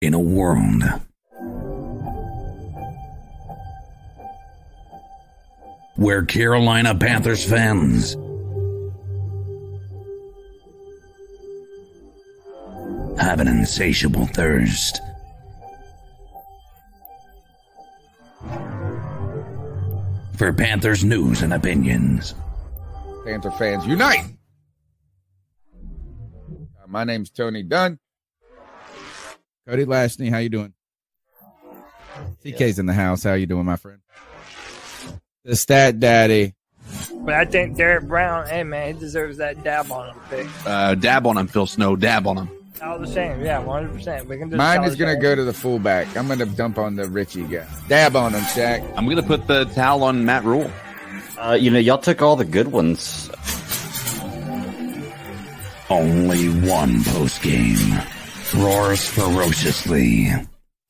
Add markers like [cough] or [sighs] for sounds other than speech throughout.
In a world where Carolina Panthers fans have an insatiable thirst for Panthers news and opinions. Panther fans unite. My name's Tony Dunn. Cody Lashney, how you doing? TK's in the house. How you doing, my friend? The stat daddy. But I think Derrick Brown, hey man, he deserves that dab on him pick. Uh, dab on him, Phil Snow. Dab on him. All the same, yeah, one hundred percent. We can just Mine is gonna go to the fullback. I'm gonna dump on the Richie guy. Dab on him, Shaq. I'm gonna put the towel on Matt Rhule. Uh, you know, y'all took all the good ones. Only one post game roars ferociously.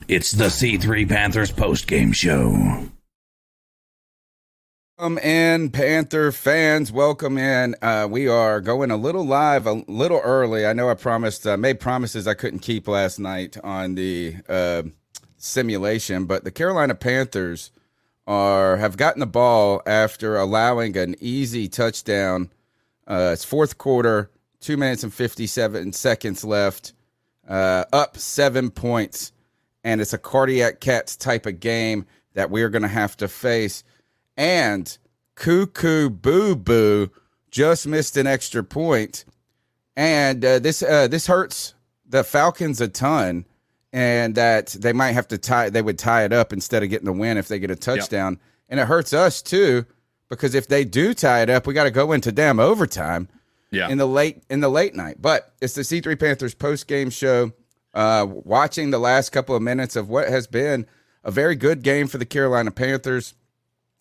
It's the C3 Panthers post game show. Welcome in, Panther fans. Welcome in. Uh, we are going a little live, a little early. I know I promised, uh, made promises I couldn't keep last night on the uh, simulation, but the Carolina Panthers are have gotten the ball after allowing an easy touchdown. Uh, it's fourth quarter, two minutes and fifty-seven seconds left. Uh, up seven points, and it's a cardiac cats type of game that we're going to have to face. And Cuckoo Boo Boo just missed an extra point, and uh, this uh, this hurts the Falcons a ton, and that they might have to tie they would tie it up instead of getting the win if they get a touchdown, and it hurts us too because if they do tie it up, we got to go into damn overtime Yeah. in the late in the late night. But it's the C3 Panthers post game show. Uh, watching the last couple of minutes of what has been a very good game for the Carolina Panthers,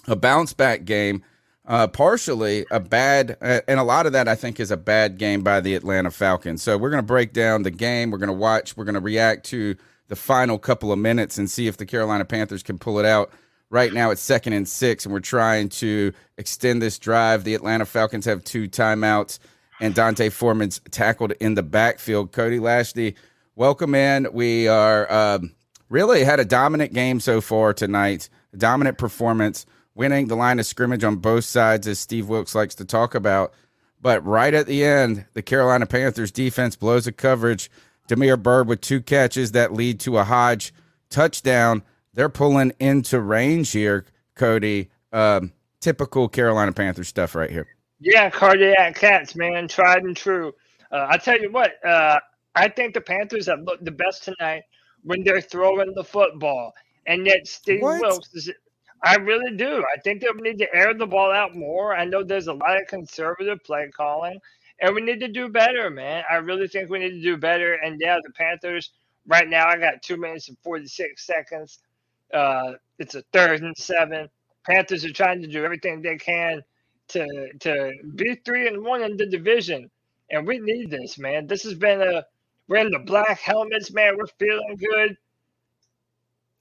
a bounce back game, uh, partially a bad, uh, and a lot of that I think is a bad game by the Atlanta Falcons. So we're going to break down the game. We're going to watch. We're going to react to the final couple of minutes and see if the Carolina Panthers can pull it out. Right now it's second and six, and we're trying to extend this drive. The Atlanta Falcons have two timeouts, and D'Onta Foreman's tackled in the backfield. Cody Lashley, welcome in. We are um, really had a dominant game so far tonight, dominant performance, winning the line of scrimmage on both sides, as Steve Wilks likes to talk about. But right at the end, the Carolina Panthers defense blows a coverage. Damiere Byrd with two catches that lead to a Hodge touchdown. They're pulling into range here, Cody. Um, typical Carolina Panthers stuff right here. Yeah, cardiac cats, man, tried and true. Uh, I tell you what, uh, I think the Panthers have looked the best tonight when they're throwing the football, and yet Steve What? Wilks is. I really do. I think that we need to air the ball out more. I know there's a lot of conservative play calling, and we need to do better, man. I really think we need to do better. And yeah, the Panthers right now, I got two minutes and 46 seconds. Uh, it's a third and seven. Panthers are trying to do everything they can to to be three and one in the division, and we need this, man. This has been a we're in the black helmets, man. We're feeling good.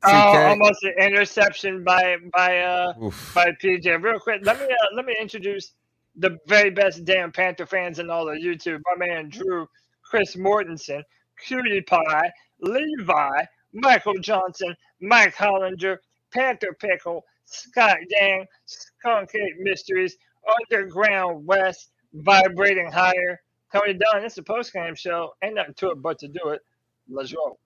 Oh, almost an interception by by uh Oof. by PJ. Real quick, let me uh, let me introduce the very best damn Panther fans in all of YouTube. My man Drew, Chris Mortensen, Cutie Pie, Levi, Michael Johnson, Mike Hollinger, Panther Pickle, Scott Dang, Skunk Mysteries, Underground West, Vibrating Higher. Coming Dunn, it's a post game show. Ain't nothing to it but to do it. Let's roll.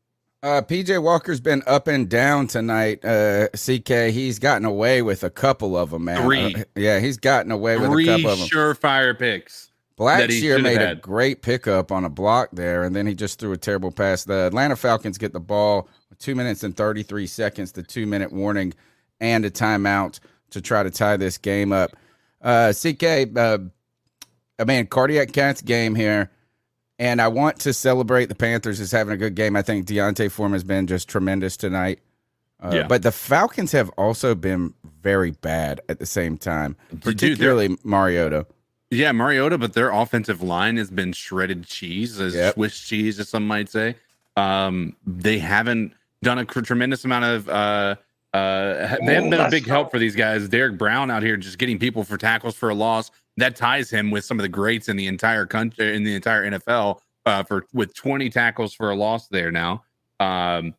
Uh, PJ Walker's been up and down tonight. Uh, CK, he's gotten away with a couple of them, man. Three. Uh, yeah, he's gotten away with Three a couple of them. surefire picks. that he Blackshear should have made a great pickup on a block there, and then he just threw a terrible pass. The Atlanta Falcons get the ball with two minutes and 33 seconds, the two minute warning, and a timeout to try to tie this game up. Uh, CK, uh, I mean, Cardiac Cats game here. And I want to celebrate the Panthers as having a good game. I think D'Onta Foreman has been just tremendous tonight. Uh, yeah. But the Falcons have also been very bad at the same time, particularly Dude, Mariota. Yeah, Mariota, but their offensive line has been shredded cheese, as yep. Swiss cheese, as some might say. Um, they haven't done a tremendous amount of. Uh, uh, they haven't been a big help for these guys. Derrick Brown out here just getting people for tackles for a loss. That ties him with some of the greats in the entire country, in the entire NFL, uh, for with 20 tackles for a loss there now. Um,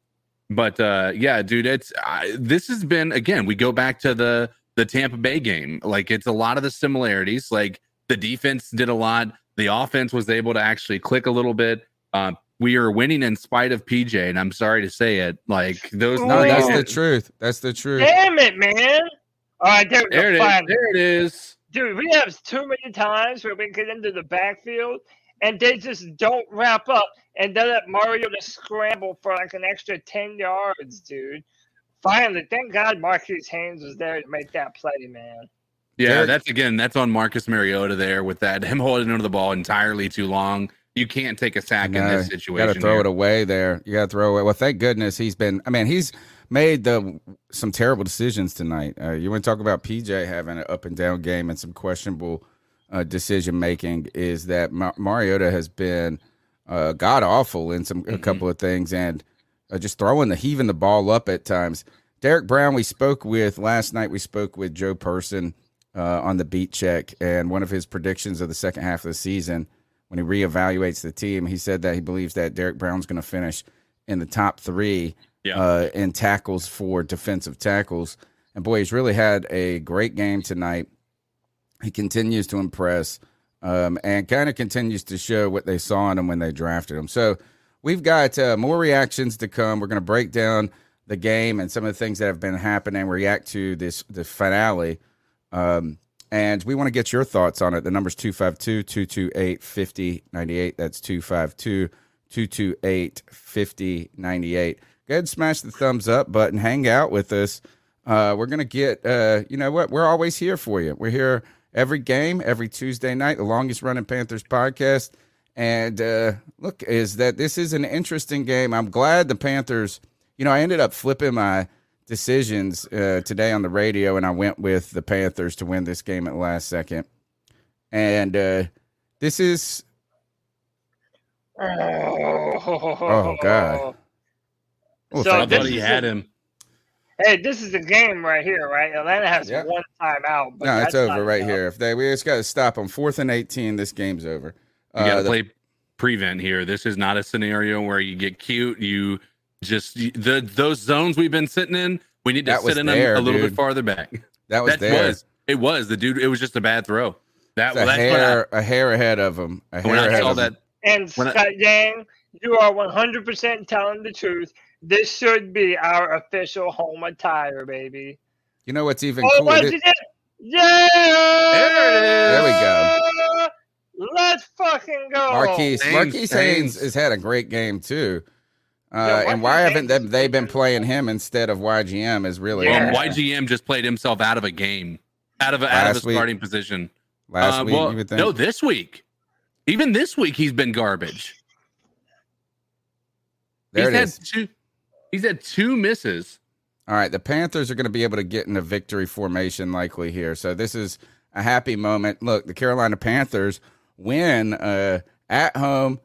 but uh, yeah, dude, it's this has been again. We go back to the the Tampa Bay game. Like it's a lot of the similarities. Like the defense did a lot. The offense was able to actually click a little bit. Uh, we are winning in spite of PJ, and I'm sorry to say it. Like those. No, that's the truth. That's the truth. Damn it, man! All right, there, there it is. There it is. Dude, we have too many times where we get into the backfield and they just don't wrap up and they let Mariota scramble for like an extra 10 yards, dude. Finally, thank God Marquis Haynes was there to make that play, man. Yeah, that's again, that's on Marcus Mariota there with that him holding onto the ball entirely too long. You can't take a sack in this situation. You got to throw here. it away there. You got to throw it away. Well, thank goodness he's been. I mean, he's made the some terrible decisions tonight. Uh, you want to talk about PJ having an up and down game and some questionable uh, decision making? Is that Mar- Mariota has been uh, god awful in some mm-hmm. a couple of things and uh, just throwing the heaving the ball up at times. Derrick Brown, we spoke with last night. We spoke with Joe Person uh, on the beat check, and one of his predictions of the second half of the season when he reevaluates the team, he said that he believes that Derrick Brown's going to finish in the top three yeah. uh, in tackles for defensive tackles. And boy, he's really had a great game tonight. He continues to impress um, and kind of continues to show what they saw in him when they drafted him. So we've got uh, more reactions to come. We're going to break down the game and some of the things that have been happening, react to this the finale. Um, and we want to get your thoughts on it. The number's 252 228 5098. That's 252 228 5098. Go ahead and smash the thumbs up button. Hang out with us. Uh, we're going to get, uh, you know what? We're always here for you. We're here every game, every Tuesday night, the longest running Panthers podcast. And uh, look, is that this is an interesting game. I'm glad the Panthers, you know, I ended up flipping my decisions uh, today on the radio, and I went with the Panthers to win this game at the last second. And uh, this is. Oh, God. [laughs] Well, so I thought he had him. Hey, this is the game right here, right? Atlanta has yep. one timeout. no, it's over right here. If they, we just got to stop them. Fourth and eighteen, this game's over. You got to uh, play prevent here. This is not a scenario where you get cute. You just the those zones we've been sitting in. We need to sit in there, them a little dude. bit farther back. [laughs] That was that there. Was, it was the dude. It was just a bad throw. That was a hair, I, a hair ahead of him. A hair ahead of that. Him. And Scott I, Yang, you are one hundred percent telling the truth. This should be our official home attire, baby. You know what's even oh, cool? It, yeah, there it is. There we go. Let's fucking go. Marquise Marquise Haynes has had a great game too. Uh, yeah, and why haven't they, they, been playing him instead of YGM? Is really yeah. well, YGM just played himself out of a game, out of a, out of a starting position last uh, week. Well, no, this week, even this week, he's been garbage. There he's it had is. Two, he's had two misses. All right, the Panthers are going to be able to get in a victory formation likely here. So this is a happy moment. Look, the Carolina Panthers win uh, at home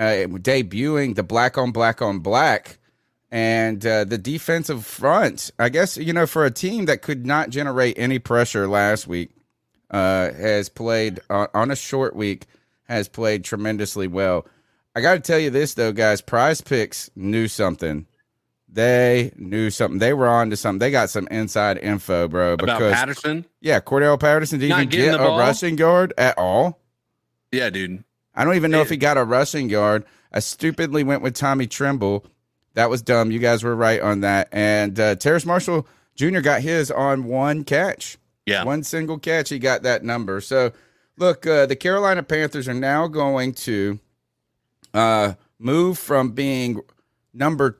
debuting the black on black on black and uh, the defensive front. I guess you know for a team that could not generate any pressure last week, uh, has played on, on a short week has played tremendously well. I got to tell you this though, guys. Prize Picks knew something. They knew something. They were on to something. They got some inside info, bro. Because, About Patterson? Yeah, Cordarrelle Patterson didn't even get a ball? rushing yard at all. Yeah, dude. I don't even know if he got a rushing yard. I stupidly went with Tommy Tremble. That was dumb. You guys were right on that. And uh, Terrace Marshall Jr. got his on one catch. Yeah. One single catch. He got that number. So, look, uh, the Carolina Panthers are now going to uh, move from being number,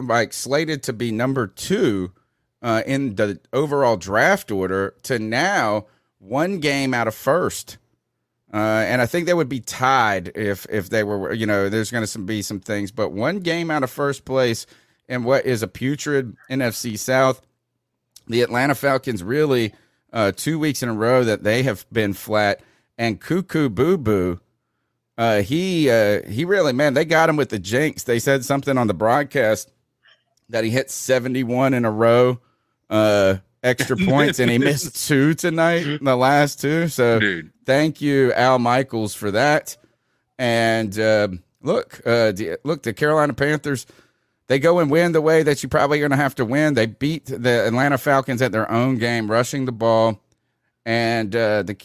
like slated to be number two uh, in the overall draft order to now one game out of first. Uh, and I think they would be tied if if they were, you know, there's going to be some things, but one game out of first place in what is a putrid NFC South. The Atlanta Falcons really uh, two weeks in a row that they have been flat, and Cuckoo Boo Boo, uh, he uh, he really man, they got him with the jinx. They said something on the broadcast that he hit 71 in a row. Extra [laughs] points and he missed two tonight the last two. So Dude. thank you, Al Michaels, for that. And uh, look, uh, the, look, the Carolina Panthers, they go and win the way that you're probably going to have to win. They beat the Atlanta Falcons at their own game, rushing the ball. And uh, the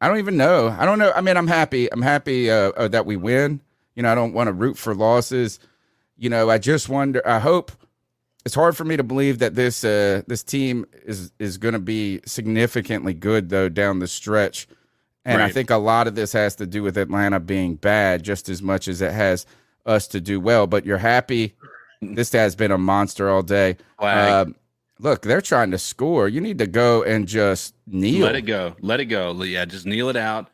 I don't even know. I don't know. I mean, I'm happy. I'm happy uh, uh, that we win. You know, I don't want to root for losses. You know, I just wonder. I hope it's hard for me to believe that this uh, this team is is going to be significantly good though down the stretch, and right. I think a lot of this has to do with Atlanta being bad just as much as it has us to do well. But you're happy. This has been a monster all day. Uh, look, they're trying to score. You need to go and just kneel. Let it go. Let it go. Yeah, just kneel it out.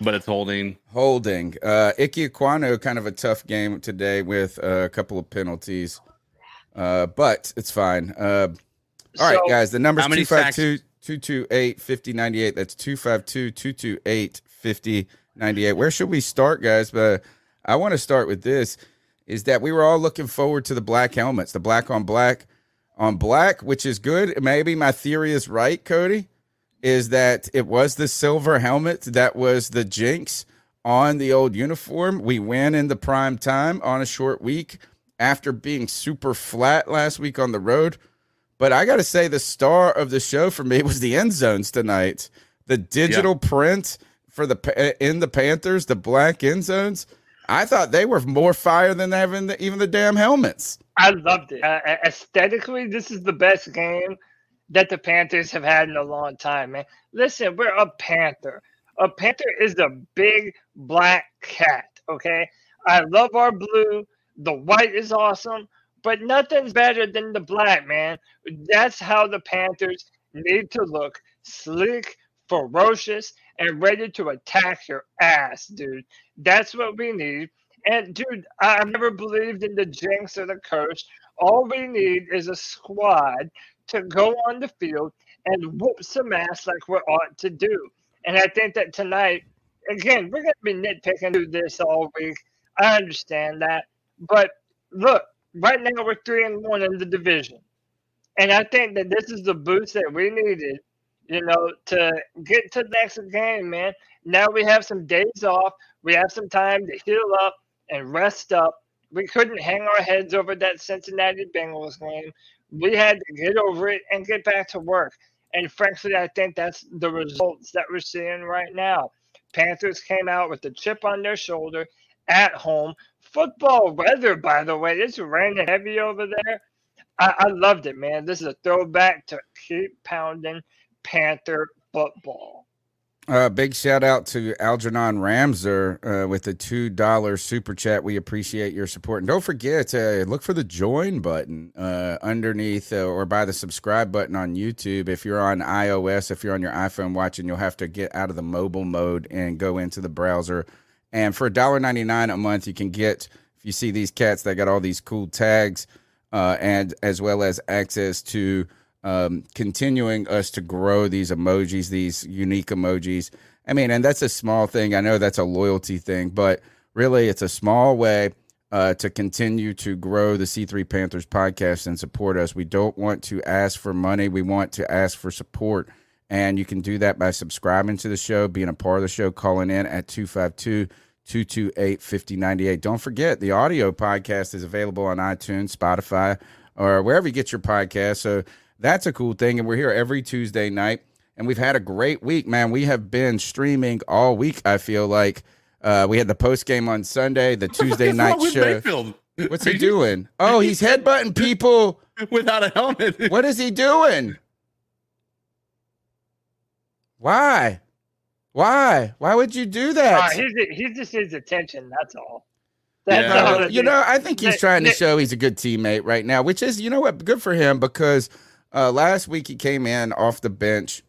But it's holding. Holding. Uh, Ike kind of a tough game today with uh, a couple of penalties. Uh, but it's fine. Uh, all so, right, guys. The number's 252 228 5098. That's 252 228 5098. Where should we start, guys? But I want to start with this is that we were all looking forward to the black helmets, the black on black on black, which is good. Maybe my theory is right, Cody, is that it was the silver helmet that was the jinx on the old uniform. We win in the prime time on a short week after being super flat last week on the road. But I got to say, the star of the show for me [laughs] was the end zones tonight. The digital yeah. print for the in the Panthers, the black end zones. I thought they were more fire than having the, even the damn helmets. I loved it. Uh, aesthetically, this is the best game that the Panthers have had in a long time, man. Listen, we're a Panther. A Panther is a big black cat, okay? I love our blue. The white is awesome, but nothing's better than the black, man. That's how the Panthers need to look sleek, ferocious, and ready to attack your ass, dude. That's what we need. And, dude, I've never believed in the jinx or the curse. All we need is a squad to go on the field and whoop some ass like we ought to do. And I think that tonight, again, we're going to be nitpicking through this all week. I understand that. But look, right now we're three and one in the division, and I think that this is the boost that we needed. You know, to get to the next game, man. Now we have some days off. We have some time to heal up and rest up. We couldn't hang our heads over that Cincinnati Bengals game. We had to get over it and get back to work. And frankly, I think that's the results that we're seeing right now. Panthers came out with a chip on their shoulder at home football weather, by the way. It's raining heavy over there. I, I loved it, man. This is a throwback to keep pounding Panther football. Uh, big shout out to Algernon Ramser uh, with the two dollar super chat. We appreciate your support, and don't forget uh, look for the join button uh, underneath uh, or by the subscribe button on YouTube. If you're on iOS, if you're on your iPhone watching, you'll have to get out of the mobile mode and go into the browser and for $1.99 a month, you can get, if you see these cats, they got all these cool tags uh, and as well as access to um, continuing us to grow these emojis, these unique emojis. I mean, and that's a small thing. I know that's a loyalty thing, but really it's a small way uh, to continue to grow the C3 Panthers podcast and support us. We don't want to ask for money, we want to ask for support. And you can do that by subscribing to the show, being a part of the show, calling in at 252 228 5098. Don't forget, the audio podcast is available on iTunes, Spotify, or wherever you get your podcast. So that's a cool thing. And we're here every Tuesday night. And we've had a great week, man. We have been streaming all week, I feel like. Uh, we had the post game on Sunday, the [laughs] Tuesday night show. Mayfield? What's [laughs] he doing? [laughs] Oh, he's headbutting people without a helmet. What is he doing? Why? Why? Why would you do that? Uh, he's, he's just his attention. That's all. That's yeah. all you know, I think he's trying to show he's a good teammate right now, which is, you know what, good for him because uh, last week he came in off the bench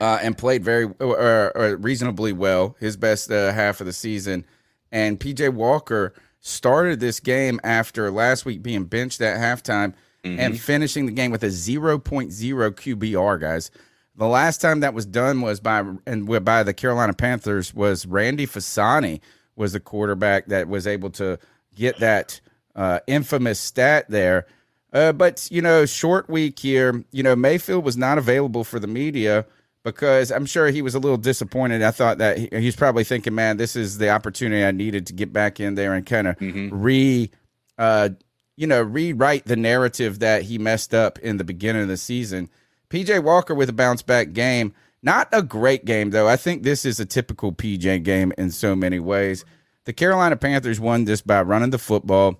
uh, and played very or, or reasonably well, his best uh, half of the season. And PJ Walker started this game after last week being benched at halftime mm-hmm. and finishing the game with a 0.0 QBR, guys. The last time that was done was by and by the Carolina Panthers was Randy Fasani was the quarterback that was able to get that uh, infamous stat there. Uh, but you know, short week here. You know, Mayfield was not available for the media because I'm sure he was a little disappointed. I thought that he, he's probably thinking, "Man, this is the opportunity I needed to get back in there and kind of mm-hmm. re, uh, you know, rewrite the narrative that he messed up in the beginning of the season." PJ Walker with a bounce back game. Not a great game though. I think this is a typical PJ game in so many ways. The Carolina Panthers won this by running the football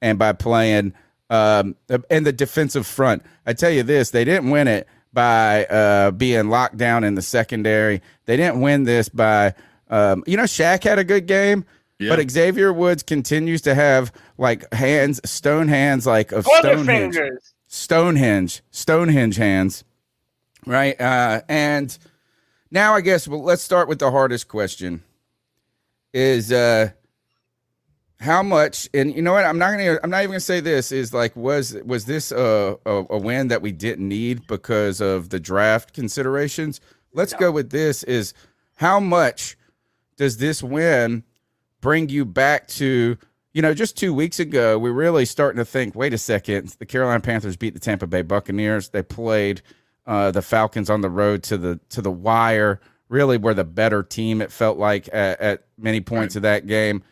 and by playing um, in the defensive front. I tell you this, they didn't win it by uh, being locked down in the secondary. They didn't win this by, um, you know, Shaq had a good game. Yeah. But Xavier Woods continues to have like hands, stone hands, like of Stonehenge, Stonehenge, Stonehenge hands, right? Uh, and now I guess well, let's start with the hardest question: is uh, how much and you know what i'm not gonna i'm not even gonna say this is like was was this a, a, a win that we didn't need because of the draft considerations let's no. go with this is how much does this win bring you back to you know just two weeks ago we're really starting to think wait a second the carolina panthers beat the tampa bay buccaneers they played uh, the falcons on the road to the to the wire really were the better team it felt like at, at many points right. of that game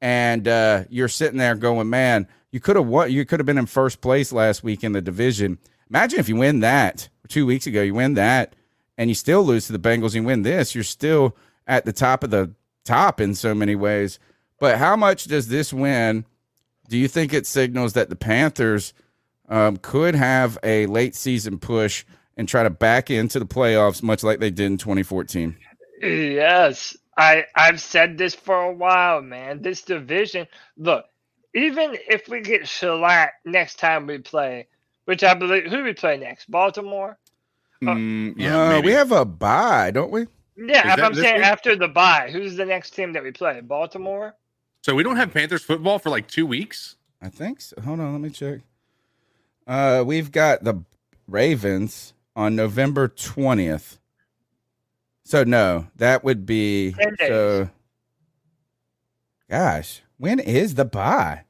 and uh, you're sitting there going, man, you could have won. You could have been in first place last week in the division. Imagine if you win that two weeks ago, you win that, and you still lose to the Bengals. You win this, you're still at the top of the top in so many ways. But how much does this win? Do you think it signals that the Panthers um, could have a late season push and try to back into the playoffs, much like they did in 2014? Yes, I I've said this for a while, man. This division, look, even if we get shellacked next time we play, which I believe who do we play next, Baltimore. Mm, yeah, uh, we have a bye, don't we? Yeah, I'm saying week? after the bye, who's the next team that we play? Baltimore. So we don't have Panthers football for like two weeks. I think so. Hold on, let me check. Uh, we've got the Ravens on November twentieth. So no, that would be so. Gosh, when is the bye?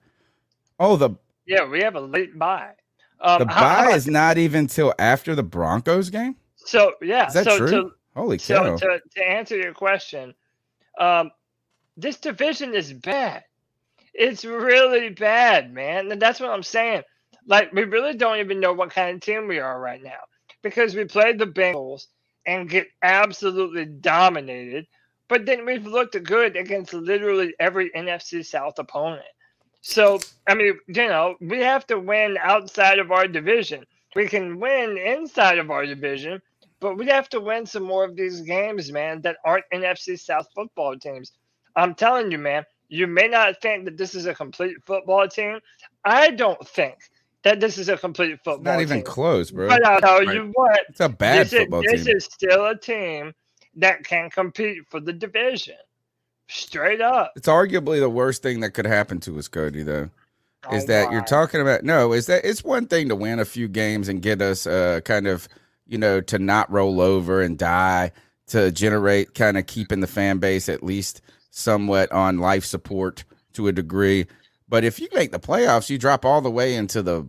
Oh, the yeah, we have a late bye. Um, the bye is not even till after the Broncos game. So yeah, is that so true? To, Holy cow! So to, to answer your question, um, this division is bad. It's really bad, man, and that's what I'm saying. Like we really don't even know what kind of team we are right now because we played the Bengals and get absolutely dominated. But then we've looked good against literally every NFC South opponent. So, I mean, you know, we have to win outside of our division. We can win inside of our division, but we have to win some more of these games, man, that aren't NFC South football teams. I'm telling you, man, you may not think that this is a complete football team. I don't think that this is a complete football. It's not even team. close, bro. But I'll tell right. you what, it's a bad this football is, team. This is still a team that can compete for the division. Straight up. It's arguably the worst thing that could happen to us, Cody. Though, oh, is that my. you're talking about? No, is that it's one thing to win a few games and get us uh, kind of, you know, to not roll over and die, to generate kind of keeping the fan base at least somewhat on life support to a degree. But if you make the playoffs, you drop all the way into the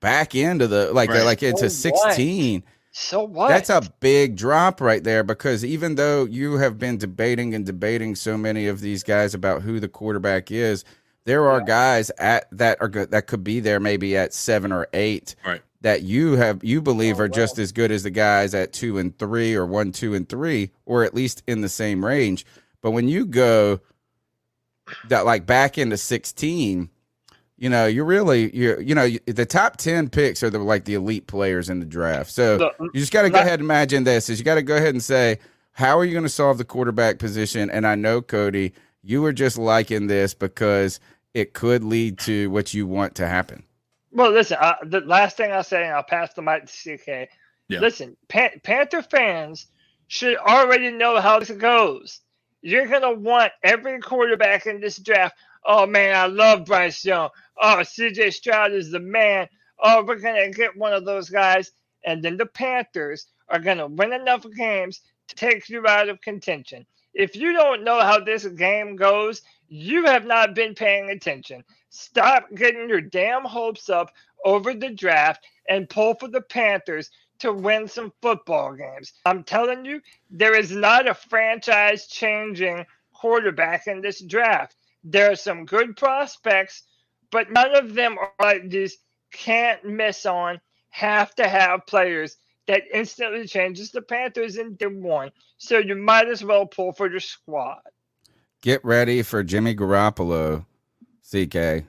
back end of the like right. like into so 16. What? So what? That's a big drop right there because even though you have been debating and debating so many of these guys about who the quarterback is, there are yeah. guys at that are good that could be there maybe at 7 or 8. Right. That you have you believe oh, are just as good as the guys at 2 and 3 or 1 2 and 3 or at least in the same range. But when you go that like back into 16 you know you're really you you know the top 10 picks are the like the elite players in the draft so you just got to go ahead and imagine this is you got to go ahead and say how are you going to solve the quarterback position and i know cody you were just liking this because it could lead to what you want to happen well listen uh, the last thing i'll say and i'll pass the mic to ck yeah. listen Pan- panther fans should already know how this goes. You're going to want every quarterback in this draft. Oh, man, I love Bryce Young. Oh, CJ Stroud is the man. Oh, we're going to get one of those guys. And then the Panthers are going to win enough games to take you out of contention. If you don't know how this game goes, you have not been paying attention. Stop getting your damn hopes up over the draft and pull for the Panthers to win some football games. I'm telling you, there is not a franchise changing quarterback in this draft. There are some good prospects, but none of them are like these can't miss on, have to have players that instantly changes the Panthers into one. So you might as well pull for your squad. Get ready for Jimmy Garoppolo, CK.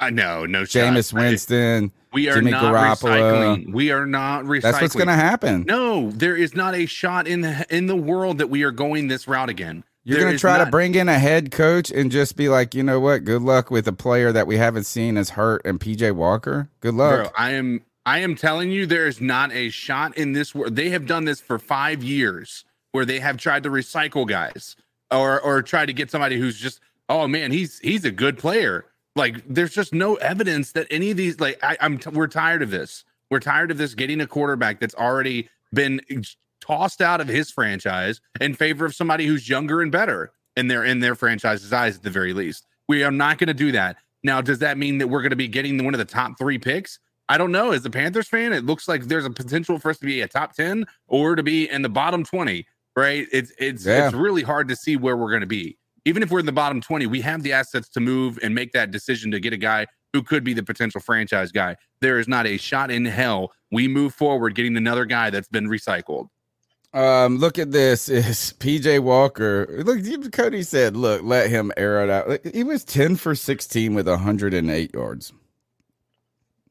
I know, no Jameis Winston. We are Jimmy not Garoppolo. recycling. We are not recycling. That's what's going to happen. No, there is not a shot in the in the world that we are going this route again. You're going to try not... to bring in a head coach and just be like, you know what? Good luck with a player that we haven't seen as hurt and PJ Walker. Good luck. Bro, I am I am telling you, there is not a shot in this world. They have done this for five years, where they have tried to recycle guys or or try to get somebody who's just, oh man, he's he's a good player. Like, there's just no evidence that any of these. Like, I, I'm t- we're tired of this. We're tired of this getting a quarterback that's already been tossed out of his franchise in favor of somebody who's younger and better in their in their franchise's eyes at the very least. We are not going to do that. Now, does that mean that we're going to be getting one of the top three picks? I don't know. As a Panthers fan, it looks like there's a potential for us to be a top 10 or to be in the bottom 20, right? It's it's yeah. it's really hard to see where we're going to be. Even if we're in the bottom 20, we have the assets to move and make that decision to get a guy who could be the potential franchise guy. There is not a shot in hell we move forward getting another guy that's been recycled. Um, look at this. [laughs] Is PJ Walker? Look, Cody said, "Look, let him air it out." He was ten for sixteen with hundred and eight yards.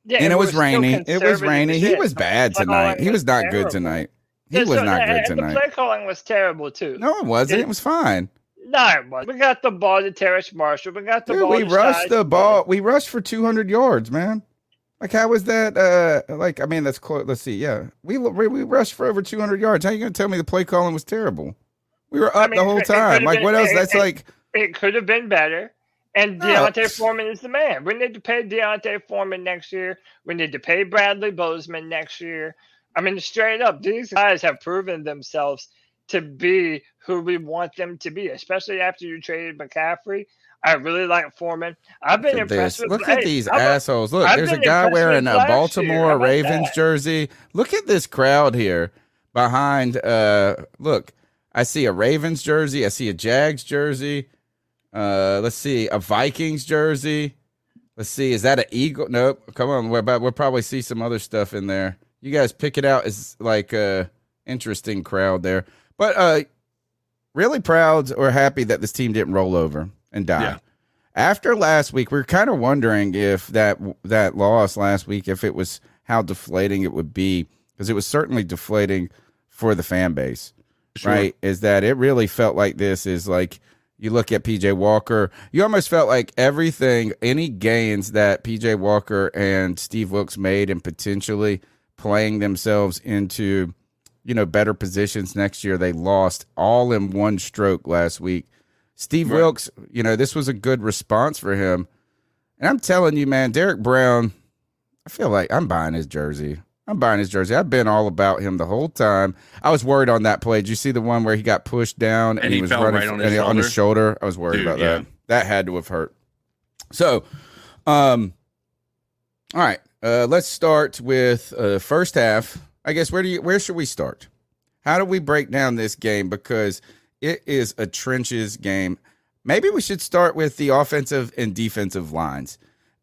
Yeah, and it was rainy. It was rainy. He was bad tonight. He was not terrible. good tonight. He was so, not good tonight. The play calling was terrible too. No, it wasn't. It, it was fine. No. We got the ball to Terrace Marshall. We got the Dude, ball. We rushed the ball. We rushed for 200 yards, man. Like how was that? Uh, like I mean, that's close. Let's see. Yeah, we we rushed for over 200 yards. How you gonna tell me the play calling was terrible? We were up I mean, the whole time. Like been, what else? It, that's it, like it could have been better. And D'Onta oh. Foreman is the man. We need to pay D'Onta Foreman next year. We need to pay Bradley Bozeman next year. I mean, straight up, these guys have proven themselves to be who we want them to be, especially after you traded McCaffrey. I really like Foreman. I've been impressed this. with. Look at these I'm assholes! Look, I've there's a guy wearing a Baltimore Ravens that? jersey. Look at this crowd here behind. Uh, look, I see a Ravens jersey. I see a Jags jersey. Uh, let's see, a Vikings jersey. Let's see, is that an Eagle? Nope. Come on, we'll, we'll probably see some other stuff in there. You guys pick it out. It's like a interesting crowd there, but uh, really proud or happy that this team didn't roll over and die. Yeah. After last week, we are kind of wondering if that that loss last week, if it was how deflating it would be, because it was certainly deflating for the fan base. Sure. Right? Is that it really felt like this is like you look at PJ Walker, you almost felt like everything, any gains that PJ Walker and Steve Wilks made and potentially playing themselves into, you know, better positions next year, they lost all in one stroke last week. Steve right. Wilks, you know, this was a good response for him. And I'm telling you, man, Derrick Brown, I feel like I'm buying his jersey. I'm buying his jersey. I've been all about him the whole time. I was worried on that play. Did you see the one where he got pushed down and, and he, he, was running right on, his on, his shoulder? I was worried Dude, about yeah. that. That had to have hurt. So, um, all right. Uh, let's start with uh, first half. I guess where do you where should we start? How do we break down this game because it is a trenches game. Maybe we should start with the offensive and defensive lines.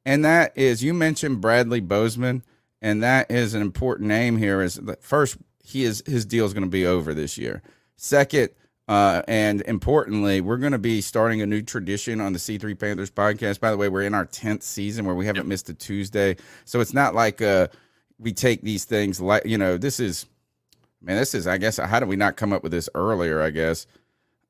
And that is you mentioned Bradley Bozeman and that is an important name here. Is first he is his deal is going to be over this year. Second, uh, and importantly, we're going to be starting a new tradition on the C3 Panthers podcast. By the way, we're in our tenth season where we haven't yep. missed a Tuesday, so it's not like uh, we take these things like you know this is man this is I guess how did we not come up with this earlier? I guess.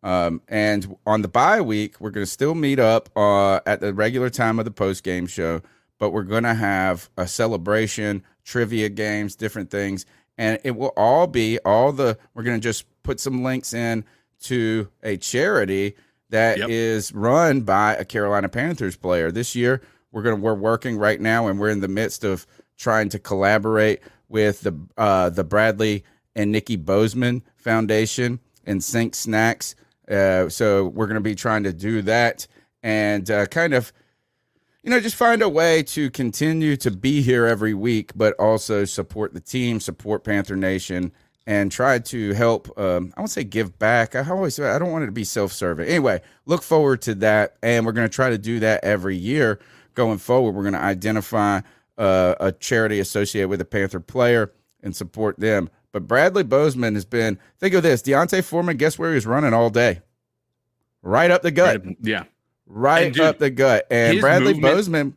Um, and on the bye week, we're going to still meet up uh, at the regular time of the post game show but we're going to have a celebration, trivia games, different things. and it will all be all the. We're going to just put some links in to a charity that Yep. is run by a Carolina Panthers player. This year, we're going to we're working right now, and we're in the midst of trying to collaborate with the uh, the Bradley and Nikki Bozeman Foundation and Sync Snacks. Uh, so we're going to be trying to do that and uh, kind of, you know, just find a way to continue to be here every week, but also support the team, support Panther Nation, and try to help. Um, I won't say give back. I always I don't want it to be self serving. Anyway, look forward to that, and we're going to try to do that every year going forward. We're going to identify uh, a charity associated with a Panther player and support them. But Bradley Bozeman has been. Think of this: D'Onta Foreman. Guess where he was running all day? Right up the gut. Yeah. Right dude, up the gut. And Bradley movement- Bozeman,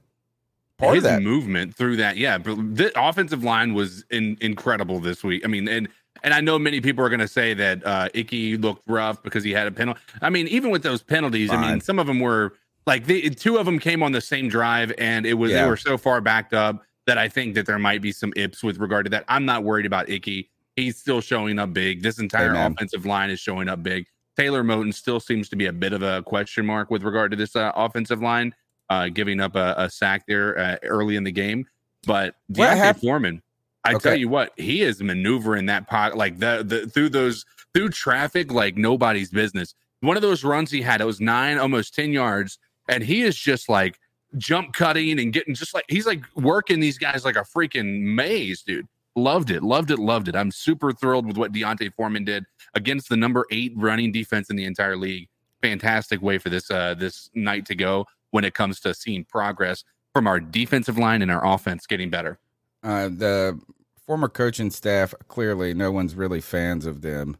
part his of that. movement through that, yeah. But the offensive line was in, incredible this week. I mean, and and I know many people are going to say that uh, Icky looked rough because he had a penalty. I mean, even with those penalties, I mean, some of them were like the two of them came on the same drive, and it was Yeah. they were so far backed up that I think that there might be some ips with regard to that. I'm not worried about Icky. He's still showing up big. This entire Amen. offensive line is showing up big. Taylor Moton still seems to be a bit of a question mark with regard to this uh, offensive line, uh, giving up a, a sack there uh, early in the game. But D'Onta hap- Foreman, I Okay. tell you what, he is maneuvering that pocket like the, the through those through traffic like nobody's business. One of those runs he had, it was nine, almost ten yards, and he is just like jump cutting and getting just like he's like working these guys like a freaking maze, dude. Loved it, loved it, loved it. I'm super thrilled with what D'Onta Foreman did against the number eight running defense in the entire league. Fantastic way for this uh this night to go when it comes to seeing progress from our defensive line and our offense getting better. uh, the former coaching staff clearly no one's really fans of them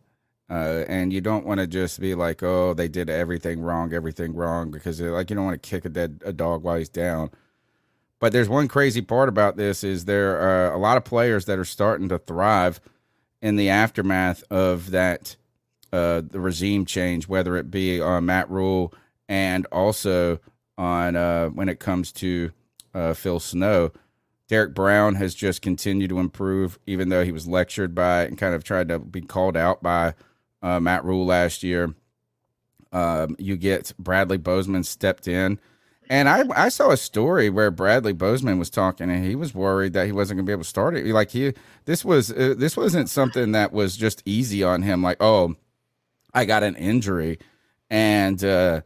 uh, and you don't want to just be like oh they did everything wrong everything wrong because like you don't want to kick a dead a dog while he's down. But there's one crazy part about this is there are a lot of players that are starting to thrive in the aftermath of that uh, the regime change whether it be on matt rhule and also on uh, when it comes to uh, phil snow. Derrick Brown has just continued to improve, even though he was lectured by and kind of tried to be called out by uh, Matt Rhule last year. Um, you get Bradley Bozeman stepped in, and I I saw a story where Bradley Bozeman was talking, and he was worried that he wasn't going to be able to start it. Like he, this was uh, this wasn't something that was just easy on him. Like oh, I got an injury, and uh,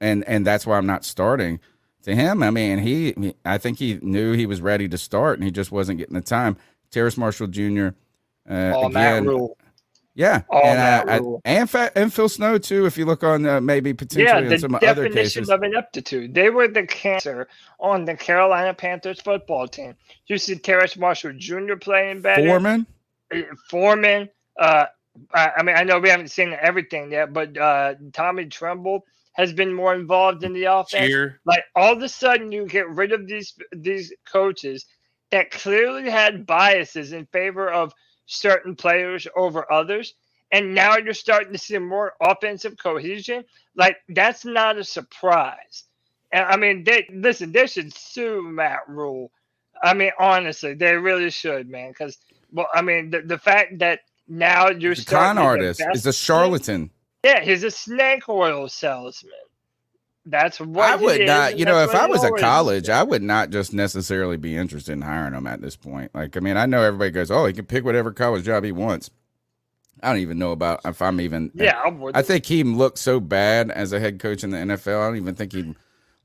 and and that's why I'm not starting to him, I mean, he, I think he knew he was ready to start, and he just wasn't getting the time. Terrace Marshall Jr. Uh, Oh, Matt again, Rule. Yeah, Oh, and, Matt uh, I- and Fa- and Phil Snow too. If you look on uh, maybe potentially Yeah, in the some other definition cases, of ineptitude. They were the cancer on the Carolina Panthers football team. You see Terrace Marshall Jr. playing better. Foreman, uh, Foreman. Uh, I, I mean, I know we haven't seen everything yet, but uh, Tommy Tremble has been more involved in the offense. Cheer. Like all of a sudden, you get rid of these these coaches that clearly had biases in favor of certain players over others, and now you're starting to see more offensive cohesion. Like that's not a surprise. And I mean, they listen. They should sue Matt Rhule. I mean, honestly, they really should, man. Because well, I mean, the, the fact that now you're a con artist, is a charlatan. yeah, he's a snake oil salesman. That's what I would is, not, and you know, if I was a college, did. I would not just necessarily be interested in hiring him at this point. Like, I mean, I know everybody goes, "Oh, he can pick whatever college job he wants." I don't even know about if I'm even. yeah, I would. I think he looks so bad as a head coach in the NFL. I don't even think he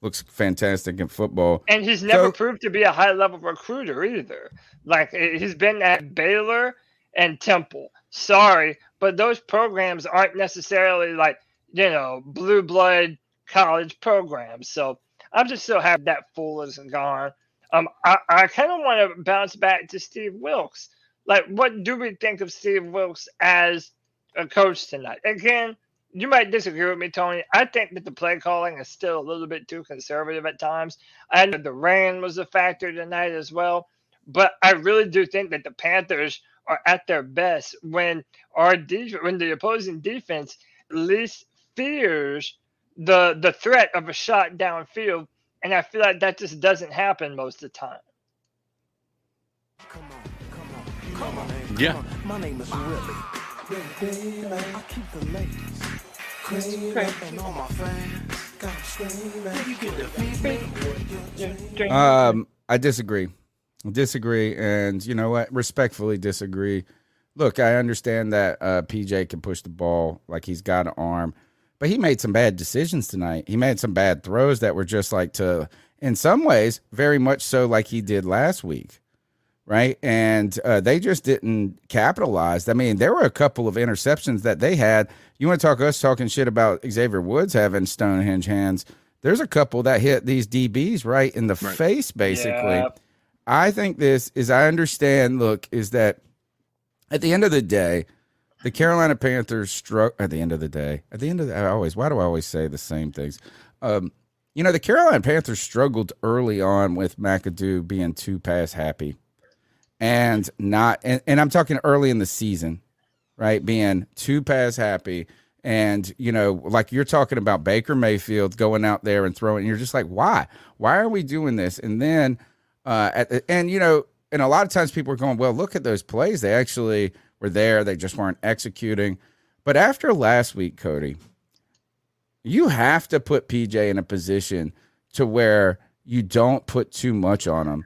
looks fantastic in football. and he's never So- proved to be a high level recruiter either. Like eh, he's been at Baylor and Temple. Sorry, but those programs aren't necessarily like you know blue blood college programs. So I'm just so happy that fool is gone. Um, I, I kind of want to bounce back to Steve Wilks. Like, what do we think of Steve Wilks as a coach tonight? Again, you might disagree with me, Tony. I think that the play calling is still a little bit too conservative at times. I know the rain was a factor tonight as well, but I really do think that the Panthers are at their best when our def- when the opposing defense least fears the the threat of a shot downfield, and I feel like that just doesn't happen most of the time. Yeah. My name is Willie. I keep the ladies creaming and all my fans got 'em screaming. You get the Um, I disagree. Disagree, and you know what? Respectfully disagree. Look, I understand that uh, PJ can push the ball like he's got an arm, but he made some bad decisions tonight. He made some bad throws that were just like to, in some ways, very much so like he did last week, right? And uh, they just didn't capitalize. I mean, there were a couple of interceptions that they had. You want to talk us talking shit about Xavier Woods having Stonehenge hands? There's a couple that hit these DBs right in the Right. face, basically. Yeah. I think this is I understand. Look, is that at the end of the day, the Carolina Panthers struck at the end of the day. At the end of the, I always why do I always say the same things? Um, you know, the Carolina Panthers struggled early on with McAdoo being too pass happy and not and, and I'm talking early in the season, right? Being too pass happy. And, you know, like you're talking about Baker Mayfield going out there and throwing, and you're just like, why? Why are we doing this? And then uh at the, and you know, and a lot of times people are going, Well, look at those plays. They actually were there, they just weren't executing. But after last week, Cody, you have to put PJ in a position to where you don't put too much on him.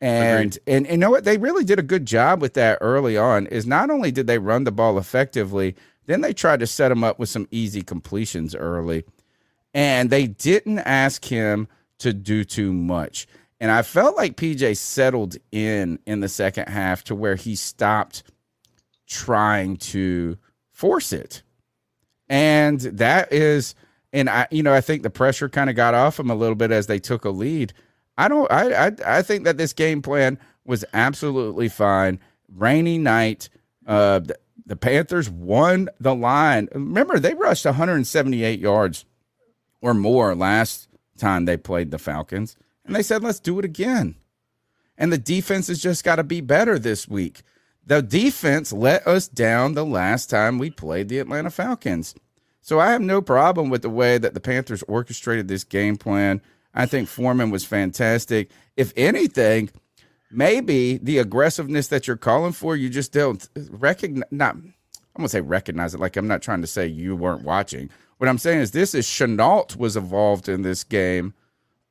And, and and you know what they really did a good job with that early on is not only did they run the ball effectively, then they tried to set him up with some easy completions early. And they didn't ask him to do too much. And I felt like PJ settled in in the second half to where he stopped trying to force it. And that is, and I, you know, I think the pressure kind of got off him a little bit as they took a lead. I don't, I, I, I think that this game plan was absolutely fine. Rainy night. Uh, the, the Panthers won the line. Remember, they rushed 178 yards or more last time they played the Falcons, and they said, "Let's do it again." And the defense has just got to be better this week. The defense let us down the last time we played the Atlanta Falcons. So I have no problem with the way that the Panthers orchestrated this game plan. I think Foreman was fantastic. If anything, maybe the aggressiveness that you're calling for, you just don't recognize. Not, I'm gonna say recognize it. Like I'm not trying to say you weren't watching. What I'm saying is this is Shenault was involved in this game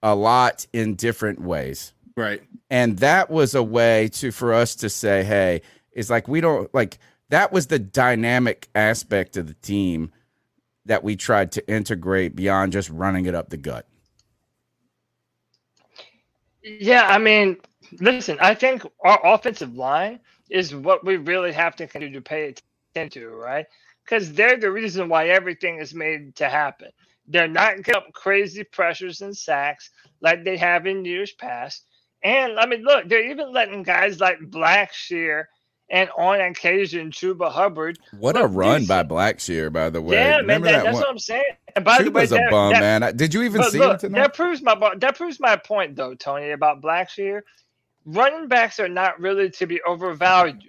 a lot in different ways Right. and that was a way to for us to say hey it's like we don't like that was the dynamic aspect of the team that we tried to integrate beyond just running it up the gut Yeah, I mean, listen, I think our offensive line is what we really have to continue to pay attention to, right? Because they're the reason why everything is made to happen. They're not getting up crazy pressures and sacks like they have in years past. And I mean, look, they're even letting guys like Blackshear and on occasion Chuba Hubbard. what a run by blackshear by the way Yeah, man, that, that, that's one what I'm saying. And by the way, was a bum that- man did you even see look, him tonight that proves my that proves my point though, Tony, about Blackshear. Running backs are not really to be overvalued.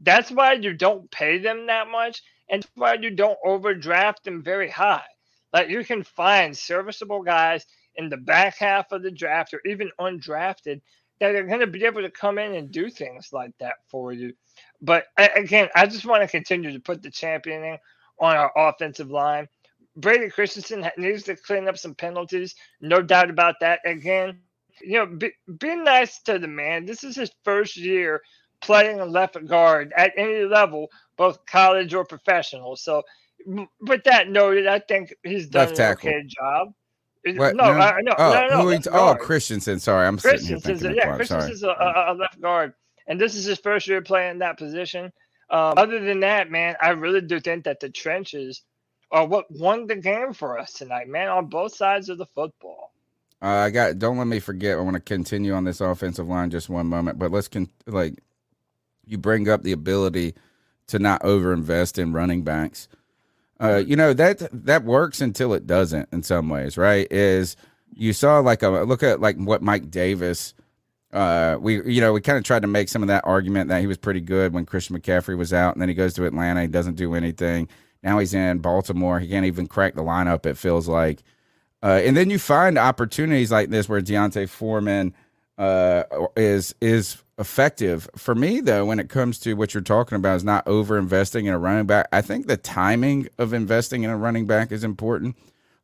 That's why you don't pay them that much, and that's why you don't overdraft them very high. Like you can find serviceable guys in the back half of the draft or even undrafted that are going to be able to come in and do things like that for you. But again, I just want to continue to put the championing on our offensive line. Brady Christensen needs to clean up some penalties, no doubt about that. Again, you know, be, be nice to the man. This is his first year playing a left guard at any level, both college or professional. So, with that noted, I think he's done Left an tackle. okay job. What? No, I, no, oh, no, no, left oh. Christensen sorry I'm Christensen's a, yeah. Christensen's a, a, a left guard, and this is his first year playing that position. Um, other than that, man, I really do think that the trenches are what won the game for us tonight, man, on both sides of the football. Uh, I got. Don't let me forget. I want to continue on this offensive line just one moment, but let's con- like you bring up the ability to not overinvest in running backs. Uh, you know that that works until it doesn't. In some ways, right? Is you saw like a look at like what Mike Davis. Uh, we you know we kind of tried to make some of that argument that he was pretty good when Christian McCaffrey was out, and then he goes to Atlanta, he doesn't do anything. Now he's in Baltimore, he can't even crack the lineup. It feels like. Uh, and then you find opportunities like this where D'Onta Foreman uh, is is effective. For me, though, when it comes to what you're talking about, is not over investing in a running back. I think the timing of investing in a running back is important.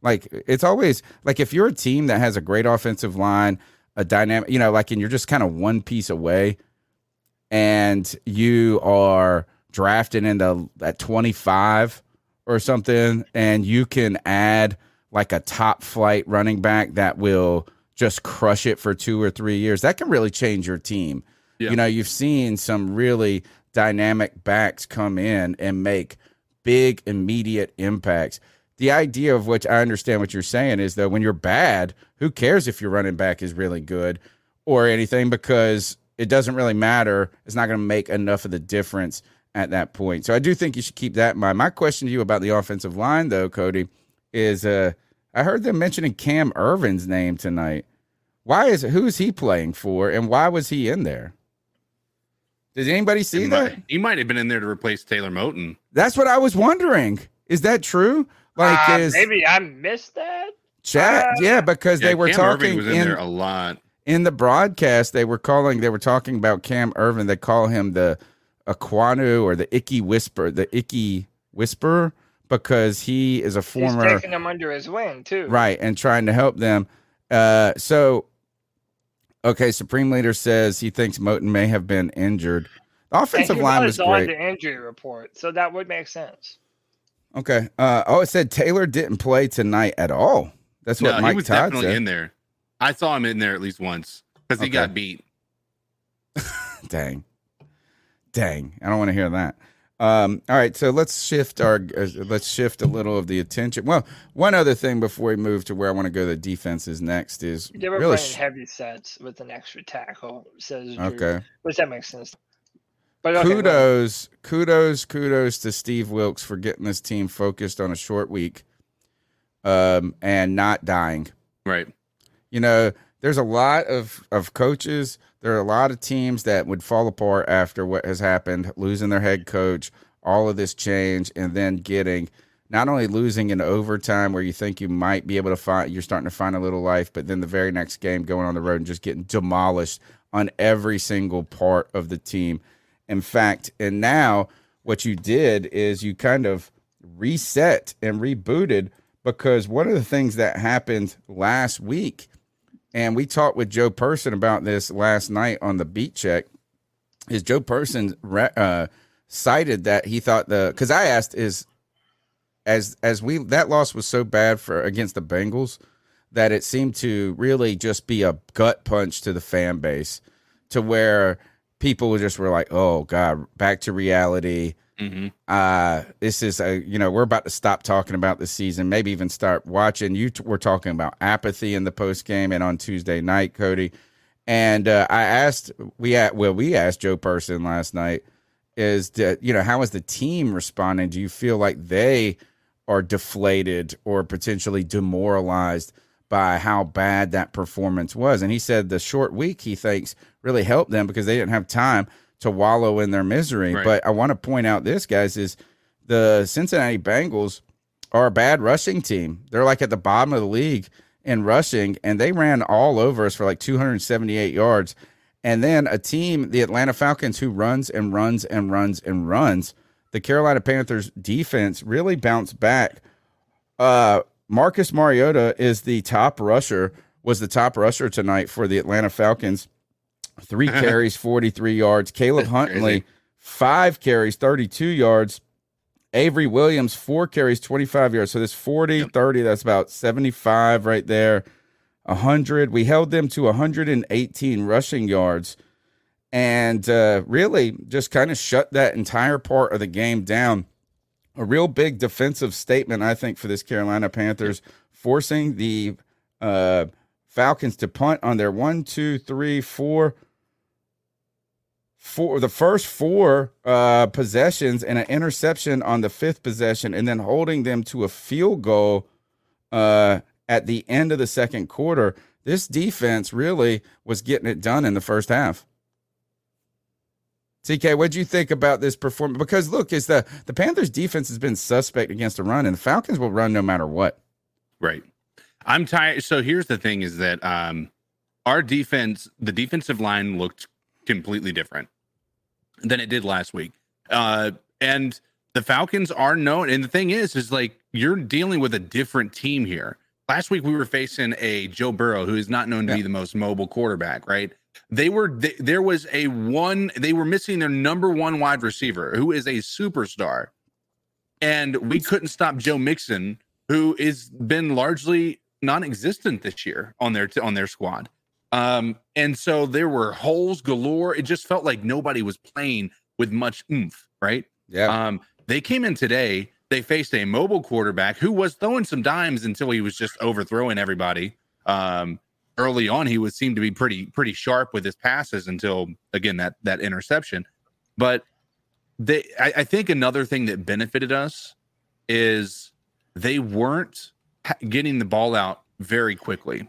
Like it's always like if you're a team that has a great offensive line, a dynamic, you know, like and you're just kind of one piece away, and you are drafted into at 25 or something, and you can add like a top flight running back that will just crush it for two or three years. That can really change your team. Yeah. You know, you've seen some really dynamic backs come in and make big immediate impacts. The idea of which I understand what you're saying is that when you're bad, who cares if your running back is really good or anything because it doesn't really matter. It's not going to make enough of the difference at that point. So I do think you should keep that in mind. My question to you about the offensive line, though, Cody, is uh, I heard them mentioning Cam Erving's name tonight. Why is it, who's he playing for, and why was he in there? Does anybody see he that? Might, he might have been in there to replace Taylor Moton. That's what I was wondering. Is that true? Like, uh, is maybe I missed that? Chat, uh, yeah, because yeah, they were Cam talking in, in, there a lot in the broadcast. They were calling. They were talking about Cam Erving. They call him the Aquanu or the Icky Whisper, the Icky Whisperer, because he is a former He's taking them under his wing too, right, and trying to help them. Uh, so, okay, Supreme Leader says he thinks Moton may have been injured. The offensive line was, was on the injury report, so that would make sense. Okay. Uh, oh, it said Taylor didn't play tonight at all. That's what no, Mike he was Todd definitely said. in there. I saw him in there at least once because he okay. got beat. [laughs] Dang. Dang, I don't want to hear that. Um, all right, so let's shift our uh, let's shift a little of the attention. Well, one other thing before we move to where I want to go, the defenses next is they were really playing sh- heavy sets with an extra tackle. Says Drew, okay, which that makes sense. But okay, kudos, well. kudos, kudos to Steve Wilks for getting this team focused on a short week, um, and not dying. Right. You know, there's a lot of of coaches there are a lot of teams that would fall apart after what has happened, losing their head coach, all of this change, and then getting not only losing in overtime where you think you might be able to find you're starting to find a little life, but then the very next game going on the road and just getting demolished on every single part of the team. In fact, and now what you did is you kind of reset and rebooted because one of the things that happened last week and we talked with Joe Person about this last night on the beat check. Is Joe Person uh, cited that he thought the because I asked is as as we that loss was so bad for against the Bengals that it seemed to really just be a gut punch to the fan base to where people were just were like, "Oh God, back to reality." Mm-hmm. Uh, this is a you know we're about to stop talking about the season, maybe even start watching. You t- were talking about apathy in the post game and on Tuesday night, Cody. And uh, I asked we at well we asked Joe Person last night is that you know how is the team responding? Do you feel like they are deflated or potentially demoralized by how bad that performance was? And he said the short week he thinks really helped them because they didn't have time to wallow in their misery. Right. But I want to point out this, guys, is the Cincinnati Bengals are a bad rushing team. They're like at the bottom of the league in rushing, and they ran all over us for like 278 yards. And then a team, the Atlanta Falcons, who runs and runs and runs and runs. The Carolina Panthers defense really bounced back. Uh, Marcus Mariota is the top rusher, was the top rusher tonight for the Atlanta Falcons three [laughs] carries, 43 yards. Caleb Huntley, five carries, 32 yards. Avery Williams, four carries, 25 yards. So this 40, yep. 30, that's about 75 right there. 100. We held them to 118 rushing yards and uh, really just kind of shut that entire part of the game down. A real big defensive statement, I think, for this Carolina Panthers, forcing the uh, Falcons to punt on their one, two, three, four, four the first four uh, possessions and an interception on the fifth possession, and then holding them to a field goal uh, at the end of the second quarter. This defense really was getting it done in the first half. TK, what do you think about this performance? Because look, is the the Panthers defense has been suspect against the run, and the Falcons will run no matter what. Right. I'm tired. So here's the thing: is that um, our defense, the defensive line looked completely different than it did last week. Uh, and the Falcons are known. And the thing is, is like you're dealing with a different team here. Last week we were facing a Joe Burrow who is not known to yeah. be the most mobile quarterback, right? They were they, there was a one they were missing their number one wide receiver who is a superstar, and we couldn't stop Joe Mixon, who is been largely non-existent this year on their on their squad. Um, and so there were holes galore. It just felt like nobody was playing with much oomph, right? Yeah. Um, they came in today. They faced a mobile quarterback who was throwing some dimes until he was just overthrowing everybody. Um, early on, he would seem to be pretty pretty sharp with his passes until again that that interception. But they, I, I think another thing that benefited us is they weren't getting the ball out very quickly.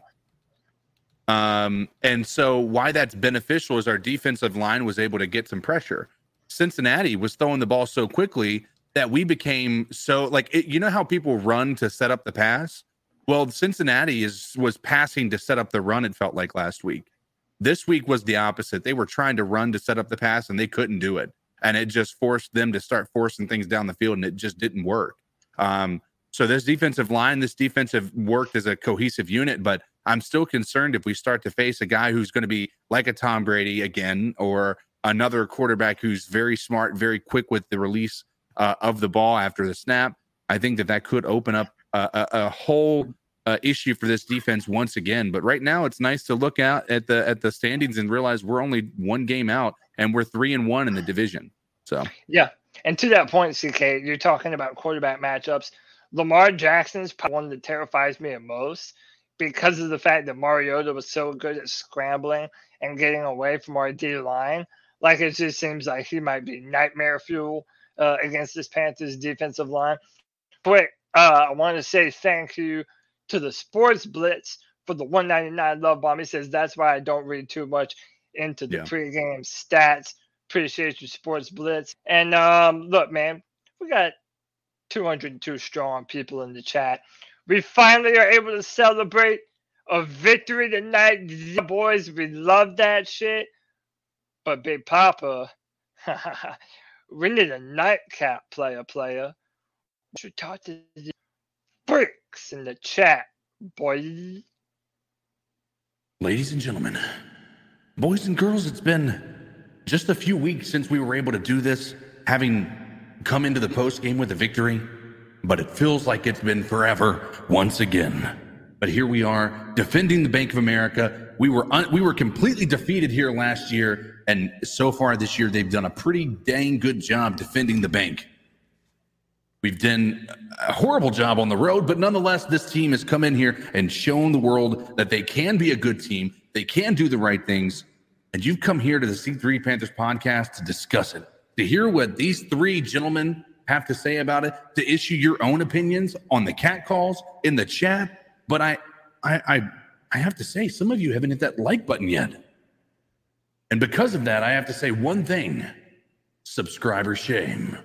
Um, and so why that's beneficial is our defensive line was able to get some pressure. Cincinnati was throwing the ball so quickly that we became so like it, you know how people run to set up the pass. Well, Cincinnati is was passing to set up the run. It felt like last week. This week was the opposite. They were trying to run to set up the pass and they couldn't do it, and it just forced them to start forcing things down the field, and it just didn't work. Um, so this defensive line, this defensive worked as a cohesive unit, but I'm still concerned if we start to face a guy who's going to be like a Tom Brady again, or another quarterback who's very smart, very quick with the release uh, of the ball after the snap. I think that that could open up a, a, a whole uh, issue for this defense once again. But right now, it's nice to look out at the at the standings and realize we're only one game out, and we're three and one in the division. So yeah, and to that point, CK, you're talking about quarterback matchups. Lamar Jackson is probably one that terrifies me the most because of the fact that Mariota was so good at scrambling and getting away from our D line. Like it just seems like he might be nightmare fuel uh, against this Panthers defensive line. Quick, uh, I want to say thank you to the Sports Blitz for the 199 love bomb. He says that's why I don't read too much into the yeah. pregame stats. Appreciate you, Sports Blitz. And um, look, man, we got 202 strong people in the chat. We finally are able to celebrate a victory tonight, boys. We love that shit. But Big Papa, [laughs] we need a nightcap player, player. We should talk to the bricks in the chat, boy. Ladies and gentlemen, boys and girls, it's been just a few weeks since we were able to do this, having come into the post game with a victory, but it feels like it's been forever once again. But here we are defending the Bank of America. We were un- we were completely defeated here last year, and so far this year they've done a pretty dang good job defending the bank. We've done a horrible job on the road, but nonetheless, this team has come in here and shown the world that they can be a good team. They can do the right things. And you've come here to the C3 Panthers podcast to discuss it to hear what these three gentlemen have to say about it, to issue your own opinions on the cat calls in the chat. But I, I, I, I have to say, some of you haven't hit that like button yet. And because of that, I have to say one thing subscriber shame.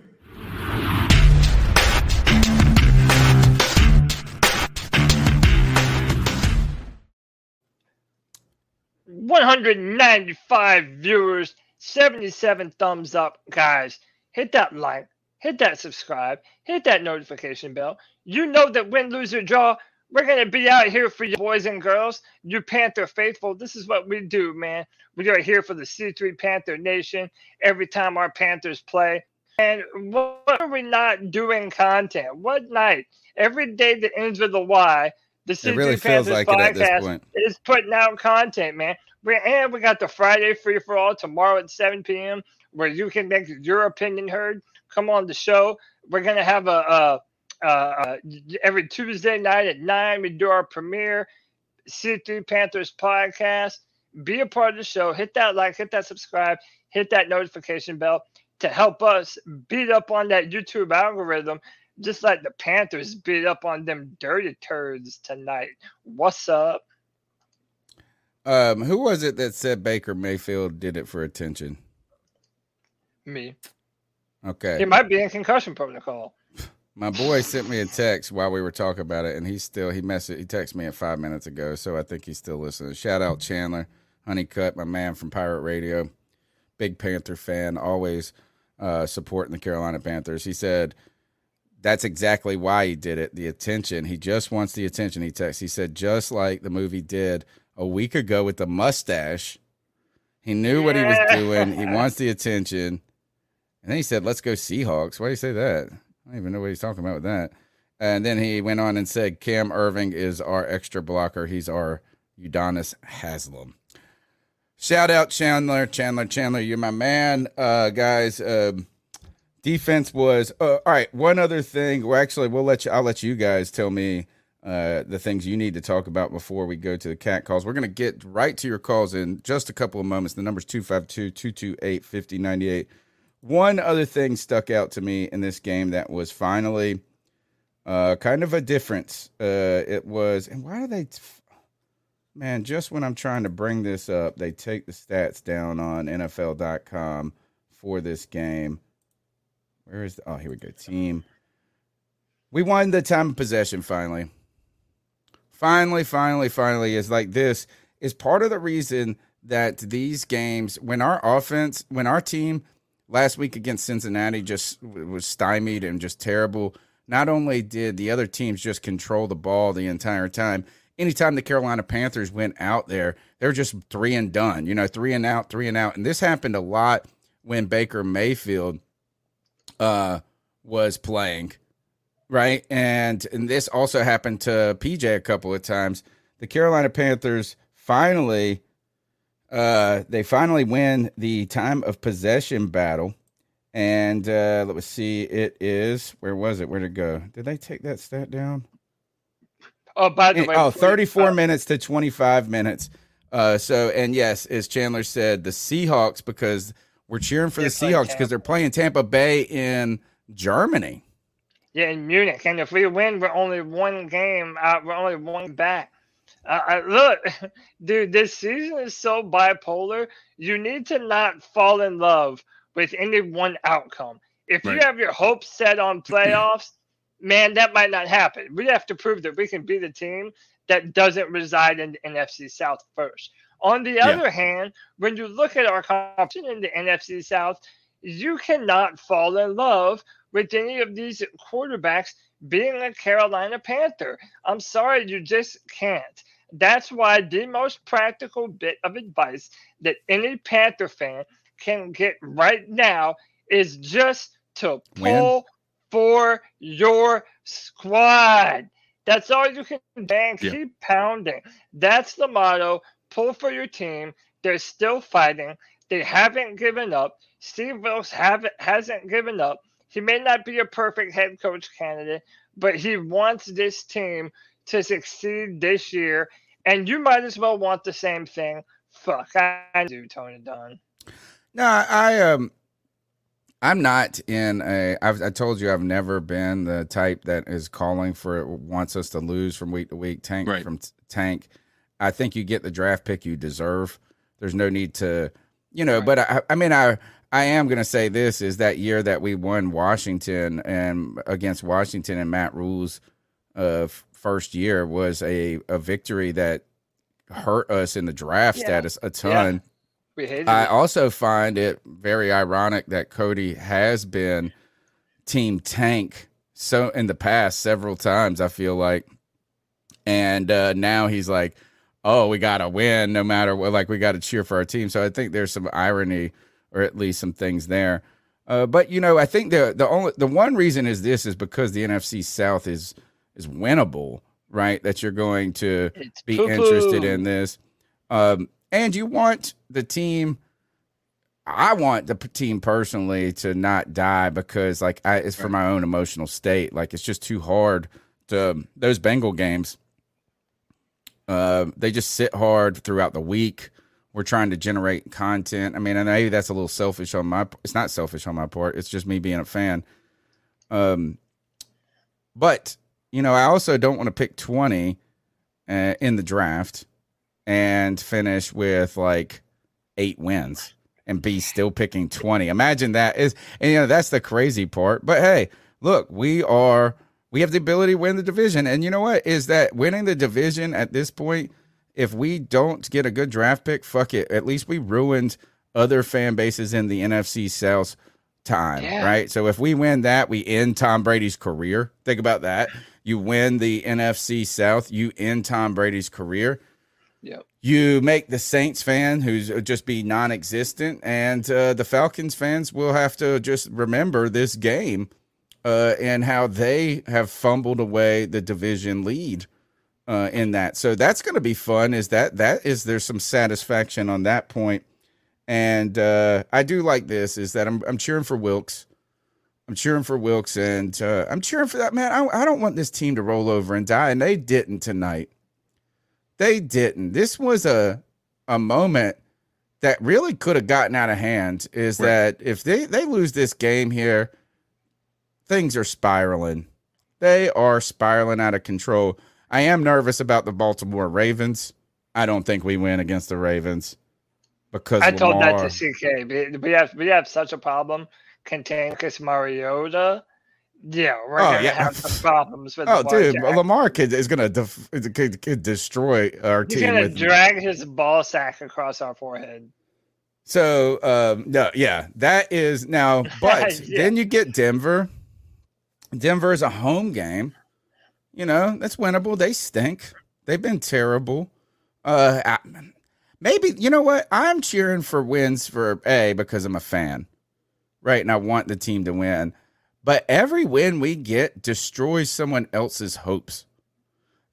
One hundred ninety-five viewers 77 thumbs up, guys. Hit that like, hit that subscribe, hit that notification bell. You know that win, lose, or draw, we're going to be out here for you boys and girls, you Panther faithful. This is what we do, man. We are here for the C3 Panther Nation every time our Panthers play. And what are we not doing content? What night? Every day that ends with a Y, the C3 it really Panthers like podcast is putting out content, man. We, and we got the Friday free for all tomorrow at 7 p.m. where you can make your opinion heard. Come on the show. We're gonna have a, a, a every Tuesday night at nine. We do our premiere C3 Panthers podcast. Be a part of the show. Hit that like, hit that subscribe, hit that notification bell to help us beat up on that YouTube algorithm, just like the Panthers beat up on them dirty turds tonight. What's up? Um, who was it that said Baker Mayfield did it for attention? Me. Okay. He might be in concussion protocol. [sighs] My boy sent me a text while we were talking about it, and he's still he messaged he texted me at five minutes ago, so I think he's still listening. Shout out Chandler Honeycutt, my man from Pirate Radio, big Panther fan, always uh, supporting the Carolina Panthers. He said that's exactly why he did it. The attention. He just wants the attention. He texts. He said just like the movie did a week ago with the mustache. He knew what he was doing. He wants [laughs] the attention. And then he said, "Let's go Seahawks." Why do you say that? I don't even know what he's talking about with that. And then he went on and said, Cam Erving is our extra blocker. He's our Udonis Haslem. Shout out Chandler, Chandler, Chandler. You're my man, uh, guys. Um, defense was uh, all right. One other thing. Well, actually, we'll let you. I'll let you guys tell me uh, the things you need to talk about before we go to the cat calls. We're going to get right to your calls in just a couple of moments. The number's 252 228 5098. One other thing stuck out to me in this game that was finally uh, kind of a difference. Uh, it was, and why are they, t- man, just when I'm trying to bring this up, they take the stats down on NFL.com for this game. Where is the, oh, here we go. Team. We won the time of possession finally. Finally, finally, finally is like this is part of the reason that these games, when our offense, when our team last week against Cincinnati just was stymied and just terrible. Not only did the other teams just control the ball the entire time, anytime the Carolina Panthers went out there, they're just three and done, you know, three and out, three and out. And this happened a lot when Baker Mayfield uh, was playing, right? And and this also happened to PJ a couple of times. The Carolina Panthers finally uh, they finally win the time of possession battle. And uh, let me see, it is, where was it? Where'd it go? Did they take that stat down? Oh, by the way, oh, 34 minutes to 25 minutes. Uh, so, and yes, as Chandler said, the Seahawks, because we're cheering for the Seahawks because they're playing Tampa Bay in Germany. Yeah, in Munich. And if we win, we're only one game out. We're only one back. Uh, look, [laughs] dude, this season is so bipolar. You need to not fall in love with any one outcome. If you have your hopes set on [clears throat] playoffs, man, that might not happen. We have to prove that we can be the team that doesn't reside in the NFC South first. On the Yeah. other hand, when you look at our competition in the NFC South, you cannot fall in love with any of these quarterbacks being a Carolina Panther. I'm sorry, you just can't. That's why the most practical bit of advice that any Panther fan can get right now is just to Win. pull for your squad. That's all you can bang. Yeah. Keep pounding. That's the motto. Pull for your team. They're still fighting. They haven't given up. Steve Wilks haven't hasn't given up. He may not be a perfect head coach candidate, but he wants this team to succeed this year. And you might as well want the same thing. Fuck, I, I do, Tony Dunn. No, I um, I'm not in a. I've I told you I've never been the type that is calling for wants us to lose from week to week, tank Right. from t- tank. I think you get the draft pick you deserve. There's no need to, you know. But I, I mean, I I am going to say this is that year that we won Washington and against Washington and Matt Rhule's uh, first year was a a victory that hurt us in the draft Yeah. status a ton. We hated I it. also find it very ironic that Cody has been team tank so in the past several times. I feel like, and uh, now he's like, "Oh, we got to win no matter what. Like we got to cheer for our team." So I think there's some irony, or at least some things there. Uh, but you know, I think the the only the one reason is this is because the NFC South is is winnable, right? That you're going to It's be poo-poo. interested in this. Um, and you want the team. I want the team personally to not die because, like, I, it's for my own emotional state. Like, it's just too hard to those Bengal games. Uh, they just sit hard throughout the week. We're trying to generate content. I mean, and maybe that's a little selfish on my. It's not selfish on my part. It's just me being a fan. Um, but you know, I also don't want to pick twenty uh, in the draft and finish with like eight wins and be still picking 20. Imagine that is and you know that's the crazy part. But hey, look, we are we have the ability to win the division. And you know what? Is that winning the division at this point, if we don't get a good draft pick, fuck it. At least we ruined other fan bases in the NFC South time, Yeah. right? So if we win that, we end Tom Brady's career. Think about that. You win the NFC South, you end Tom Brady's career. Yep. You make the Saints fan who's uh, just be non-existent, and uh, the Falcons fans will have to just remember this game uh, and how they have fumbled away the division lead uh, in that. So that's going to be fun. Is that that is there's some satisfaction on that point, and uh, I do like this. Is that I'm I'm cheering for Wilks. I'm cheering for Wilks, and uh, I'm cheering for that man. I, I don't want this team to roll over and die, and they didn't tonight. They didn't. This was a a moment that really could have gotten out of hand. Is Right. that if they they lose this game here, things are spiraling. They are spiraling out of control. I am nervous about the Baltimore Ravens. I don't think we win against the Ravens because I told that to CK. We- have we have such a problem containing Marcus Mariota. Yeah, we're Oh, gonna yeah. have some problems with [laughs] Oh, Lamar dude. Lamar could, is gonna def, could, could destroy our team. He's gonna drag his ball sack across our forehead. So um no, yeah, that is now, [laughs] but Yeah. then you get Denver. Denver is a home game. You know, that's winnable. They stink. They've been terrible. Uh I- maybe you know what? I'm cheering for wins for A because I'm a fan. Right, and I want the team to win. But every win we get destroys someone else's hopes.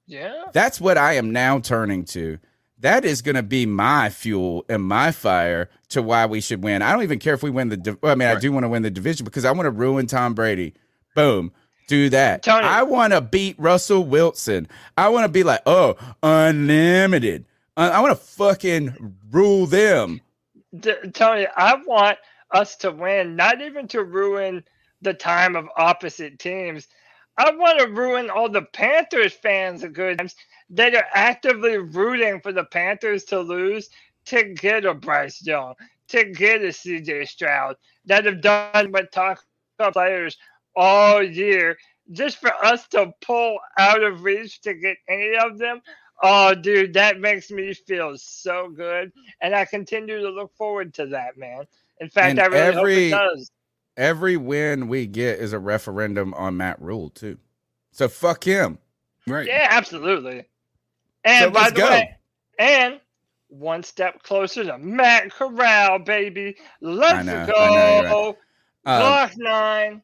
Yeah. That's what I am now turning to. That is going to be my fuel and my fire to why we should win. I don't even care if we win the. div- Well, I mean, I do want to win the division because I want to ruin Tom Brady. Boom, do that. Tony. I want to beat Russell Wilson. I want to be like, oh, unlimited. I, I want to fucking rule them. D- Tony, I want us to win, not even to ruin the time of opposite teams. I want to ruin all the Panthers fans of good times that are actively rooting for the Panthers to lose to get a Bryce Young, to get a CJ Stroud, that have done what talk players all year just for us to pull out of reach to get any of them. Oh, dude, that makes me feel so good and I continue to look forward to that, man. In fact, And I really every- hope it does. Every win we get is a referendum on Matt Rhule too. So fuck him. Right. Yeah, absolutely. And So by let's the go. way, and one step closer to Matt Corral, baby. Let's know, I go. know, you're Um, Block nine.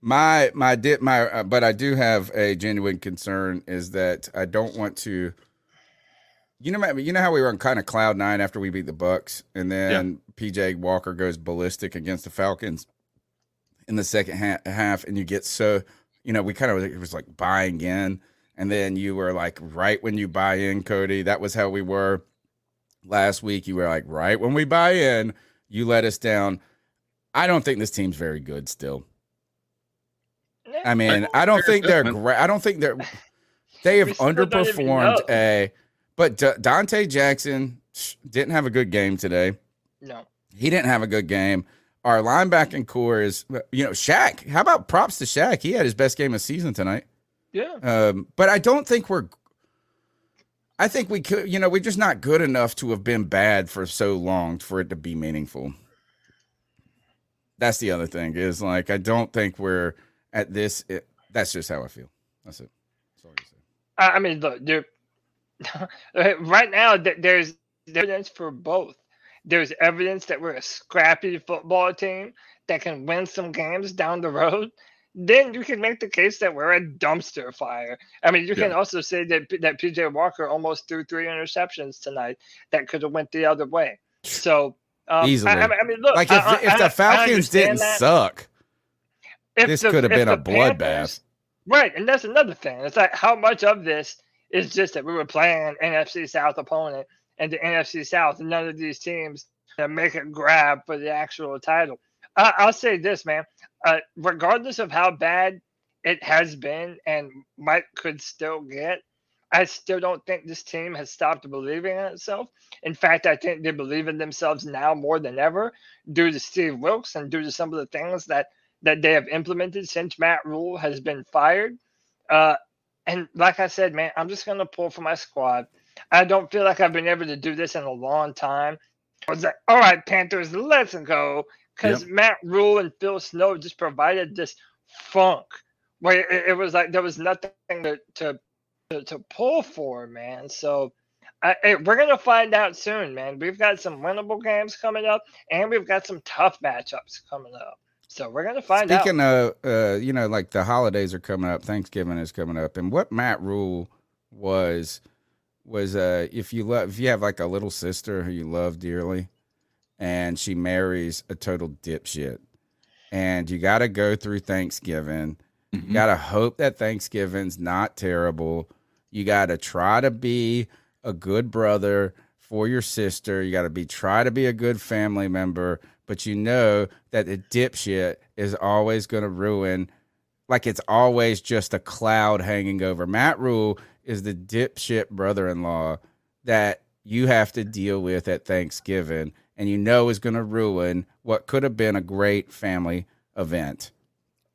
My my dip my uh, but I do have a genuine concern is that I don't want to. You know, you know how we were on kind of cloud nine after we beat the Bucks, and then PJ Walker goes ballistic against the Falcons in the second ha- half, and you get so you know we kind of it was like buying in, and then you were like right when you buy in, Cody. That was how we were last week. You were like right when we buy in, you let us down. I don't think this team's very good still. I mean, I don't think they're [laughs] great. I don't think they're they have We still don't even underperformed a. But D- Donte Jackson sh- didn't have a good game today. No. He didn't have a good game. Our linebacking corps is, you know, Shaq. How about props to Shaq? He had his best game of season tonight. Yeah. Um, but I don't think we're. I think we could, you know, we're just not good enough to have been bad for so long for it to be meaningful. That's the other thing is like I don't think we're at this. It, that's just how I feel. That's it. That's all I say. I mean, look, dude. [laughs] right now, there's evidence for both. There's evidence that we're a scrappy football team that can win some games down the road. Then you can make the case that we're a dumpster fire. I mean, you can also say that that PJ Walker almost threw three interceptions tonight that could have went the other way. So um, Easily. I, I mean, look, Like if, I- if the Falcons didn't that. suck, If this the- could have been a bloodbath. Right, and that's another thing. It's like how much of this is just that we were playing an NFC South opponent, and the NFC South, none of these teams that make a grab for the actual title. I, I'll say this, man. Uh, regardless of how bad it has been and might could still get, I still don't think this team has stopped believing in itself. In fact, I think they believe in themselves now more than ever due to Steve Wilks and due to some of the things that that they have implemented since Matt Rhule has been fired. Uh, and like I said, man, I'm just going to pull for my squad. I don't feel like I've been able to do this in a long time. I was like, all right, Panthers, let's go. Because yep. Matt Rhule and Phil Snow just provided this funk where it, it was like there was nothing to, to, to, to pull for, man. So I, we're going to find out soon, man. We've got some winnable games coming up, and we've got some tough matchups coming up. So we're gonna find Speaking out. Speaking of, uh, you know, like the holidays are coming up, Thanksgiving is coming up, and what Matt Rhule was was uh, if you love, if you have like a little sister who you love dearly, and she marries a total dipshit, and you got to go through Thanksgiving. Mm-hmm. You got to hope that Thanksgiving's not terrible. You got to try to be a good brother for your sister. You got to be try to be a good family member, but you know that the dipshit is always going to ruin. Like it's always just a cloud hanging over. Matt Rhule is the dipshit brother-in-law that you have to deal with at Thanksgiving, and you know is going to ruin what could have been a great family event.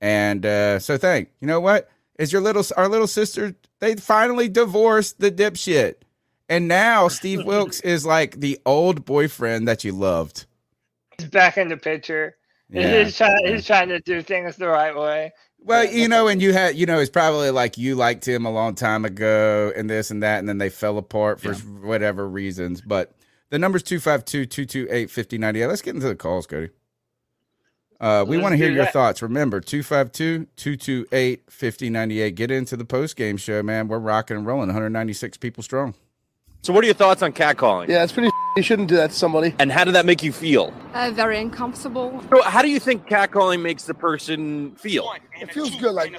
And uh, so, thank you know what is your little our little sister? They finally divorced the dipshit. And now Steve [laughs] Wilks is like the old boyfriend that you loved. He's [laughs] back in the picture. Yeah. He's trying. He's trying to do things the right way. Well, you know, and you had, you know, it's probably like you liked him a long time ago, and this and that, and then they fell apart for yeah. whatever reasons. But the number's 252 228 5098. Let's get into the calls, Cody. Uh, we want to hear your that. thoughts. Remember, 252 228 5098. Get into the post game show, man. We're rocking and rolling, 196 people strong. So, what are your thoughts on catcalling? Yeah, it's pretty. You shouldn't do that to somebody. And how did that make you feel? Uh, very uncomfortable. So, how do you think catcalling makes the person feel? It feels good, like.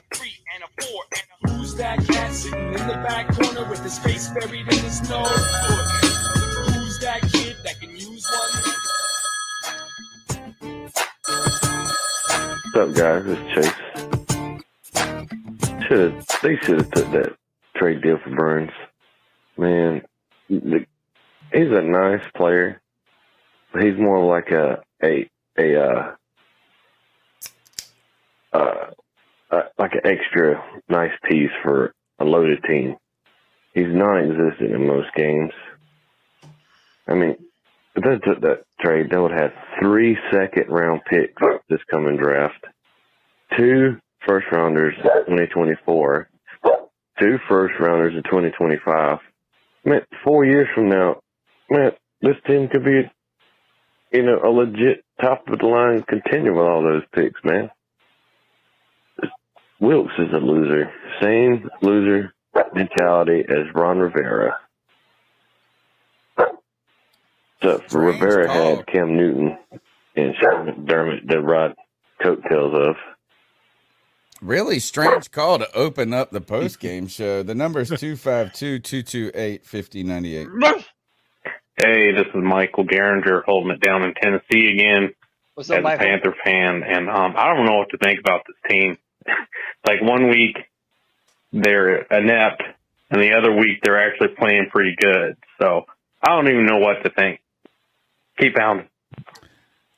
Who's that cat sitting in the back corner with his face buried in his nose? Who's that kid that can use one? What's up, guys? It's Chase. Should they should have took that trade deal for Burns. Man, the, he's a nice player. He's more like a a a uh, uh, uh, like an extra nice piece for a loaded team. He's non-existent in most games. I mean, if they took that trade, they would have three second round picks this coming draft, two first rounders in 2024, two first rounders in 2025 man, four years from now, man, this team could be, you know, a legit top of the line contender with all those picks, man. Wilks is a loser. Same loser mentality as Ron Rivera. So Rivera had Cam Newton and Sean McDermott that ride coattails of. Really strange call to open up the post game show. The number is 252 228 5098. Hey, this is Michael Garinger holding it down in Tennessee again What's up, as Michael? a Panther fan. And um, I don't know what to think about this team. [laughs] like one week they're inept, and the other week they're actually playing pretty good. So I don't even know what to think. Keep pounding.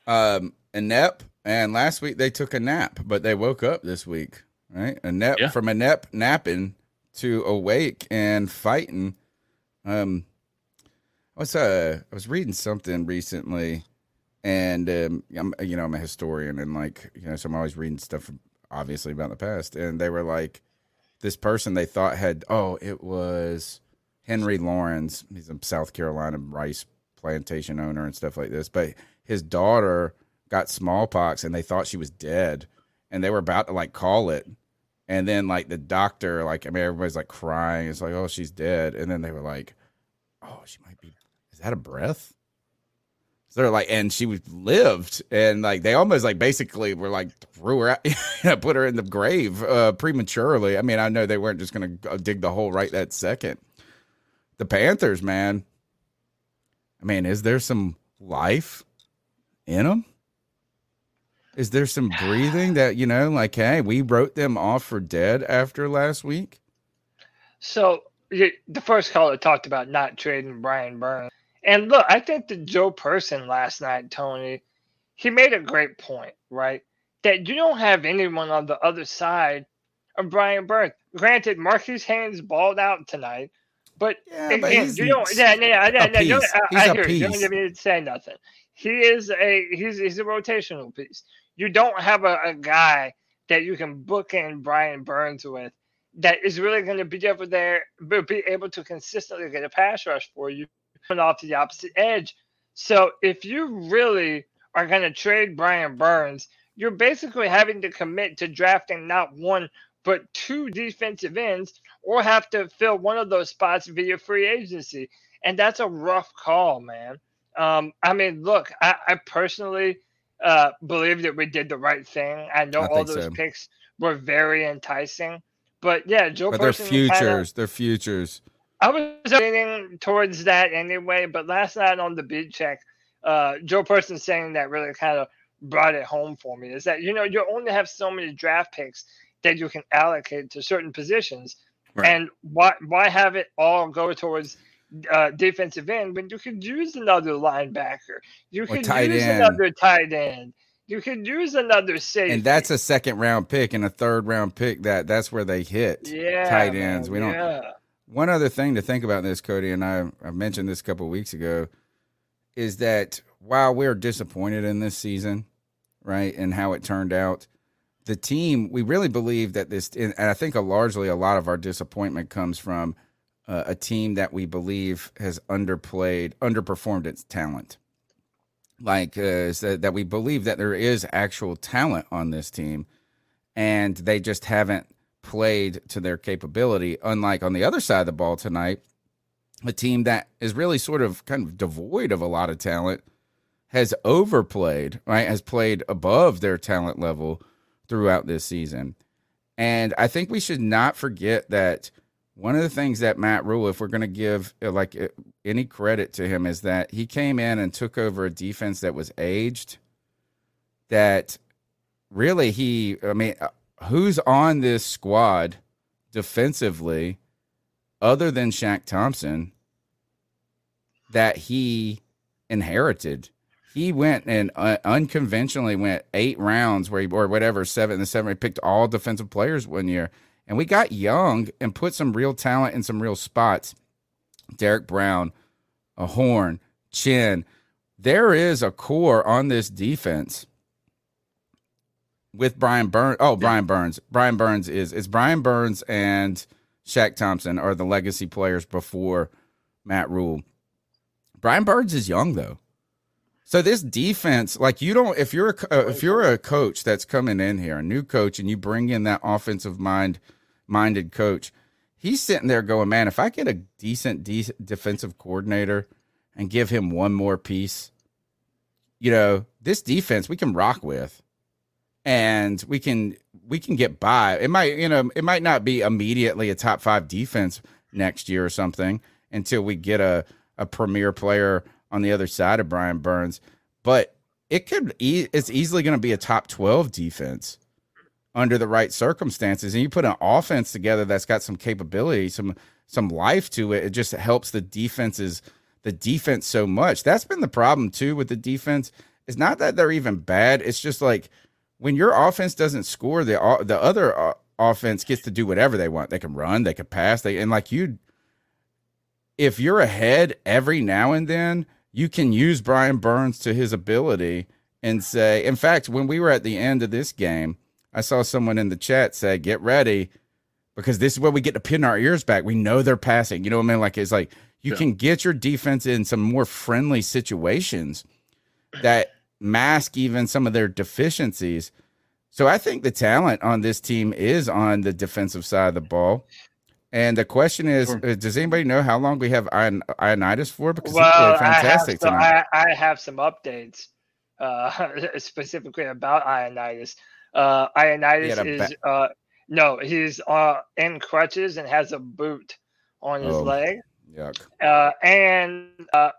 Um, inept and last week they took a nap, but they woke up this week, right? A nap Yeah. from a nap napping to awake and fighting. Um, I was uh, I was reading something recently, and um, I'm you know I'm a historian and like you know so I'm always reading stuff obviously about the past, and they were like this person they thought had oh it was Henry Laurens, he's a South Carolina rice plantation owner and stuff like this, but his daughter got smallpox and they thought she was dead and they were about to like call it. And then like the doctor like i mean everybody's like crying. It's like oh she's dead. And then they were like oh she might be is that a breath? So they're like and she lived. And like they almost like basically were like threw her out [laughs] put her in the grave uh prematurely. I mean i know they weren't just gonna dig the hole right that second. The panthers man. I mean is there some life in them is there some breathing that, you know, like, hey, we wrote them off for dead after last week? So the first caller talked about not trading Brian Burns. And look, I think that Joe Person last night, Tony, he made a great point, right? that you don't have anyone on the other side of Brian Burns. Granted, Marquis Haynes balled out tonight, but Yeah, again, but he's you don't. Yeah, yeah, yeah, yeah, yeah, you. I, He's I a hear you. Don't even say nothing. He is a he's he's a rotational piece. You don't have a, a guy that you can book in Brian Burns with that is really going to be able there, be able to consistently get a pass rush for you coming off to the opposite edge. So if you really are going to trade Brian Burns, you're basically having to commit to drafting not one but two defensive ends, or have to fill one of those spots via free agency, and that's a rough call, man. Um, I mean, look, I, I personally uh, believe that we did the right thing. I know I all those so. picks were very enticing, but yeah, Joe. But they're Person kinda- futures. They're futures. I was leaning towards that anyway, but last night on the beat check, uh, Joe Person saying that really kind of brought it home for me. Is that you know you only have so many draft picks that you can allocate to certain positions, Right. and why why have it all go towards uh, defensive end but you could use another linebacker, you could use end. another tight end, you could use another safety. And that's a second round pick and a third round pick. That that's where they hit yeah, tight ends. We don't. Yeah. One other thing to think about this, Cody, and I, I mentioned this a couple of weeks ago, is that while we're disappointed in this season, right, and how it turned out, the team, we really believe that this, and I think a largely a lot of our disappointment comes from uh, a team that we believe has underplayed, underperformed its talent. Like uh, that we believe that there is actual talent on this team, and they just haven't played to their capability. Unlike on the other side of the ball tonight, a team that is really sort of kind of devoid of a lot of talent has overplayed, right? Has played above their talent level throughout this season. And I think we should not forget that one of the things that Matt Rhule, if we're going to give uh, like uh, any credit to him, is that he came in and took over a defense that was aged. That really he, I mean, uh, who's on this squad defensively other than Shaq Thompson that he inherited? He went and unconventionally went eight rounds where he, or whatever, seven and seven, he picked all defensive players one year. And we got young and put some real talent in some real spots. Derrick Brown, a horn, Chinn. There is a core on this defense with Brian Burns. Oh, Brian Burns. Brian Burns is it's Brian Burns and Shaq Thompson are the legacy players before Matt Rhule. Brian Burns is young though. So this defense, like you don't, if you're a, if you're a coach that's coming in here, a new coach, and you bring in that offensive mind minded coach, he's sitting there going, man, if I get a decent, defensive coordinator and give him one more piece, you know, this defense we can rock with, and we can we can get by. It might, you know, it might not be immediately a top five defense next year or something until we get a a premier player on the other side of Brian Burns, but it could e- it's easily going to be a top 12 defense under the right circumstances and you put an offense together that's got some capability, some some life to it, it just helps the defenses the defense so much. That's been the problem too with the defense. It's not that they're even bad, it's just like when your offense doesn't score, the the other uh, offense gets to do whatever they want. They can run, they can pass, they and like you if you're ahead every now and then, you can use Brian Burns to his ability and say, in fact, when we were at the end of this game, I saw someone in the chat say, get ready because this is where we get to pin our ears back. We know they're passing. You know what I mean? Like, it's like you Yeah. can get your defense in some more friendly situations that mask even some of their deficiencies. So I think the talent on this team is on the defensive side of the ball. And the question is, uh, does anybody know how long we have Ion- Ioannidis for? Because he Well, played I have, fantastic some, tonight. I, I have some updates uh, [laughs] specifically about Ioannidis. Uh, Ioannidis had is ba- uh, no, he's uh, in crutches and has a boot on his Oh. leg, Yuck. uh, and uh,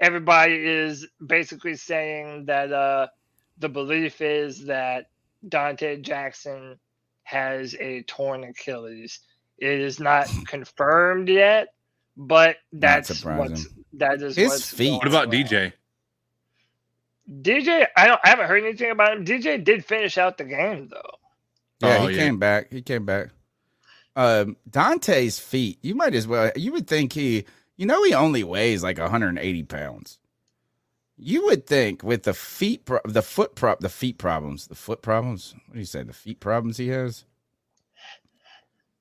everybody is basically saying that uh, the belief is that Donte Jackson has a torn Achilles. It is not [sighs] confirmed yet, but that's what's that is His what's feet. What about on. DJ? DJ, I don't, I haven't heard anything about him. DJ did finish out the game though. Yeah, Oh, he yeah. came back. He came back. Um, Donte's feet. You might as well. You would think he. You know, he only weighs like 180 pounds. You would think with the feet, pro- the foot prop, the feet problems, the foot problems. What do you say? The feet problems he has.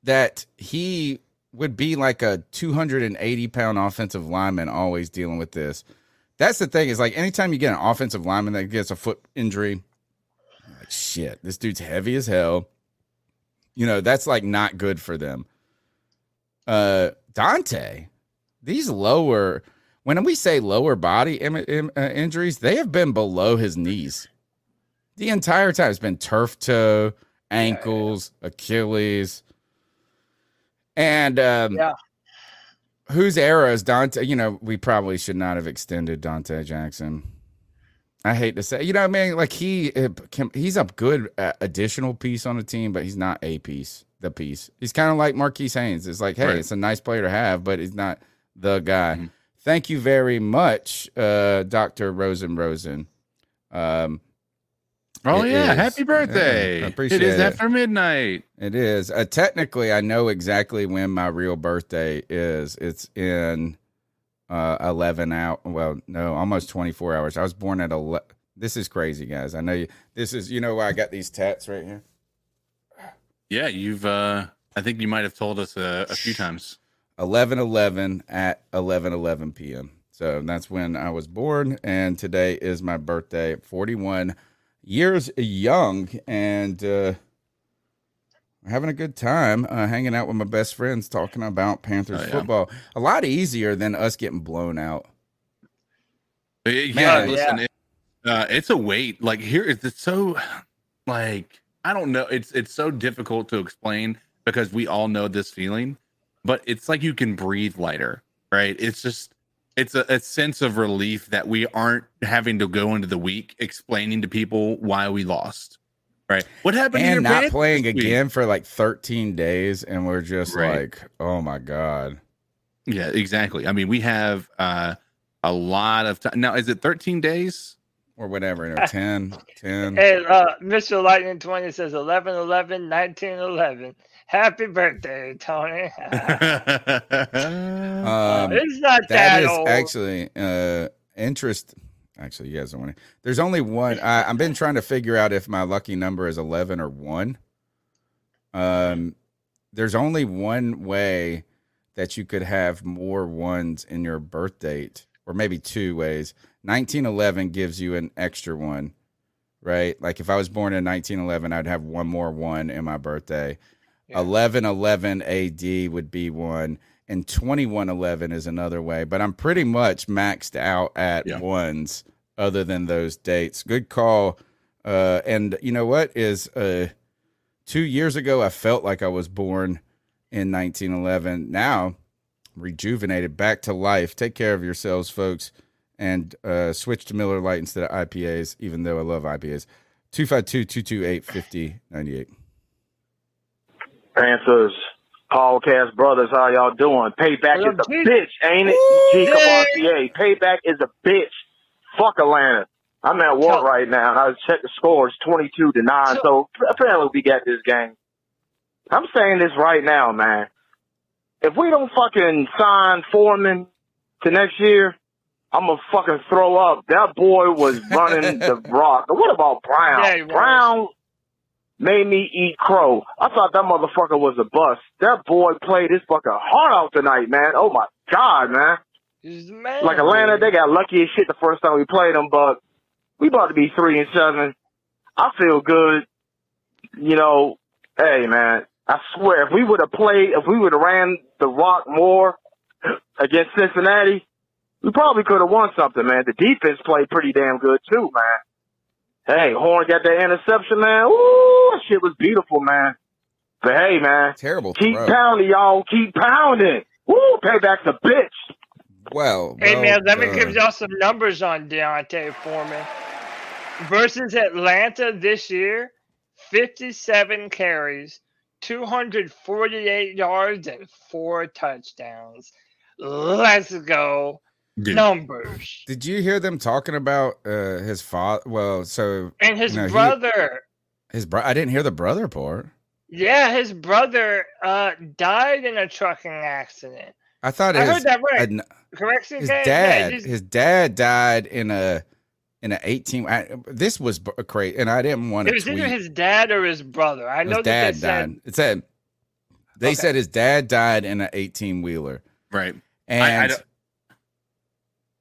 That he would be like a 280 pound offensive lineman, always dealing with this. That's the thing. Is like anytime you get an offensive lineman that gets a foot injury, like shit, this dude's heavy as hell. You know, that's like not good for them. Uh Donte, these lower when we say lower body Im- im- uh, injuries, they have been below his knees. The entire time it's been turf toe, ankles, Achilles. And um Yeah. Whose era is Donte? You know, we probably should not have extended Donte Jackson. I hate to say, you know, what I mean, like he can, he's a good uh, additional piece on the team, but he's not a piece. The piece. He's kind of like Marquis Haynes. It's like, hey, Right. it's a nice player to have, but he's not the guy. Thank you very much, uh, Doctor Rosen Rosen. Um, Oh it yeah, is- happy birthday! I appreciate it is it. after midnight. It is. Uh, technically, I know exactly when my real birthday is. It's in uh, 11 out. Well, no, almost 24 hours. I was born at 11. This is crazy, guys. I know you. This is, you know, why I got these tats right here. Yeah, you've. uh I think you might have told us uh, a few times. 11 11 at 11 11 p.m. So that's when I was born. And today is my birthday, 41 years young. And uh, having a good time uh, hanging out with my best friends talking about Panthers Oh, yeah. football. A lot easier than us getting blown out. Uh, Yeah, Man, listen, It, uh, it's a weight. Like here, it's so like I don't know. It's it's so difficult to explain because we all know this feeling, but it's like you can breathe lighter, right? It's just it's a, a sense of relief that we aren't having to go into the week explaining to people why we lost. Right? What happened? to your And not playing again for like 13 days. And we're just Right. like, oh my God. Yeah, exactly. I mean, we have uh, a lot of time now. Is it 13 days or whatever? You know, 10, 10. Hey, uh, Mr. Lightning 20 says 11 11 19 11. Happy birthday, Tony. [laughs] Um, It's not that that is old. actually uh interest. Actually, you guys don't want to. There's only one. I, I've been trying to figure out if my lucky number is 11 or one. Um, there's only one way that you could have more ones in your birth date, or maybe two ways. 1911 gives you an extra one, right? Like if I was born in 1911, I'd have one more one in my birthday. 1111 AD would be one, and 2111 is another way. But I'm pretty much maxed out at ones other than those dates. Good call. Uh, and you know what is uh, two years ago, I felt like I was born in 1911. Now, rejuvenated, back to life. Take care of yourselves, folks, and uh, switch to Miller Lite instead of IPAs, even though I love IPAs. 252 228 5098. Panthers, podcast brothers, how y'all doing? Payback is a bitch, ain't it? G Cavassier. Payback is a bitch. Fuck Atlanta. I'm at war right now. I checked the scores, 22 to 9. So apparently we got this game. I'm saying this right now, man. If we don't fucking sign Foreman to next year, I'm gonna fucking throw up. That boy was running the [laughs] rock. What about Brown? Yeah. Brown made me eat crow. I thought that motherfucker was a bust. That boy played his fucking heart out tonight, man. Oh my god, man. Man. Like Atlanta, they got lucky as shit the first time we played them, but we about to be three and seven. I feel good. You know, hey man, I swear if we would have played, if we would have ran the rock more against Cincinnati, we probably could have won something, man. The defense played pretty damn good too, man. Hey, Horn got that interception, man. Ooh, that shit was beautiful, man. But hey, man, terrible. Keep throw. pounding, y'all. Keep pounding. Woo, payback's a bitch. Well, Hey well man, let me give y'all some numbers on D'Onta Foreman. Versus Atlanta this year, 57 carries, 248 yards, and four touchdowns. Let's go. Numbers. Did you hear them talking about uh, his father? Well, so And his you know, he- brother. his bro. I didn't hear the brother part. Yeah, his brother uh died in a trucking accident. I thought I his, heard that right. had n- Correction, his Ken? Yeah, dad. just- his dad died in a in a eighteen. I, this was crazy, and I didn't want to it was tweet. either his dad or his brother. I know his that dad they said died. It said they said his dad died in an eighteen wheeler. Right. And I, I don't-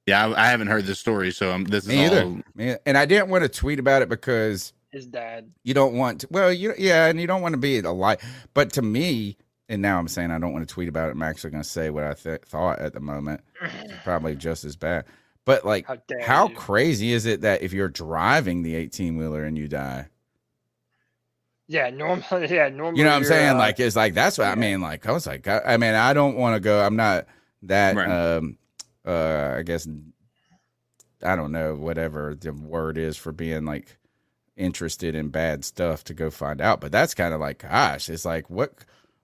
yeah, I, I haven't heard this story, so um, this is me either. all. Me- and I didn't want to tweet about it because his dad. you don't want to well you yeah and you don't want to be a lie but to me and now i'm saying i don't want to tweet about it i'm actually going to say what i th- thought at the moment It's probably [sighs] just as bad but like How dare how you. crazy is it that if you're driving the 18 wheeler and you die Yeah, normally [laughs] yeah, normally you know what i'm you're, saying uh, like it's like that's what i mean like i was like i, I mean i don't want to go i'm not that um uh i guess i don't know whatever the word is for being like interested in bad stuff to go find out. But that's kind of like, gosh, it's like what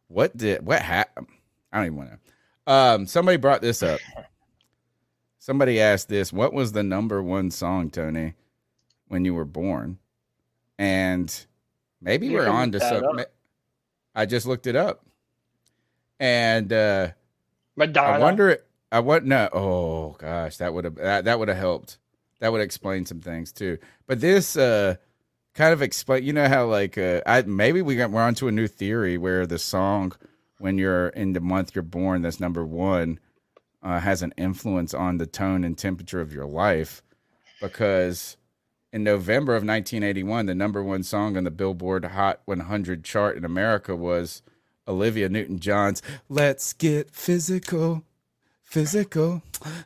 what did what happened? I don't even want to. Um, somebody brought this up. Somebody asked this: What was the number one song, Tony, when you were born? And maybe You we're on to something. I just looked it up, and uh, Madonna. I wonder. I what? No. Oh gosh, that would have that, that would have helped. That would explain some things too. But this uh kind of explain. You know how like uh, I maybe we got we're onto a new theory where the song when you're in the month you're born that's number one uh, has an influence on the tone and temperature of your life because in November of 1981 the number one song on the Billboard Hot 100 chart in America was Olivia Newton-John's "Let's Get Physical." Physical.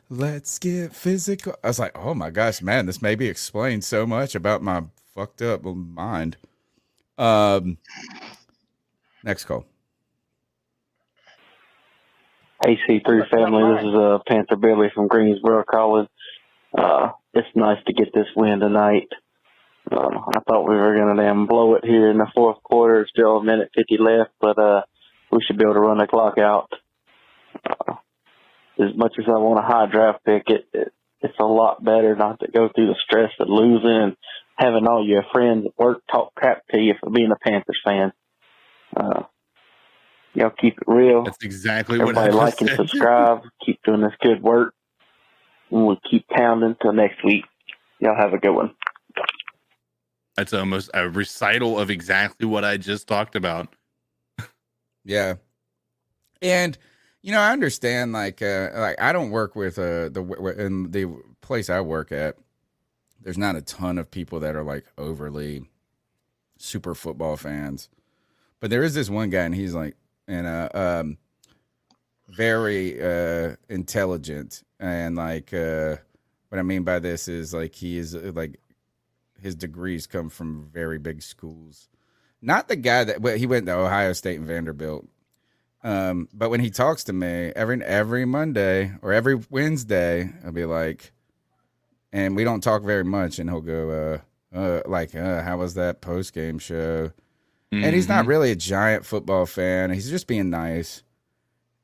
Let's get physical. I was like, oh my gosh, man, this maybe explains so much about my fucked up mind. Um, next call. AC3 family, this is uh, Panther Billy from Greensboro calling. Uh, it's nice to get this win tonight. Uh, I thought we were going to damn blow it here in the fourth quarter. Still a minute 50 left, but uh, we should be able to run the clock out. Uh, as much as I want a high draft pick, it, it it's a lot better not to go through the stress of losing and having all your friends at work talk crap to you for being a Panthers fan. Uh, y'all keep it real. That's exactly what I like and said. subscribe. [laughs] keep doing this good work. And we'll keep pounding till next week. Y'all have a good one. That's almost a recital of exactly what I just talked about. Yeah. And you know, I understand like uh like I don't work with uh the in the place I work at there's not a ton of people that are like overly super football fans. But there is this one guy and he's like and uh um very uh intelligent and like uh what I mean by this is like he is uh, like his degrees come from very big schools. Not the guy that he went to Ohio State and Vanderbilt. Um, but when he talks to me every every Monday or every Wednesday, I'll be like, and we don't talk very much, and he'll go, uh, uh like, uh, how was that post game show? And he's not Mhm. really a giant football fan. He's just being nice.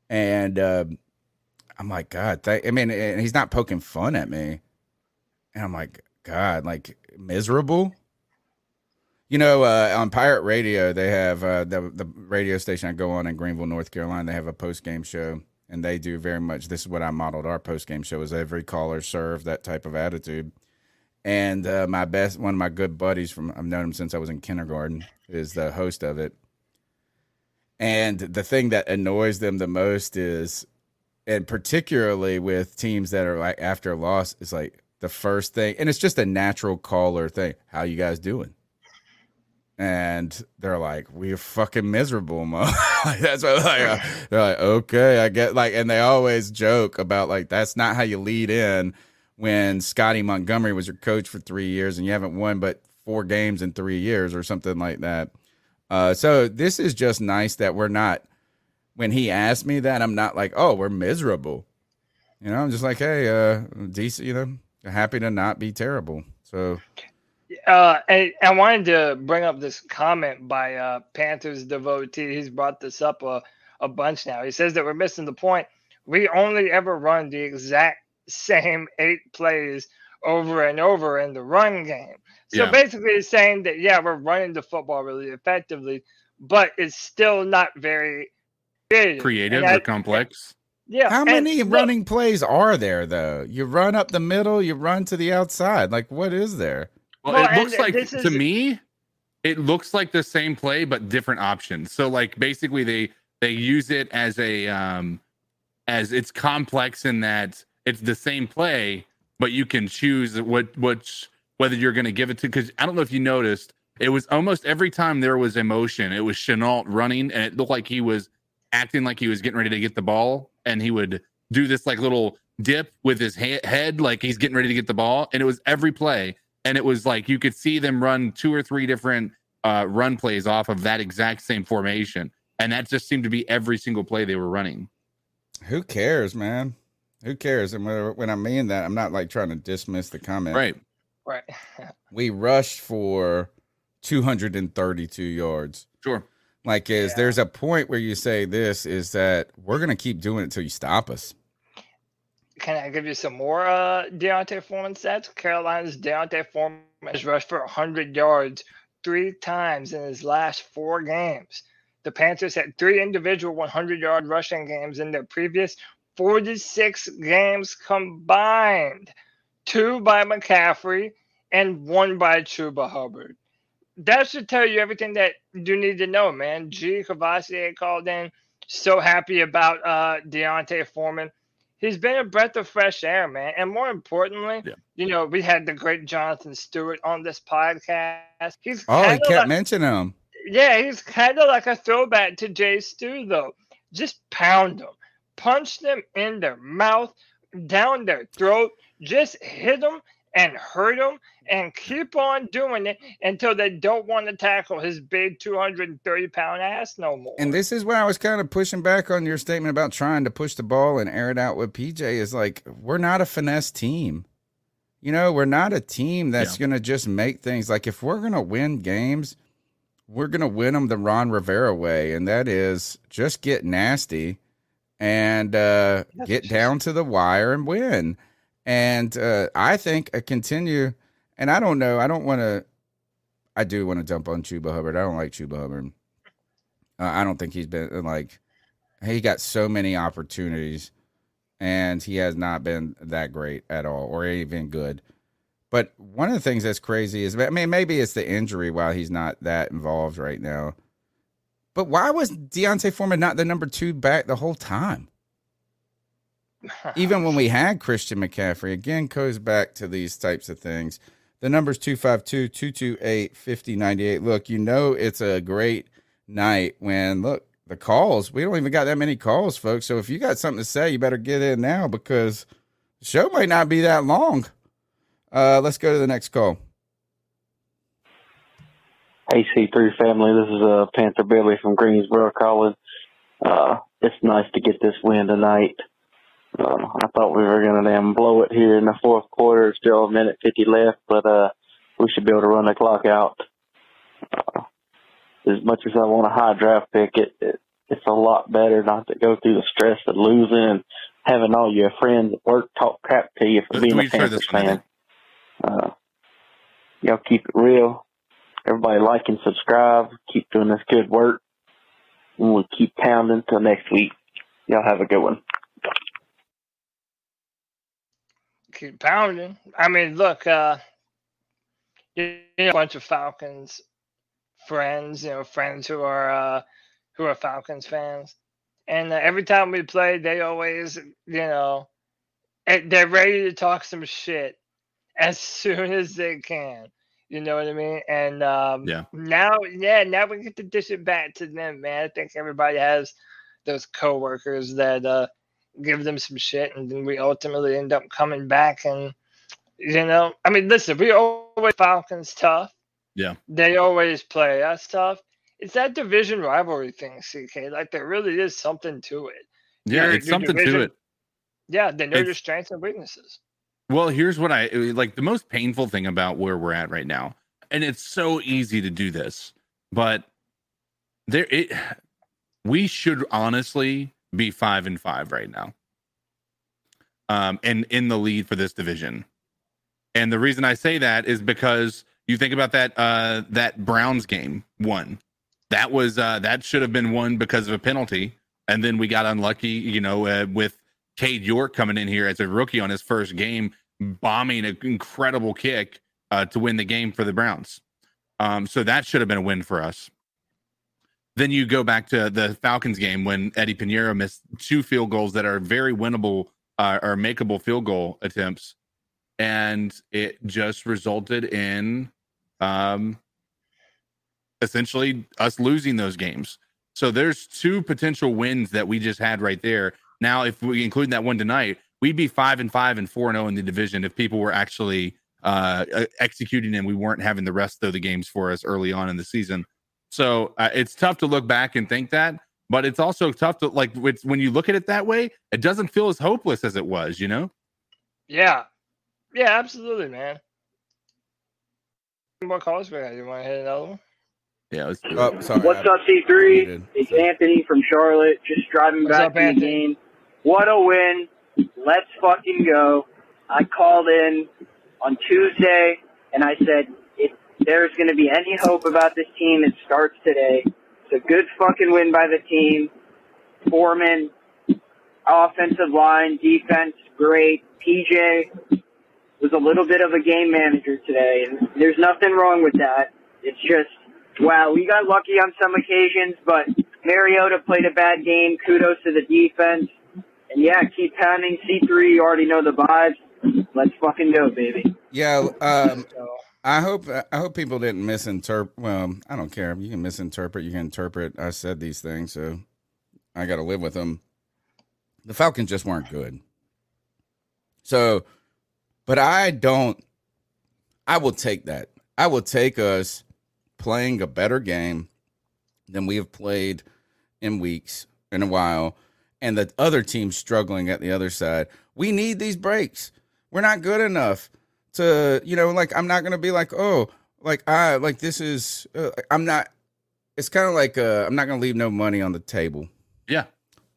And um I'm like, God, th- I mean, and he's not poking fun at me. And I'm like, God, like miserable. You know, uh, on Pirate Radio, they have uh, the the radio station I go on in Greenville, North Carolina. They have a post game show, and they do very much. This is what I modeled our post game show: is every caller served that type of attitude. And uh, my best, one of my good buddies from I've known him since I was in kindergarten, is the host of it. And the thing that annoys them the most is, and particularly with teams that are like after a loss, is like the first thing, and it's just a natural caller thing. How you guys doing? And they're like, we're fucking miserable, mo. [laughs] like, that's what like, uh, they're like. Okay, I get like, and they always joke about like that's not how you lead in when Scottie Montgomery was your coach for three years and you haven't won but four games in three years or something like that. Uh, so this is just nice that we're not. When he asked me that, I'm not like, oh, we're miserable. You know, I'm just like, hey, uh, decent. You know, happy to not be terrible. So Uh, and I wanted to bring up this comment by uh, Panthers devotee. He's brought this up a, a bunch now. He says that we're missing the point. We only ever run the exact same eight plays over and over in the run game. So Yeah. basically, it's saying that yeah, we're running the football really effectively, but it's still not very creative. Creative And or I- complex. Yeah. How and many look, running plays are there though? You run up the middle, you run to the outside. Like what is there? Well, Well, it looks like this to me, it looks like the same play but different options. So like basically they they use it as a um as it's complex in that it's the same play, but you can choose what which whether you're going to give it to because I don't know if you noticed it was almost every time there was emotion, it was Shenault running and it looked like he was acting like he was getting ready to get the ball and he would do this like little dip with his he- head like he's getting ready to get the ball and it was every play and it was like you could see them run two or three different uh, run plays off of that exact same formation and that just seemed to be every single play they were running Who cares, man? Who cares? And when when I mean that, I'm not like trying to dismiss the comment. right right. [laughs] We rushed for 232 yards. sure Like, is there's a point where you say this is that we're gonna keep doing it till you stop us. Can I give you some more uh, D'Onta Foreman stats? Carolina's D'Onta Foreman has rushed for 100 yards three times in his last four games. The Panthers had three individual 100 yard rushing games in their previous 46 games combined two by McCaffrey and one by Chuba Hubbard. That should tell you everything that you need to know, man. G. Cavassier called in. So happy about uh, D'Onta Foreman he's been a breath of fresh air, man. And more importantly, you know, we had the great Jonathan Stewart on this podcast. He's Oh, he kept like- mentioning him. yeah, he's kind of like a throwback to Jay Stu, though. Just pound them, punch them in their mouth, down their throat, just hit them and hurt him and keep on doing it until they don't want to tackle his big 230 pound ass no more. And this is where I was kind of pushing back on your statement about trying to push the ball and air it out with PJ is like we're not a finesse team. You know, we're not a team that's going to just make things like if we're going to win games, we're going to win them the Ron Rivera way and that is just get nasty and uh get down to the wire and win. And uh I think a continue and I don't know, I don't want to I do want to jump on Chuba Hubbard. I don't like Chuba Hubbard. Uh, I don't think he's been like he got so many opportunities and he has not been that great at all or even good. But one of the things that's crazy is I mean maybe it's the injury while he's not that involved right now. But why was D'Onta Foreman not the number two back the whole time? Even when we [laughs] had Christian McCaffrey, again, goes back to these types of things. The number's 252 228 5098. Look, you know it's a great night when, look, the calls, we don't even got that many calls, folks. So if you got something to say, you better get in now because the show might not be that long. Uh, let's go to the next call. AC3 family, this is uh, Panther Billy from Greensboro calling. Uh, it's nice to get this win tonight. Uh, I thought we were going to damn blow it here in the fourth quarter. Still a minute 50 left, but uh, we should be able to run the clock out. Uh, as much as I want a high draft pick, it, it it's a lot better not to go through the stress of losing and having all your friends at work talk crap to you for Let's being a Panthers this one, I fan. Uh, y'all keep it real. Everybody like and subscribe. Keep doing this good work. And we'll keep pounding till next week. Y'all have a good one. Keep pounding. I mean, look, uh, you know, a bunch of Falcons friends, you know, friends who are uh, who are Falcons fans, and uh, every time we play, they always, you know, eh, they're ready to talk some shit [laughs] as soon as they can. You know what I mean? And um, Yeah. now, yeah, now we get to dish it back to them, man. I think everybody has those coworkers that uh, give them some shit, and then we ultimately end up coming back. And you know, I mean, listen, we always Falcons tough. Yeah. They always play us tough. It's that division rivalry thing, CK. Like there really is something to it. Yeah, Your- it's your something division- to it. Yeah, they know your strengths and weaknesses. Well, here's what I like the most painful thing about where we're at right now. And it's so easy to do this, but there it we should honestly be 5 and 5 right now. um, and in the lead for this division. And the reason I say that is because you think about that uh, that Browns game one. That was uh, that should have been won because of a penalty, and then we got unlucky. You know, uh, with Cade York coming in here as a rookie on his first game, bombing an incredible kick uh, to win the game for the Browns. Um, so that should have been a win for us. Then you go back to the Falcons game when Eddy Piñeiro missed two field goals that are very winnable uh, or makeable field goal attempts, and it just resulted in um, essentially us losing those games. So there's two potential wins that we just had right there. Now, if we include that one tonight, we'd be five and five and four and zero in the division if people were actually uh, executing and we weren't having the rest of the games for us early on in the season. So uh, it's tough to look back and think that, but it's also tough to like when you look at it that way, it doesn't feel as hopeless as it was, you know? Yeah. Yeah, absolutely, man. More calls for that. You want to hit another one? Yeah, let's do Oh, sorry. What's up, C3? It's Anthony from Charlotte, just driving What's back up, from the game. What a win. Let's fucking go. I called in on Tuesday and I said, if there's going to be any hope about this team, it starts today. It's a good fucking win by the team. Foreman, offensive line, defense, great. PJ was a little bit of a game manager today, and there's nothing wrong with that. It's just, wow, we got lucky on some occasions, but Mariota played a bad game. Kudos to the defense. And yeah, keep pounding. C3, you already know the vibes. Let's fucking go, baby. Yeah, um, I hope I hope people didn't misinterpret. Well, I don't care. You can misinterpret. You can interpret. I said these things, so I got to live with them. The Falcons just weren't good. So, but I don't. I will take that. I will take us playing a better game than we have played in weeks in a while, and the other team struggling at the other side. We need these breaks. We're not good enough to, you know, like I'm not gonna be like, oh, like I like this is. Uh, I'm not. It's kind of like uh, I'm not gonna leave no money on the table. Yeah.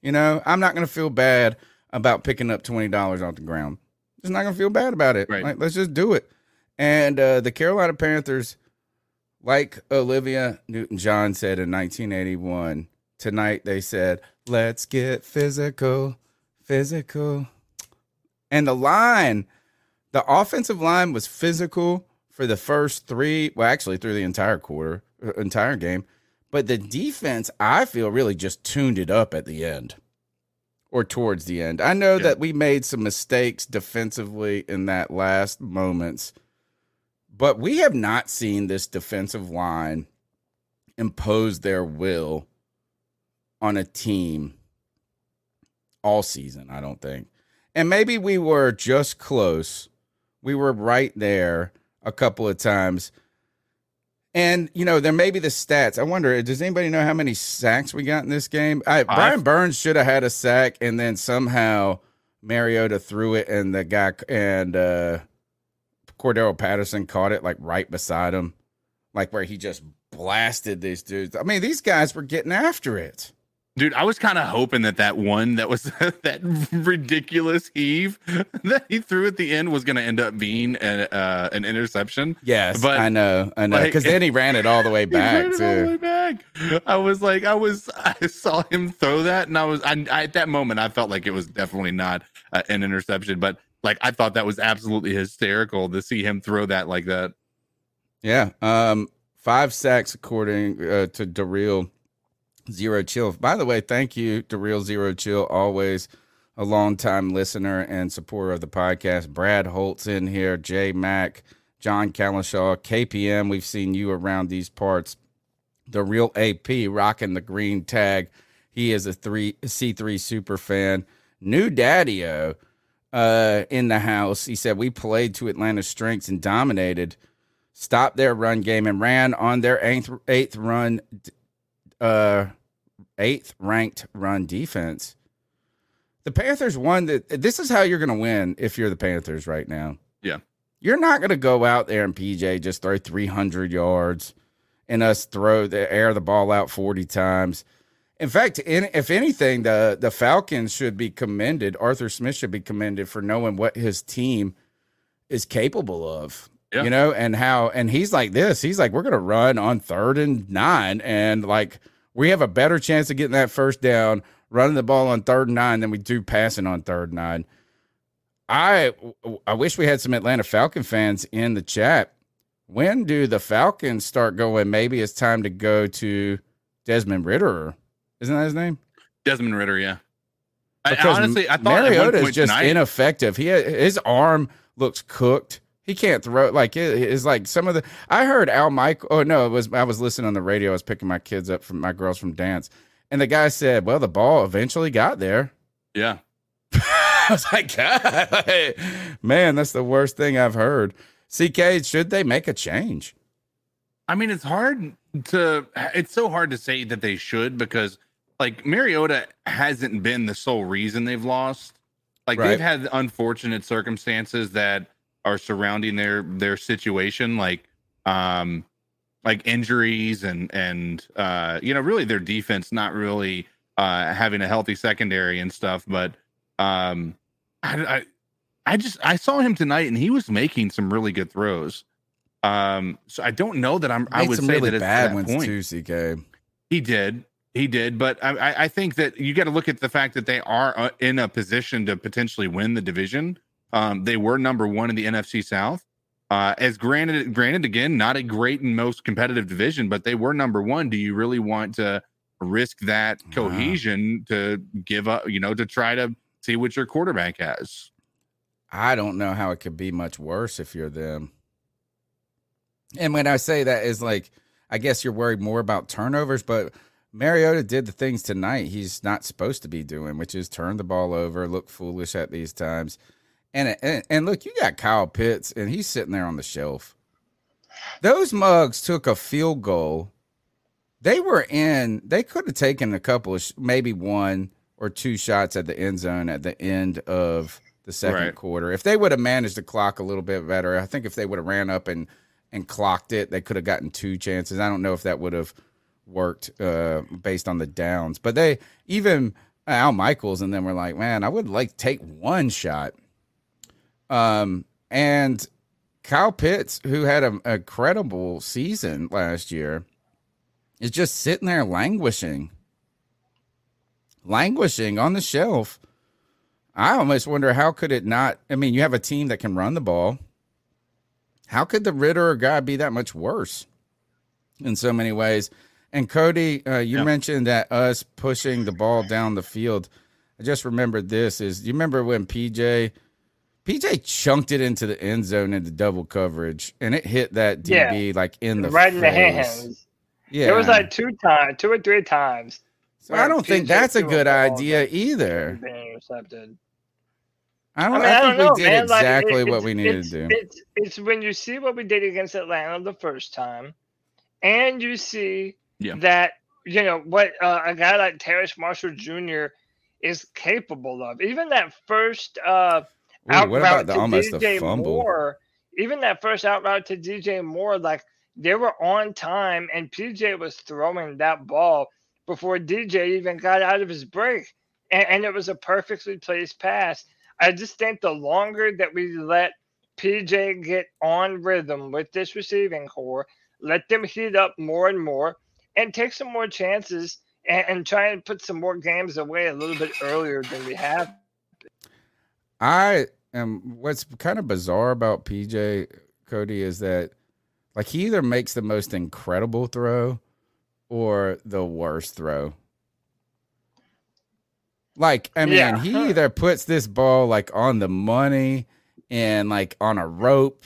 You know, I'm not gonna feel bad about picking up twenty dollars off the ground. Just not gonna feel bad about it. Right. Like, let's just do it. And uh, the Carolina Panthers, like Olivia Newton John said in 1981, tonight they said, "Let's get physical, physical." And the line, the offensive line was physical for the first three, well, actually through the entire quarter, uh, entire game. But the defense, I feel, really just tuned it up at the end or towards the end. I know that we made some mistakes defensively in that last moments, but we have not seen this defensive line impose their will on a team all season, I don't think. And maybe we were just close. We were right there a couple of times. And you know, there may be the stats. I wonder, does anybody know how many sacks we got in this game? I, Brian Burns should have had a sack, and then somehow Mariota threw it, and the guy and uh Cordarrelle Patterson caught it like right beside him, like where he just blasted these dudes. I mean, these guys were getting after it. Dude, I was kind of hoping that that one that was [laughs] that ridiculous heave [laughs] that he threw at the end was going to end up being a, uh, an interception. Yes, but I know, I know, like- because then he ran it all the way [laughs] He back ran it all the too. way back. I was like, I was, I saw him throw that, and I was, I, I, at that moment, I felt like it was definitely not uh, an interception, but like I thought that was absolutely hysterical to see him throw that like that. Yeah. Um, five sacks according uh, to Daryl Zero Chill. By the way, thank you, to Real Zero Chill, always a longtime listener and supporter of the podcast. Brad Holtz in here, Jay Mack, John Callishaw, KPM. We've seen you around these parts. The real AP rocking the green tag. He is a three C3 super fan. New Daddy O uh, in the house. He said we played to Atlanta's strengths and dominated stopped their run game and ran on their eighth, eighth run, uh, eighth ranked run defense. The Panthers won. The, this is how you're going to win if you're the Panthers right now. Yeah. You're not going to go out there and PJ just throw 300 yards and us throw the air the ball out 40 times In fact, in, if anything, the the Falcons should be commended. Arthur Smith should be commended for knowing what his team is capable of. Yeah. You know, and how and he's like this. He's like, we're gonna run on third and nine, and like we have a better chance of getting that first down running the ball on third and nine than we do passing on third and nine. I I wish we had some Atlanta Falcon fans in the chat. When do the Falcons start going? Maybe it's time to go to Desmond Ridder. Isn't that his name? Desmond Ridder, yeah. I, Because honestly, I thought Mariota is just tonight, ineffective. He his arm looks cooked. He can't throw like it is like some of the. I heard Al Michael. Oh no, it was I was listening on the radio. I was picking my kids up from my girls from dance, and the guy said, "Well, the ball eventually got there." yeah. [laughs] I was like, God, man, that's the worst thing I've heard. CK, should they make a change? I mean, it's hard to. It's so hard to say that they should because, like, Mariota hasn't been the sole reason they've lost. Like, Right. they've had unfortunate circumstances that are surrounding their their situation, like, um, like injuries and and uh, you know, really their defense not really uh having a healthy secondary and stuff. But um, I, I I just I saw him tonight and he was making some really good throws. Um, so I don't know that I'm. I would say really that it's bad that ones point. too, CK. He did, he did, but I, I- I think that you got to look at the fact that they are uh, in a position to potentially win the division. Um, they were number one in the NFC South. Uh, as granted, granted, again, not a great and most competitive division, but they were number one. Do you really want to risk that cohesion to give up? You know, to try to see what your quarterback has. I don't know how it could be much worse if you're them. And when I say that is like, I guess you're worried more about turnovers, but Mariota did the things tonight he's not supposed to be doing, which is turn the ball over, look foolish at these times. And, and and look, you got Kyle Pitts, and he's sitting there on the shelf. Those mugs took a field goal. They were in. They could have taken a couple of, sh- maybe one or two shots at the end zone at the end of the second Right. quarter. If they would have managed to clock a little bit better, I think if they would have ran up and and clocked it, they could have gotten two chances. I don't know if that would have worked uh, based on the downs, but they even Al Michaels and them were like, man, I would like take one shot. Um, and Kyle Pitts, who had a, incredible season last year, is just sitting there languishing, languishing on the shelf. I almost wonder how could it not? I mean, you have a team that can run the ball. How could the Ridder guy be that much worse in so many ways? And Cody, uh, you mentioned that us pushing the ball down the field. I just remembered this is you remember when PJ PJ chunked it into the end zone into double coverage and it hit that DB like in the right in the hands. Yeah. It was like two times, two or three times. So I don't think that's a good idea either. Intercepted. I don't. mean, I, don't think we know, did man. Like, exactly it- what we needed it's, to do. It's it's when you see what we did against Atlanta the first time, and you see Yeah. that you know what uh, a guy like Terrace Marshall Jr. is capable of. Even that first uh, Ooh, out what route about the to almost a DJ fumble? Moore, even that first out route to DJ Moore, like they were on time, and PJ was throwing that ball before DJ even got out of his break, and, and it was a perfectly placed pass. I just think the longer that we let PJ get on rhythm with this receiving corps, let them heat up more and more, and take some more chances, and, and try and put some more games away a little bit earlier than we have. I am. What's kind of bizarre about PJ Cody is that, like, he either makes the most incredible throw or the worst throw. Like, I mean, Yeah. he either puts this ball like on the money and like on a rope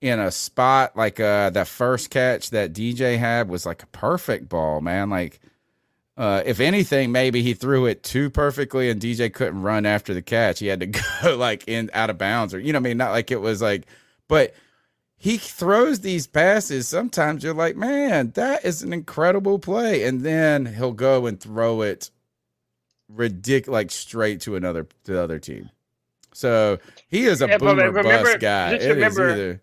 in a spot like uh the first catch that DJ had was like a perfect ball, man. Like uh if anything, maybe he threw it too perfectly and DJ couldn't run after the catch. He had to [laughs] go like in out of bounds or you know what I mean, not like it was like but he throws these passes. Sometimes you're like, man, that is an incredible play. And then he'll go and throw it ridiculous like straight to another to the other team. So he is a Yeah, boomer remember- bust guy. just It is remember- either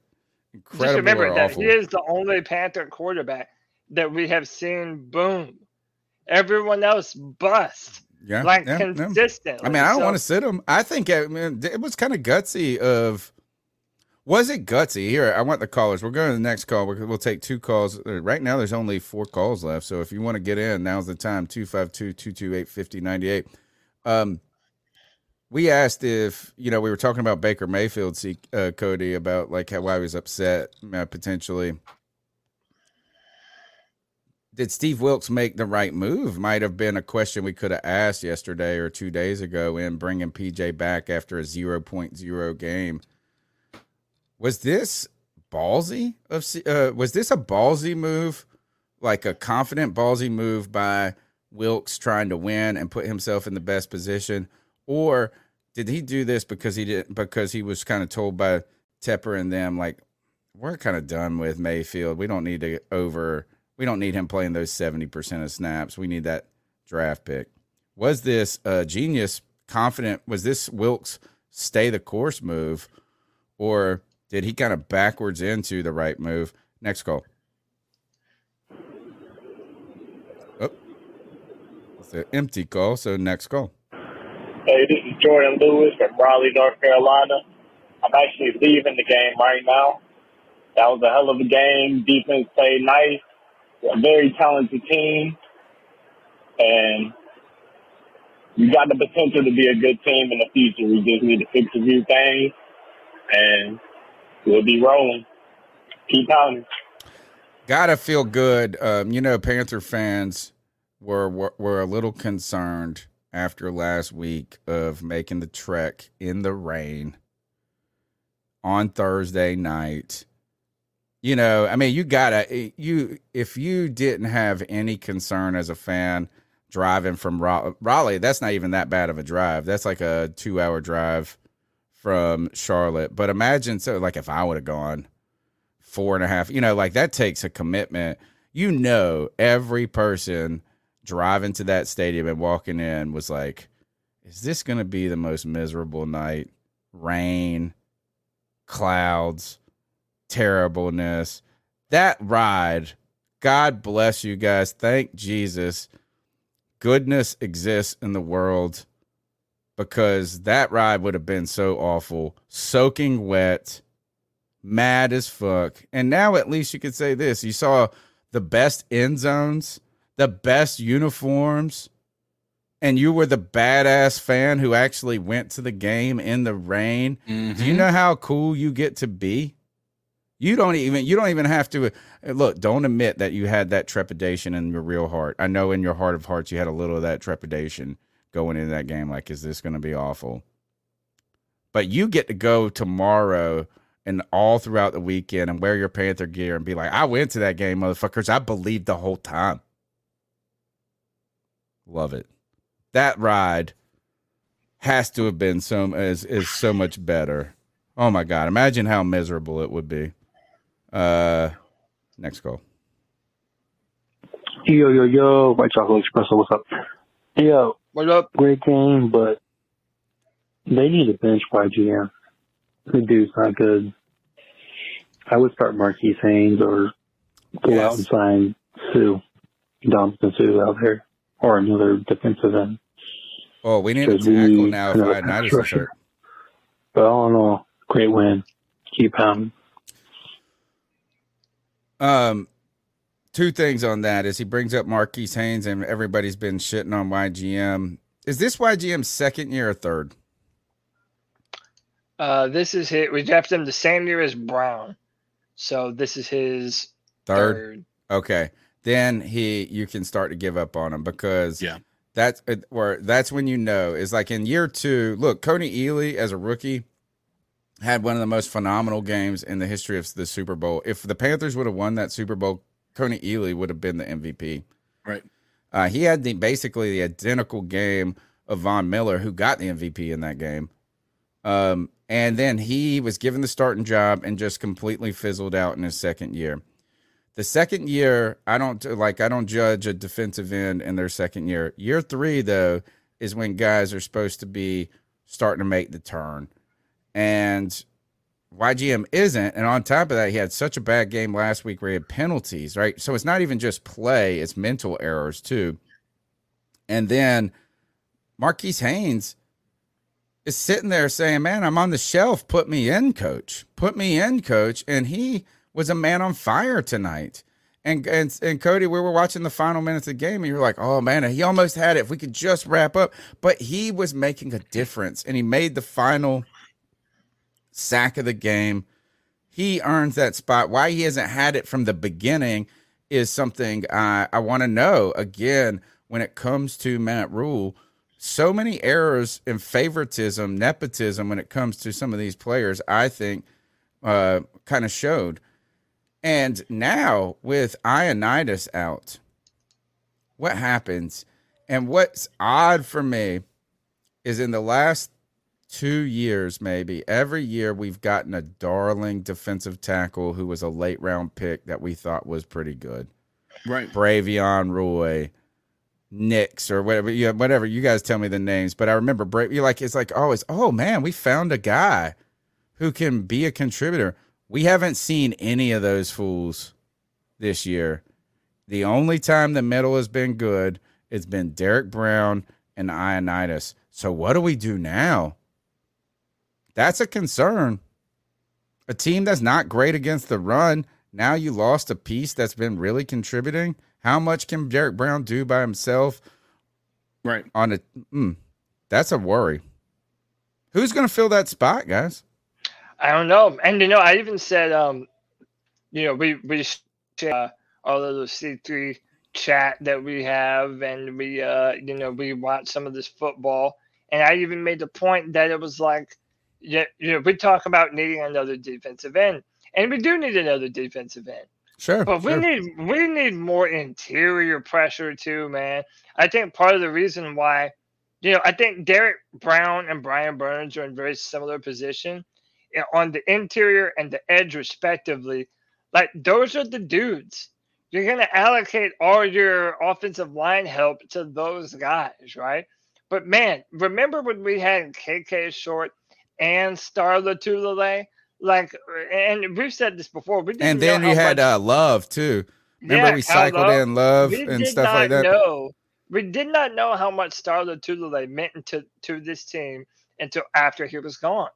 Just remember that awful. he is the only Panther quarterback that we have seen boom. Everyone else bust. Yeah, like yeah, yeah. consistent. I mean, I don't want to sit him. I think I mean, it was kind of gutsy. Of was it gutsy? Here, I want the callers. We're going to the next call. We'll, we'll take two calls. Uh, Right now, there's only four calls left. So if you want to get in, now's the time. 252 228 5098. Um, we asked if you know we were talking about Baker Mayfield, uh, Cody about like how why he was upset uh, potentially. Did Steve Wilks make the right move? Might have been a question we could have asked yesterday or two days ago in bringing PJ back after a 0.0 game. Was this ballsy of uh, was this a ballsy move, like a confident ballsy move by Wilks trying to win and put himself in the best position, or did he do this because he didn't because he was kind of told by Tepper and them like we're kind of done with Mayfield. We don't need to over. We don't need him playing those seventy percent of snaps. We need that draft pick. Was this a genius, confident? Was this Wilks stay the course move, or did he kind of backwards into the right move? Next call. Oh, it's an empty call. So next call. Hey, this is Jordan Lewis from Raleigh, North Carolina. I'm actually leaving the game right now. That was a hell of a game. Defense played nice. A very talented team. And we got the potential to be a good team in the future. We just need to fix a few things and we'll be rolling. Keep pounding. Gotta feel good. Um, you know, Panther fans were, were were a little concerned after last week of making the trek in the rain on Thursday night. You know, I mean, you gotta eh, you if you didn't have any concern as a fan driving from Ra- Raleigh, that's not even that bad of a drive. That's like a two hour drive from Charlotte. But imagine so like if I would have gone four and a half, you know, like that takes a commitment. You know, every person driving to that stadium and walking in was like, is this going to be the most miserable night? Rain, clouds, terribleness. That ride, God bless you guys. Thank Jesus. Goodness exists in the world because that ride would have been so awful, soaking wet, mad as fuck. And now at least you could say this you saw the best end zones, the best uniforms, and you were the badass fan who actually went to the game in the rain. Do you Mhm. know how cool you get to be? You don't even you don't even have to uh, look, don't admit that you had that trepidation in your real heart. I know in your heart of hearts you had a little of that trepidation going into that game like is this going to be awful? But you get to go tomorrow and all throughout the weekend and wear your Panther gear and be like, I went to that game, motherfuckers. I believed the whole time. Love it. That ride has to have been so is is so much better. Oh my god! Imagine how miserable it would be. Uh, next call. Yo, yo, yo, White Chocolate Espresso, what's up? Yo, what's up? Great game, but they need to bench YGM. The dude's not good. I would start Marquis Haynes or go out and sign Suh, Ndamukong Suh out there, or another defensive end. Oh, we need a Because we tackle now. If another [laughs] I had pass noticed rusher. shirt. But all in all, great win. Keep pounding. Um, two things on that is he brings up Marquis Haynes and everybody's been shitting on YGM. Is this YGM's second year or third? Uh, this is his. We drafted him the same year as Brown, so this is his Third. third. Okay. Then he you can start to give up on him because yeah. that's or that's when you know is like in year two. Look, Kony Ealy as a rookie had one of the most phenomenal games in the history of the Super Bowl. If the Panthers would have won that Super Bowl, Kony Ealy would have been the MVP. Right. Uh, he had the basically the identical game of Von Miller, who got the MVP in that game. Um, and then he was given the starting job and just completely fizzled out in his second year. The second year, I don't like I don't judge a defensive end in their second year. Year three, though, is when guys are supposed to be starting to make the turn. And YGM isn't. And on top of that, he had such a bad game last week where he had penalties, right? So it's not even just play, it's mental errors too. And then Marquis Haynes is sitting there saying, Man, I'm on the shelf. Put me in, coach. Put me in, coach. And he was a man on fire tonight. And, and and Cody, we were watching the final minutes of the game, and you're like, oh man, he almost had it. If we could just wrap up. But he was making a difference, and he made the final sack of the game. He earns that spot. Why he hasn't had it from the beginning is something I, I want to know. Again, when it comes to Matt Rhule, so many errors in favoritism, nepotism when it comes to some of these players, I think uh, kind of showed. And now with Ioannidis out, what happens? And what's odd for me is in the last two years, maybe every year we've gotten a darling defensive tackle who was a late round pick that we thought was pretty good. Right. Bravion Roy, Nix, or whatever. Yeah, whatever. You guys tell me the names, but I remember Bra- you like it's like oh, it's oh man, we found a guy who can be a contributor. We haven't seen any of those fools this year. The only time the middle has been good, it's been Derrick Brown and Ioannidis. So what do we do now? That's a concern. A team that's not great against the run. Now you lost a piece that's been really contributing. How much can Derrick Brown do by himself? Right. On a mm, that's a worry. Who's going to fill that spot, guys? I don't know. And you know, I even said, um, you know, we we uh, of little C three chat that we have, and we uh, you know, we watch some of this football, and I even made the point that it was like, yeah, you know, we talk about needing another defensive end, and we do need another defensive end. Sure. But we sure. need we need more interior pressure too, man. I think part of the reason why, you know, I think Derrick Brown and Brian Burns are in very similar position eh, on the interior and the edge respectively. Like those are the dudes. You're gonna allocate all your offensive line help to those guys, right? But man, remember when we had KK Short and Star Lotulelei? Like, and we've said this before. We And then you had much- uh, Love too. Remember yeah, we cycled Love. in Love We and stuff like that. Know, we did not know how much Star Lotulelei meant to to this team until after he was gone.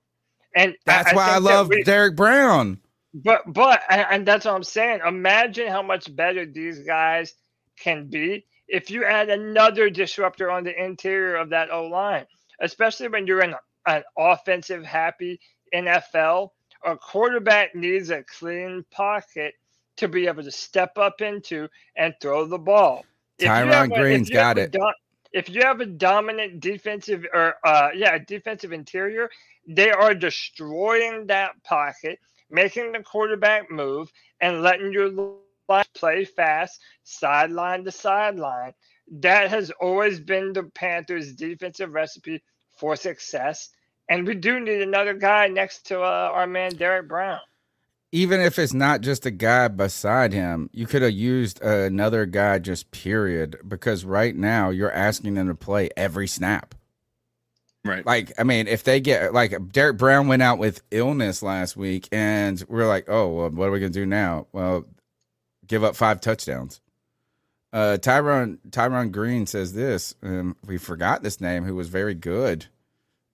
And That's why I that love we- Derrick Brown. But but and, and that's what I'm saying. Imagine how much better these guys can be if you add another disruptor on the interior of that O line, especially when you're in an offensive happy NFL. A quarterback needs a clean pocket to be able to step up into and throw the ball. Tyron a- Green's have got it. do- if you have a dominant defensive or uh yeah, defensive interior, they are destroying that pocket, making the quarterback move, and letting your line play fast, sideline to sideline. That has always been the Panthers' defensive recipe for success. And we do need another guy next to uh, our man Derrick Brown. Even if it's not just a guy beside him, you could have used another guy just period because right now you're asking them to play every snap. Right. Like, I mean, if they get like Derrick Brown went out with illness last week and we're like, oh, well, what are we going to do now? Well, give up five touchdowns. Uh, Tyron Tyron Green says this. Um, we forgot this name, who was very good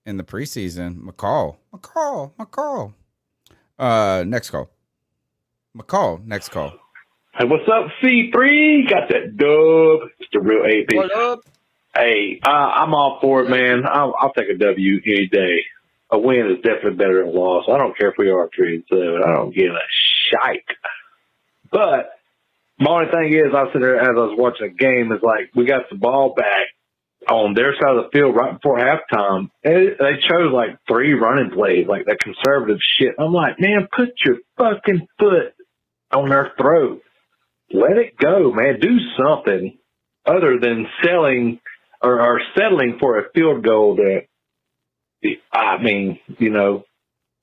in the preseason. McCall, McCall, McCall. Uh, next call. McCall, next call. Hey, what's up, C3? Got that dub. It's the real AP. What up? Hey, uh, I'm all for it, man. I'll, I'll take a W any day. A win is definitely better than a loss. I don't care if we are three and seven. I don't give a shite. But my only thing is, I sit there as I was watching the game, is like we got the ball back on their side of the field right before halftime. And they chose like three running plays, like that conservative shit. I'm like, man, put your fucking foot on their throat. Let it go, man. Do something other than selling or, or settling for a field goal that, I mean, you know,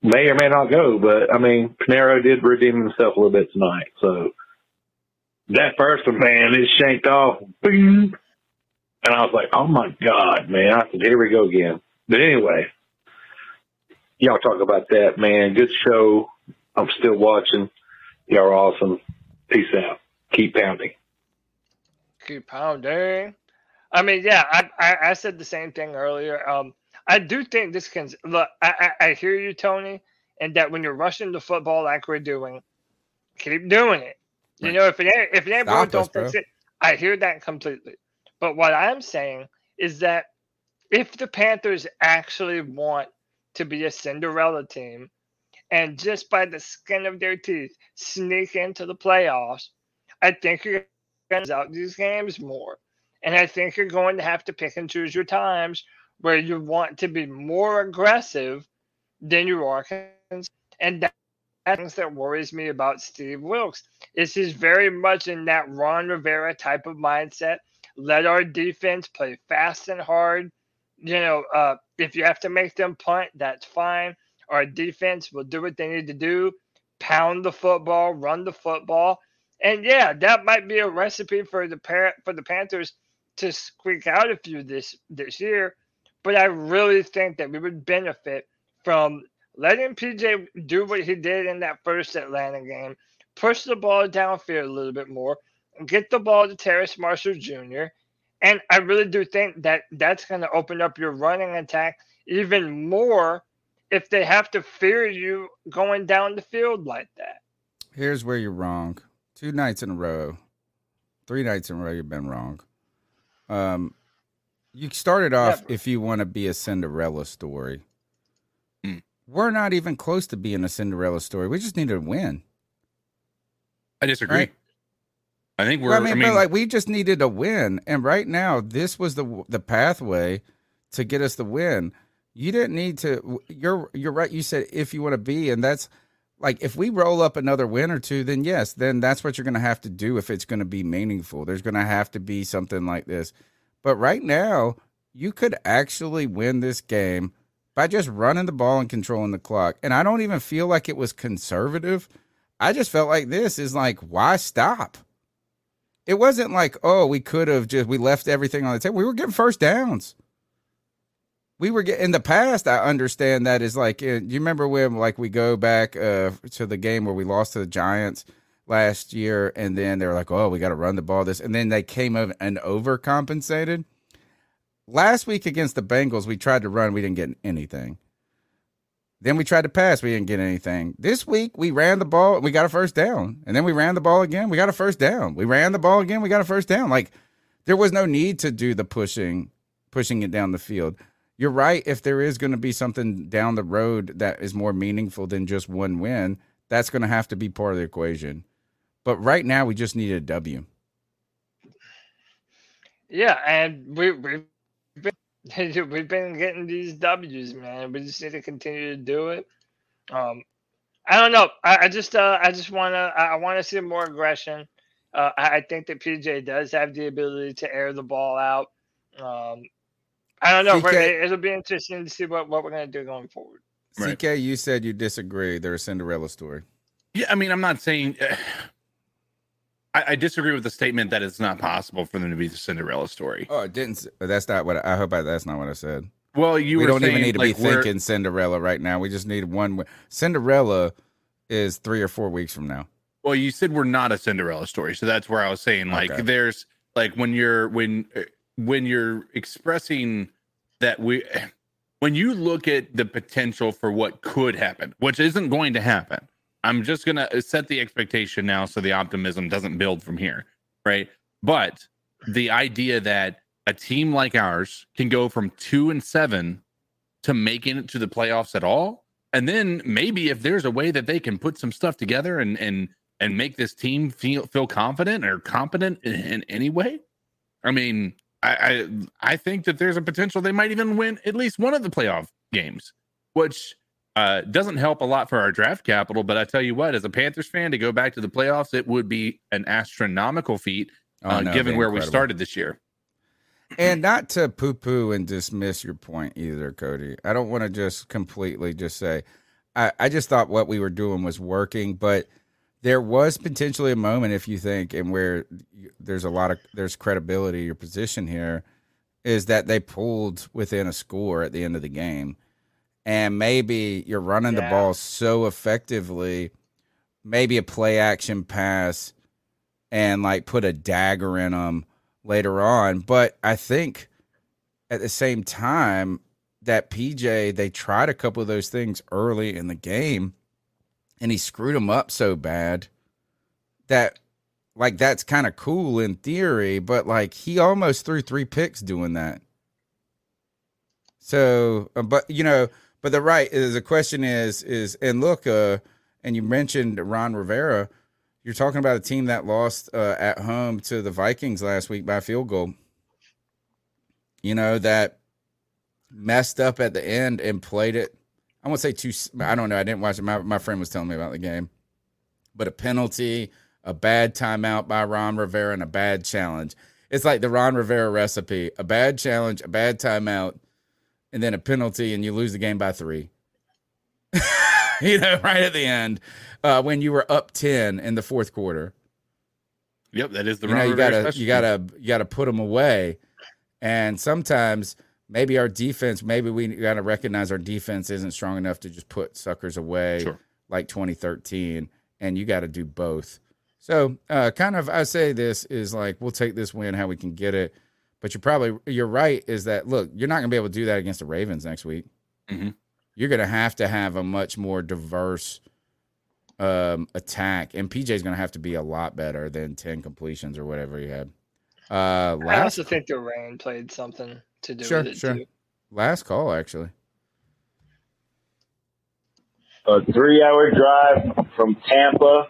may or may not go. But I mean, Piñeiro did redeem himself a little bit tonight. So that first one, man, it shanked off. Boom. And I was like, oh my God, man. I said, here we go again. But anyway, y'all talk about that, man. Good show. I'm still watching. Y'all are awesome. Peace out. Keep pounding. Keep pounding. I mean, yeah, I, I, I said the same thing earlier. Um, I do think this can look. I, I, I hear you, Tony, and that when you're rushing the football like we're doing, keep doing it. You know, if it ain't if it ain't broke, Stop us, don't fix bro. it. I hear that completely. But what I'm saying is that if the Panthers actually want to be a Cinderella team, and just by the skin of their teeth sneak into the playoffs, I think you're going to out these games more. And I think you're going to have to pick and choose your times where you want to be more aggressive than you are. And that things that worries me about Steve Wilks is he's very much in that Ron Rivera type of mindset. Let our defense play fast and hard. You know, uh, if you have to make them punt, that's fine. Our defense will do what they need to do, pound the football, run the football, and yeah, that might be a recipe for the par- for the Panthers to squeak out a few this this year. But I really think that we would benefit from letting PJ do what he did in that first Atlanta game, push the ball downfield a little bit more, get the ball to Terrace Marshall Jr. And I really do think that that's going to open up your running attack even more if they have to fear you going down the field like that. Here's where you're wrong. Two nights in a row, three nights in a row, you've been wrong. Um, you started off if you want to be a Cinderella story. We're not even close to being a Cinderella story. We just need to win. I disagree. Right. I think we're. Well, I mean, I mean, but like we just needed a win, and right now this was the the pathway to get us the win. You didn't need to. You're you're right. You said if you want to be, and that's like if we roll up another win or two, then yes, then that's what you're going to have to do if it's going to be meaningful. There's going to have to be something like this. But right now, you could actually win this game by just running the ball and controlling the clock. And I don't even feel like it was conservative. I just felt like this is like, why stop? It wasn't like, oh, we could have just we left everything on the table. We were getting first downs. We were getting in the past. I understand that is like, do you remember when like we go back uh, to the game where we lost to the Giants last year, and then they were like, oh, we got to run the ball this, and then they came and overcompensated. Last week against the Bengals, we tried to run, we didn't get anything. Then we tried to pass, we didn't get anything. This week we ran the ball, we got a first down, and then we ran the ball again, we got a first down. We ran the ball again, we got a first down. Like there was no need to do the pushing, pushing it down the field. You're right. If there is going to be something down the road that is more meaningful than just one win, that's going to have to be part of the equation. But right now, we just need a W. Yeah, and we been, [laughs] we've been getting these W's, man. We just need to continue to do it. Um, I don't know. I, I just uh, I just want to I, I want to see more aggression. Uh, I, I think that PJ does have the ability to air the ball out. Um, I don't know. CK It'll be interesting to see what, what we're going to do going forward. CK, you said you disagree. They're a Cinderella story. Yeah, I mean, I'm not saying. I, I disagree with the statement that it's not possible for them to be the Cinderella story. Oh, it didn't. That's not what I, I hope. I, that's not what I said. Well, you we were don't even need to like, be thinking Cinderella right now. We just need one. Cinderella is three or four weeks from now. Well, you said we're not a Cinderella story, so that's where I was saying like Okay. there's like when you're when uh, when you're expressing that we [clears throat] when you look at the potential for what could happen, which isn't going to happen. I'm just going to uh, set the expectation now so the optimism doesn't build from here, right? But the idea that a team like ours can go from 2 and 7 to making it to the playoffs at all and then maybe if there's a way that they can put some stuff together and and and make this team feel feel confident or competent in, in any way i mean I, I i think that there's a potential they might even win at least one of the playoff games which uh, doesn't help a lot for our draft capital but i tell you what as a panthers fan to go back to the playoffs it would be an astronomical feat Oh, uh, no, given where we started this year and not to poo poo and dismiss your point either, Cody. I don't want to just completely just say, I, I just thought what we were doing was working, but there was potentially a moment, if you think, and where there's a lot of there's credibility your position here, is that they pulled within a score at the end of the game, and maybe you're running the ball so effectively, maybe a play action pass, and like put a dagger in them later on. But I think at the same time that PJ they tried a couple of those things early in the game, and he screwed them up so bad that like that's kind of cool in theory, but like he almost threw three picks doing that. So, uh, but you know, but the right is the question is is and look, uh, and you mentioned Ron Rivera. You're talking about a team that lost uh, at home to the Vikings last week by field goal. You know that messed up at the end and played it. I won't say too. I don't know. I didn't watch it. My my friend was telling me about the game, but a penalty, a bad timeout by Ron Rivera, and a bad challenge. It's like the Ron Rivera recipe: a bad challenge, a bad timeout, and then a penalty, and you lose the game by three. [laughs] you know, right at the end uh, when you were up ten in the fourth quarter. Yep, that is the you know, you gotta you gotta you gotta put them away, and sometimes maybe our defense, maybe we gotta recognize our defense isn't strong enough to just put suckers away Sure. like 2013, and you got to do both. So, uh, kind of, I say this is like we'll take this win how we can get it, but you're probably you're right. Is that look, you're not gonna be able to do that against the Ravens next week. Mhm. You're gonna have to have a much more diverse um attack and PJ's gonna have to be a lot better than 10 completions or whatever he had. Uh I last also think the rain played something to do sure, with it sure. too. Last call actually. a three hour drive from Tampa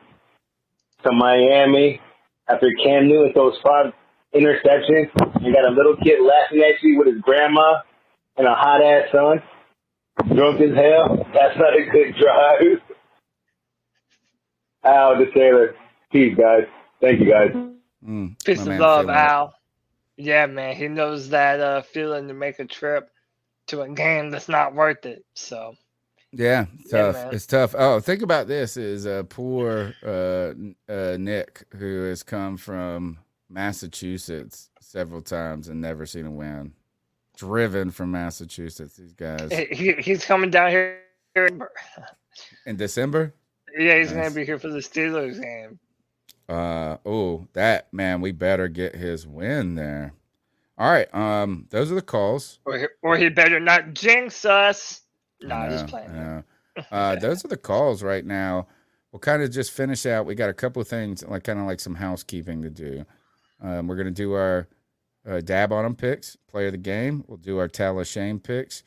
to Miami after Cam Newton throws five interceptions. You got a little kid laughing at you with his grandma and a hot ass son. Drunk as hell. That's not a good drive. [laughs] Al the Taylor. Peace, guys. Thank you, guys. Mm, Peace my of love, feeling it. Al. Yeah, man, he knows that uh, feeling to make a trip to a game that's not worth it. So Yeah, Yeah, tough. man. it's tough. Oh, think about this: is uh, poor uh, uh, Nick who has come from Massachusetts several times and never seen a win. Driven from Massachusetts, these guys he, he- he's coming down here. in December. Yeah, he's Nice. gonna be here for the Steelers game. Uh oh, that man, we better get his win there. All right, um, those are the calls. Or he, or he better not jinx us. No, I'm just playing. I. [laughs] Uh, those are the calls right now. We'll kind of just finish out. We got a couple of things, like kind of like some housekeeping to do. Um, we're gonna do our uh, dab on them picks, play of the game. We'll do our tell of shame picks,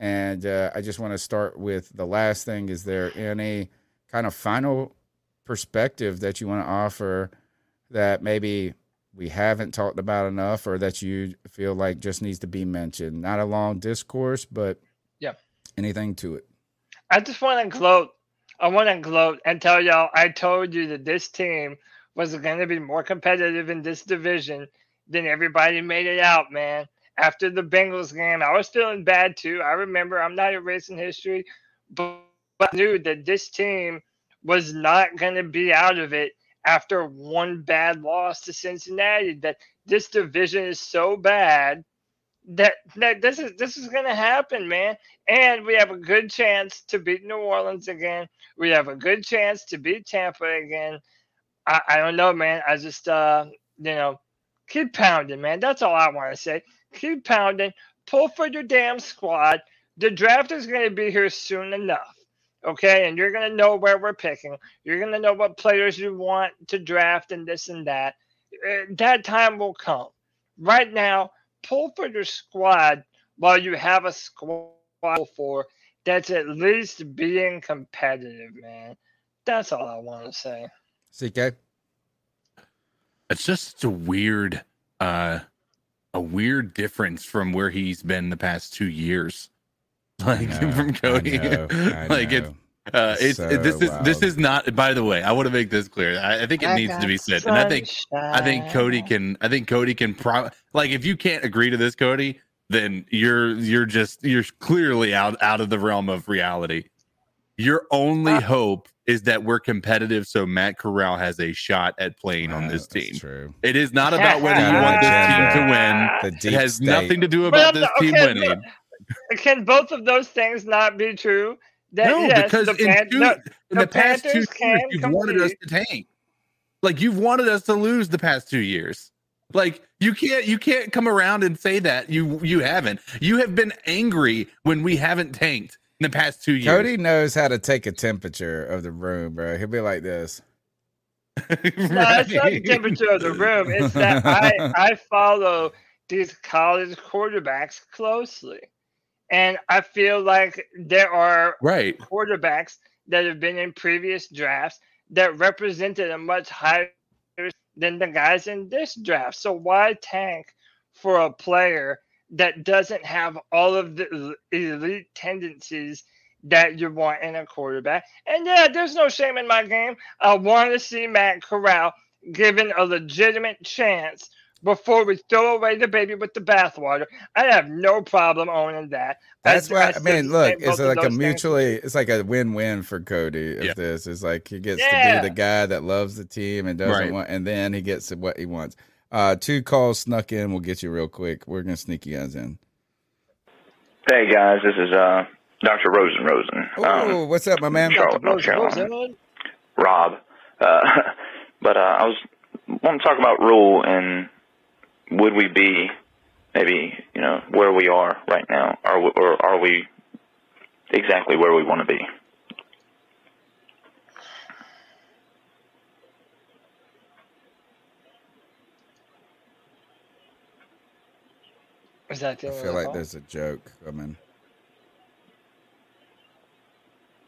and uh, I just want to start with the last thing. Is there any kind of final perspective that you want to offer that maybe we haven't talked about enough, or that you feel like just needs to be mentioned? Not a long discourse, but Yeah. anything to it. I just want to gloat. I want to gloat and tell y'all I told you that this team was going to be more competitive in this division than everybody made it out, man. After the Bengals game, I was feeling bad too. I remember I'm not erasing history, but I knew that this team was not going to be out of it after one bad loss to Cincinnati. That this division is so bad that that this is this is gonna happen, man. And we have a good chance to beat New Orleans again. We have a good chance to beat Tampa again. I, I don't know, man. I just uh you know keep pounding, man. That's all I want to say. Keep pounding. Pull for your damn squad. The draft is gonna be here soon enough. Okay, and you're gonna know where we're picking. You're gonna know what players you want to draft and this and that. Uh, That time will come. Right now, pull for your squad while you have a squad for that's at least being competitive, man. That's all I want to say. CK. It's just such a weird, uh, a weird difference from where he's been the past two years. [laughs] Like know, from I Cody, know, [laughs] I like it's. know. Uh, It's it's it- this so is this is not. By the way, I want to make this clear. I, I think it I needs to be said, and I think I think Cody can. I think Cody can. Pro- like if you can't agree to this, Cody, then you're you're just you're clearly out out of the realm of reality. Your only Uh, hope is that we're competitive, so Matt Corral has a shot at playing on this team. True. It is not about whether you want this team to win. The It has state. nothing to do about I'm this not- team okay, winning. but- Can both of those things not be true? That, no, yes, because the, in, Pan- two, no, in the, past two Panthers years, you've wanted us to tank. Like you've wanted us to lose the past two years. Like you can't you can't come around and say that you you haven't. You have been angry when we haven't tanked in [laughs] the past two years. Cody knows how to take a temperature of the room, bro. He'll be like this. [laughs] No, it's not the temperature of the room. It's that [laughs] I, I follow these college quarterbacks closely. And I feel like there are right quarterbacks that have been in previous drafts that represented a much higher than the guys in this draft. So why tank for a player that doesn't have all of the elite tendencies that you want in a quarterback? And yeah, there's no shame in my game. I want to see Matt Corral given a legitimate chance before we throw away the baby with the bathwater. I have no problem owning that. That's why I, said mean, look, it's like a those things. mutually, it's like a win-win for Cody. If this is like he gets to be the guy that loves the team and doesn't Right. want, and then he gets what he wants. Uh, two calls snuck in. We'll get you real quick. We're gonna sneak you guys in. Hey guys, this is uh Dr. Rosen Rosen. Oh, what's up, my man? Charlotte, North Carolina. Rob. Uh, [laughs] but uh, I was want to talk about Rhule and would we be maybe you know where we are right now, or or are we exactly where we want to be? Is that the I feel like call? there's a joke coming.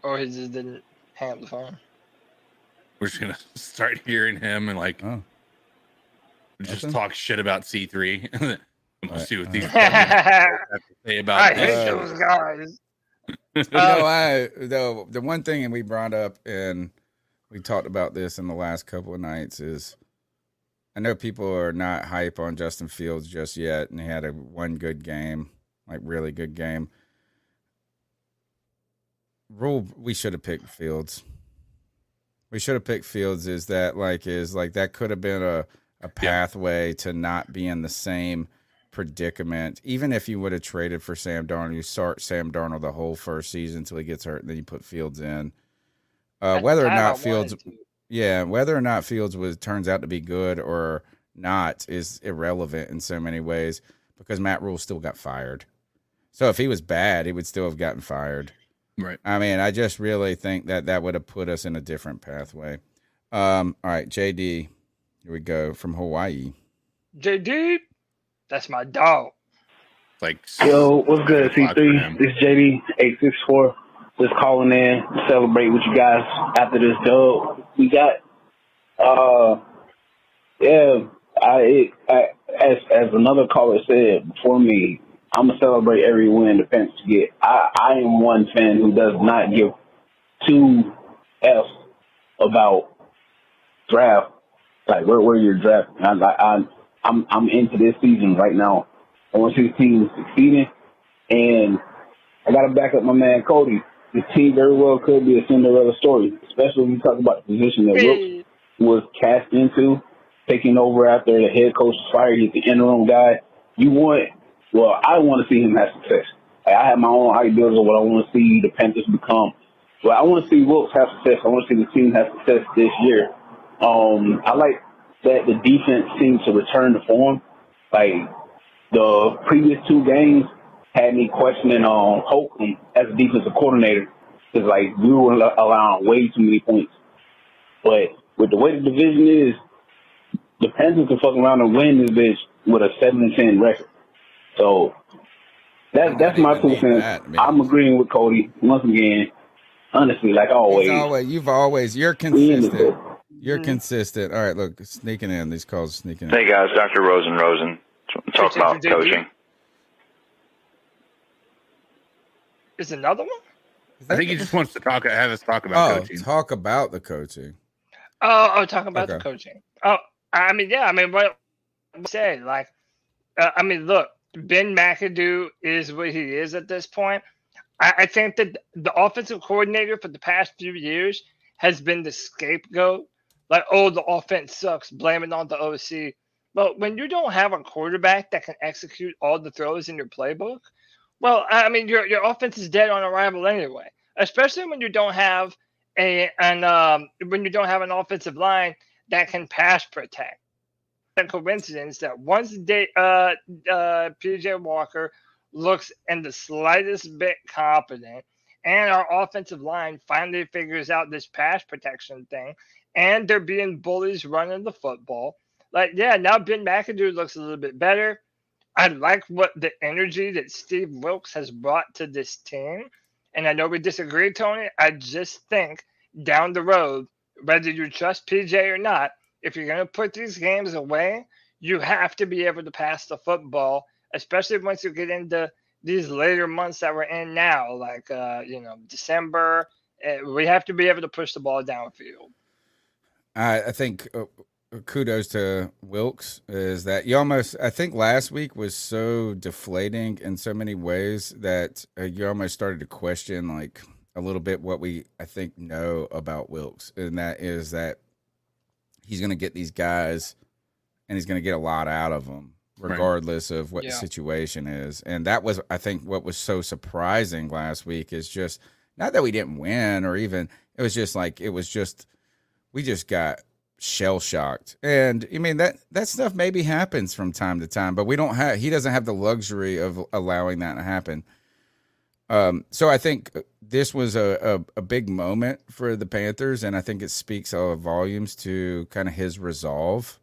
Or he just didn't hang up the phone. We're just gonna [laughs] start hearing him and like oh. just Nothing? talk shit about C three. [laughs] we'll Alright, see what uh, these [laughs] alright. have to say about I this. hate those guys. you know, um, I the the one thing we brought up and we talked about this in the last couple of nights is I know people are not hype on Justin Fields just yet, and he had a one good game, like really good game. Rhule we should have picked Fields. We should have picked Fields. Is that like is like that could have been a a pathway to not be in the same predicament. Even if you would have traded for Sam Darnold, you start Sam Darnold the whole first season until he gets hurt, and then you put Fields in. Uh, whether or the time, I not Fields, wanted yeah, whether or not Fields was turns out to be good or not is irrelevant in so many ways because Matt Rhule still got fired. So if he was bad, he would still have gotten fired. Right. I mean, I just really think that that would have put us in a different pathway. Um, all right, JD, here we go from Hawaii. JD, that's my dog. Like Yo, what's good, C3? This JD eight six four. Just calling in to celebrate with you guys after this dub we got. Uh, yeah, I, it, I as as another caller said before me, I'm gonna celebrate every win the Panthers get. I I am one fan who does not give two f's about draft, like where where you're drafting. I, I, I'm I'm into this season right now. I want to see the team succeeding, and I got to back up my man Cody. This team very well could be a Cinderella story, especially when you talk about the position that Wilks was cast into, taking over after the head coach was fired. He's the interim guy. You want, well, I want to see him have success. I have my own ideas of what I want to see the Panthers become. But I want to see Wilks have success. I want to see the team have success this year. Um, I like that the defense seems to return to form. Like the previous two games had me questioning um Holcomb as a defensive coordinator because like we were allowing way too many points. But with the way the division is, the Panthers can fuck around and win this bitch with a seven and ten record. So that's that's my two cents. I'm agreeing with Cody once again. Honestly, like always. He's always you've always you're consistent. You're consistent. All right, look, sneaking in. These calls sneaking in. Hey guys, Dr. Rosen Rosen. Talk about coaching. Is another one? I think he just wants to talk. Have us talk about Oh, coaching. talk about the coaching. Oh, oh, talking about the coaching. Oh, I mean, yeah, I mean, what I say, like, uh, I mean, look, Ben McAdoo is what he is at this point. I, I think that the offensive coordinator for the past few years has been the scapegoat. Like, oh, the offense sucks, blame it on the OC. But when you don't have a quarterback that can execute all the throws in your playbook, well, I mean, your your offense is dead on arrival anyway. Especially when you don't have a an um when you don't have an offensive line that can pass protect. a coincidence that once they, uh, uh, PJ Walker looks in the slightest bit competent, and our offensive line finally figures out this pass protection thing, and they're being bullies running the football. Like, yeah, now Ben McAdoo looks a little bit better. I like what the energy that Steve Wilks has brought to this team. And I know we disagree, Tony. I just think down the road, whether you trust PJ or not, if you're going to put these games away, you have to be able to pass the football, especially once you get into these later months that we're in now, like uh, you know December. Uh, we have to be able to push the ball downfield. I, I think uh, kudos to Wilks is that you almost I think last week was so deflating in so many ways that uh, you almost started to question like a little bit what we I think know about Wilks and that is that he's going to get these guys and he's going to get a lot out of them regardless right. of what yeah. the situation is and that was I think what was so surprising last week is just not that we didn't win or even it was just like it was just we just got shell shocked. And I mean that that stuff maybe happens from time to time, but we don't have he doesn't have the luxury of allowing that to happen. Um, so I think this was a, a, a, big moment for the Panthers, and I think it speaks volumes to kind of his resolve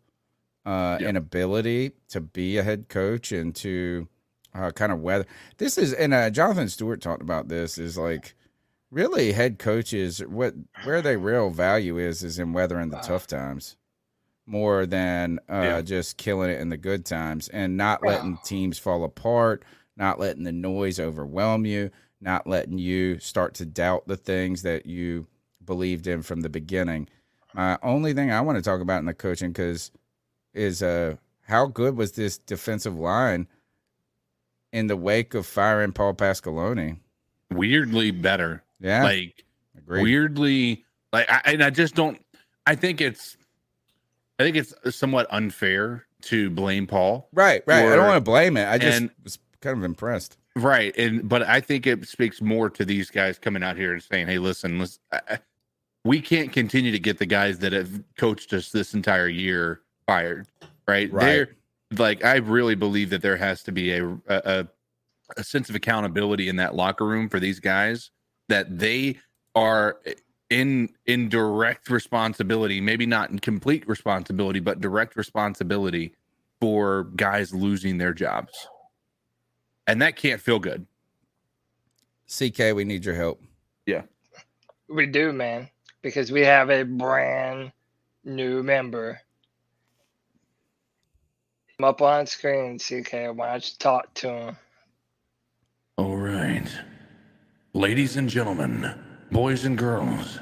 uh, yep. and ability to be a head coach and to uh, kind of weather. This is, and uh, Jonathan Stewart talked about this, is like really head coaches what where their [sighs] real value is is in weathering the tough times more than uh, yeah. just killing it in the good times and not letting teams fall apart, not letting the noise overwhelm you, not letting you start to doubt the things that you believed in from the beginning. My only thing I want to talk about in the coaching because is uh how good was this defensive line in the wake of firing Paul Pasqualoni? Weirdly better. Yeah. Like Agreed. weirdly like I, and I just don't I think it's I think it's somewhat unfair to blame Paul. Right, right. I don't want to blame it. I just and, was kind of impressed. Right. And but I think it speaks more to these guys coming out here and saying, "Hey, listen, listen I, we can't continue to get the guys that have coached us this entire year fired." Right? right. They're like I really believe that there has to be a, a a sense of accountability in that locker room for these guys that they are in in direct responsibility, maybe not in complete responsibility, but direct responsibility for guys losing their jobs. And that can't feel good. CK, we need your help. Yeah. We do, man, because we have a brand new member. I'm up on screen, CK. Why don't you talk to him? All right. Ladies and gentlemen, boys and girls,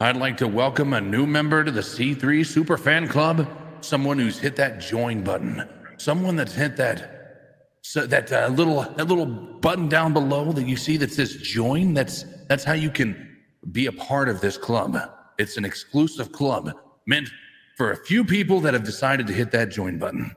I'd like to welcome a new member to the C3 Superfan Club. Someone who's hit that join button. Someone that's hit that so that uh, little that little button down below that you see that says join. That's that's how you can be a part of this club. It's an exclusive club meant for a few people that have decided to hit that join button.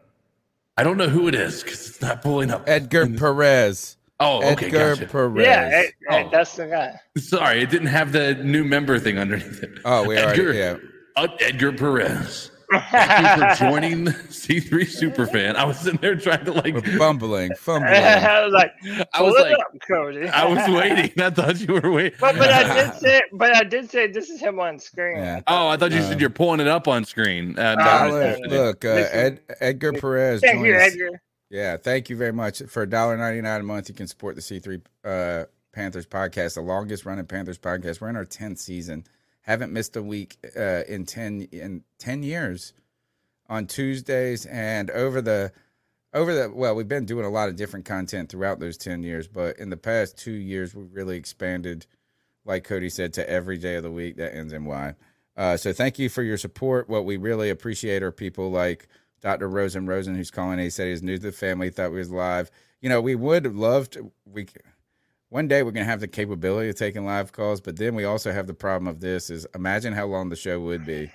I don't know who it is because it's not pulling up. Edgar [laughs] Perez. Oh, okay, Edgar gotcha. Perez. Yeah, Ed, Ed, Oh. that's the guy. Sorry, it didn't have the new member thing underneath it. Oh, we already Edgar, yeah. uh, Edgar Perez. [laughs] Thank you for joining C3 Superfan. I was sitting there trying to like Fumbling, [laughs] fumbling. [laughs] I was like, I was like- up, Cody. I was waiting. I thought you were waiting. but but I did say but I did say this is him on screen. Yeah. Oh, I thought you Uh, said you're pulling it up on screen. Uh, no, Dollar, I missed it. look, uh, Ed, Edgar Perez. Thank you. Edgar. Yeah, thank you very much. For a dollar ninety nine a month, you can support the C three uh, Panthers podcast, the longest running Panthers podcast. We're in our tenth season. Haven't missed a week uh, in ten in ten years on Tuesdays and over the over the well, we've been doing a lot of different content throughout those ten years, but in the past two years, we've really expanded, like Cody said, to every day of the week that ends in Y. Uh, so thank you for your support. What we really appreciate are people like Dr. Rosen Rosen, who's calling. He said he's new to the family, thought we was live. You know, we would love to. we one day we're gonna have the capability of taking live calls, but then we also have the problem of this is imagine how long the show would be.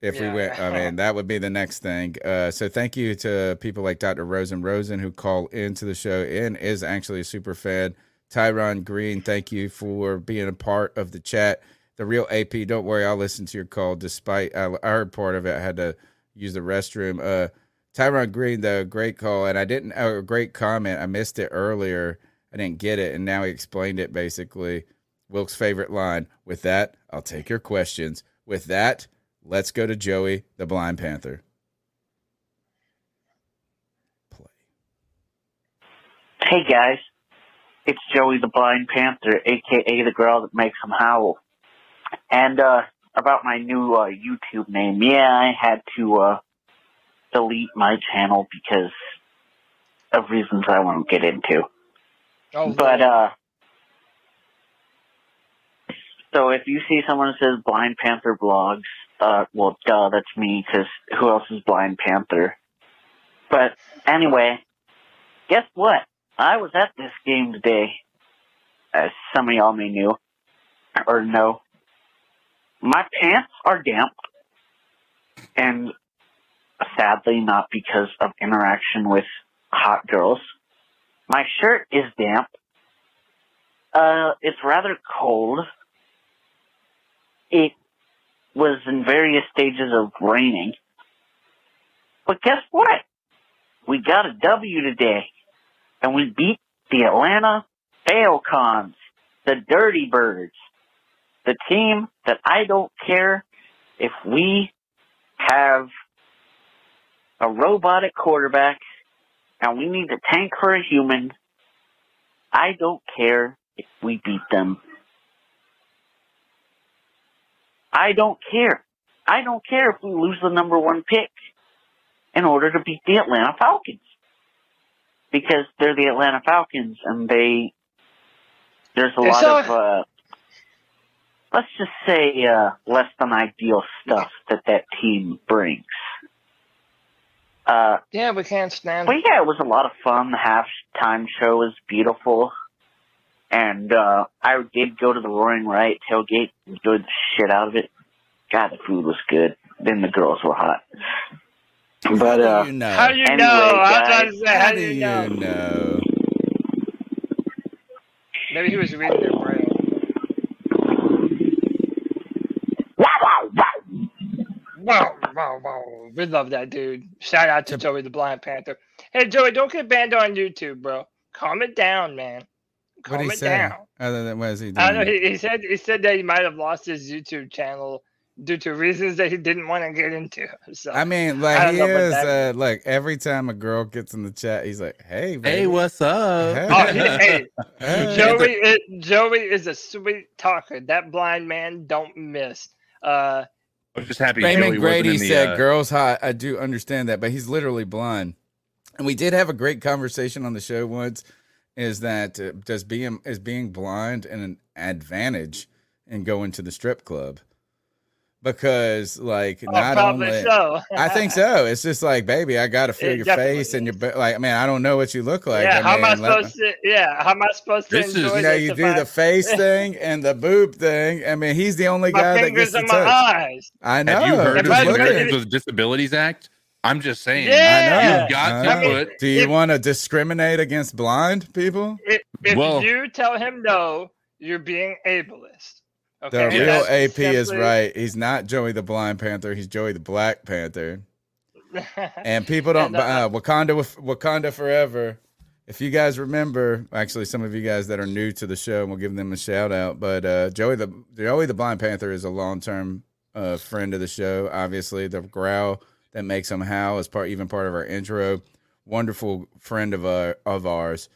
If Yeah. we went, I mean, [laughs] that would be the next thing. Uh, so thank you to people like Dr. Rosen Rosen who call into the show and is actually a super fan. Tyron Green, thank you for being a part of the chat. The real AP, don't worry, I'll listen to your call. Despite I, I heard part of it, I had to use the restroom. Uh, Tyron Green, though, great call, and I didn't. Oh, great comment. I missed it earlier. I didn't get it, and now he explained it basically. Wilk's favorite line. With that, I'll take your questions. With that, let's go to Joey, the Blind Panther. Play. Hey guys, it's Joey the Blind Panther, aka the girl that makes him howl. And uh about my new uh YouTube name, yeah, I had to uh delete my channel because of reasons I won't get into. Oh, but uh so if you see someone that says Blind Panther blogs, uh well duh, that's me because who else is Blind Panther? But anyway, guess what? I was at this game today, as some of y'all may knew or know. My pants are damp, and sadly, not because of interaction with hot girls. My shirt is damp. Uh, it's rather cold. It was in various stages of raining. But guess what? We got a W today and we beat the Atlanta Falcons, the Dirty Birds, the team that I don't care if we have a robotic quarterback and we need to tank for a human. I don't care if we beat them. I don't care. I don't care if we lose the number one pick in order to beat the Atlanta Falcons because they're the Atlanta Falcons and they there's a lot all- of uh let's just say uh less than ideal stuff that that team brings. Uh Yeah, we can't stand. but yeah, it was a lot of fun. The halftime show was beautiful. And uh I did go to the Roaring Riot tailgate, enjoyed the shit out of it. God, the food was good. Then the girls were hot. But uh you know? How do you anyway, know? I guys, trying to say, how, How do do you you know? know? Maybe he was reading their brain. Wow, wow, wow. We love that dude. Shout out to Joey the Blind Panther. Hey, Joey, don't get banned on YouTube, bro. Calm it down, man. What Calm did he it say? down. Other than what is he doing? I don't know. He, he said he said that he might have lost his YouTube channel due to reasons that he didn't want to get into. So I mean, like don't he know what is. that Uh, like every time a girl gets in the chat, he's like, "Hey, baby. Hey, what's up? Hey. Oh, he, hey, [laughs] Hey. Joey, is, Joey is a sweet talker. That blind man don't miss. Uh, I'm just happy Raymond Grady wasn't in the, said, uh, "Girls hot." I do understand that, but he's literally blind. And we did have a great conversation on the show once. Is that uh, does being is being blind an advantage in going to the strip club? Because like Oh, not only so. I think so. [laughs] It's just like, baby, I got to feel It your definitely face and your like. Man, I don't know what you look like. yeah, how am I mean, let- supposed to? Yeah, how am I supposed to This is, enjoy you know, this you do I- the face [laughs] thing and the boob thing. I mean, he's the only My guy that fingers gets to and my touch. eyes. I know. Have you heard If of the Americans with Disabilities Act? I'm just saying. Yeah. You've got I to know. put. do you want to discriminate against blind people? If, if Well- you tell him no, you're being ableist. The Okay, real That's AP is right. He's not Joey the Blind Panther. He's Joey the Black Panther. [laughs] And people don't And, uh, uh, Wakanda Wakanda forever. If you guys remember, actually, some of you guys that are new to the show, we'll give them a shout out. But uh, Joey the Joey the Blind Panther is a long term uh, friend of the show. Obviously, the growl that makes him howl is part even part of our intro. Wonderful friend of our of ours.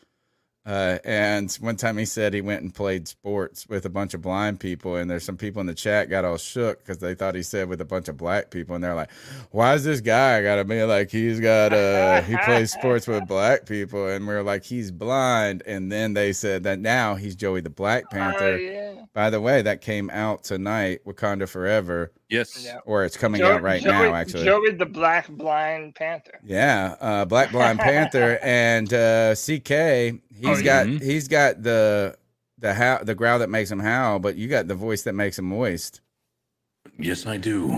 Uh, and one time he said he went and played sports with a bunch of blind people, and there's some people in the chat got all shook because they thought he said with a bunch of black people, and they're like, "Why is this guy got to be like he's got uh he plays sports with black people?" And we are like, "He's blind." And then they said that now he's Joey the Black Panther. Oh, yeah. By the way, that came out tonight, Wakanda Forever. Yes, Yeah. or it's coming Joey- out right Joey- now, actually. Joey the Black Blind Panther. Yeah, uh, Black Blind Panther [laughs] and uh, CK. He's Oh, got yeah. he's got the the how the growl that makes him howl, but you got the voice that makes him moist. Yes, I do.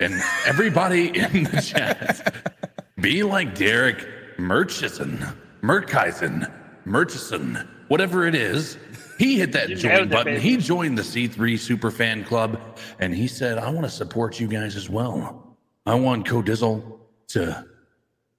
And everybody in the [laughs] chat, be like Derek Murchison, Murchison, Murchison, whatever it is. He hit that You join nailed it, button. He joined the C3 Super Fan Club, and he said, "I want to support you guys as well." I want Codizzle to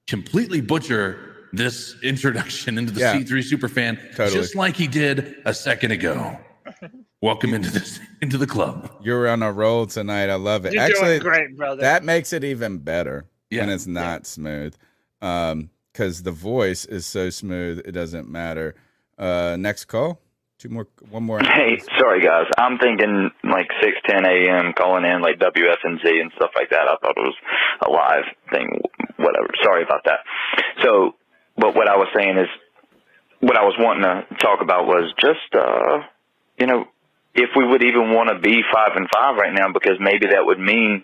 completely butcher this introduction into the Yeah. C3 Superfan, Totally. just like he did a second ago. [laughs] Welcome into this into the club. You're on a roll tonight. I love it. You're Actually, doing great, brother. that makes it even better when Yeah. it's not smooth. Um, because the voice is so smooth, it doesn't matter. Uh, next call. Two more. One more. Hey, sorry guys. I'm thinking like 6:10 a.m. calling in like WFNZ and stuff like that. I thought it was a live thing. Whatever. Sorry about that. So, but what I was saying is, what I was wanting to talk about was just, uh, you know, if we would even want to be five and five right now, because maybe that would mean,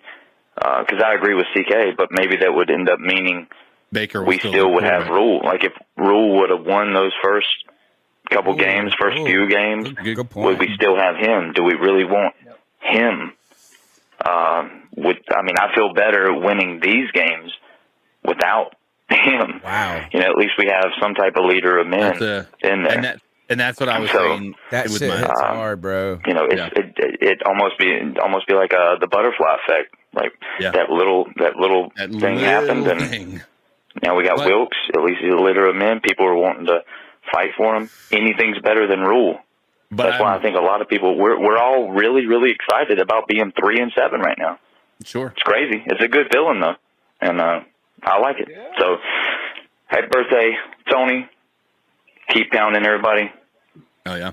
because I agree with CK, but maybe that would end up meaning Baker we still, still would have. Rhule. Like if Rhule would have won those first couple games, first few games, Good would point. we still have him? Do we really want him? Um, would I mean I feel better winning these games without him. Wow. You know, at least we have some type of leader of men a- in there. and that and that's what I was So- saying. That with shit my- hits um, hard, bro. you know, it's, Yeah. it, it it almost be almost be like uh the butterfly effect. Like Yeah. that little that little that thing little happened, and thing. now we got But- Wilks. At least he's a leader of men. People are wanting to fight for them. Anything's better than Rhule. But That's why I think a lot of people we're we're all really really excited about being three and seven right now. Sure. It's crazy. It's a good feeling though, and uh, I like it. So, happy birthday, Tony. Keep pounding everybody. Oh yeah.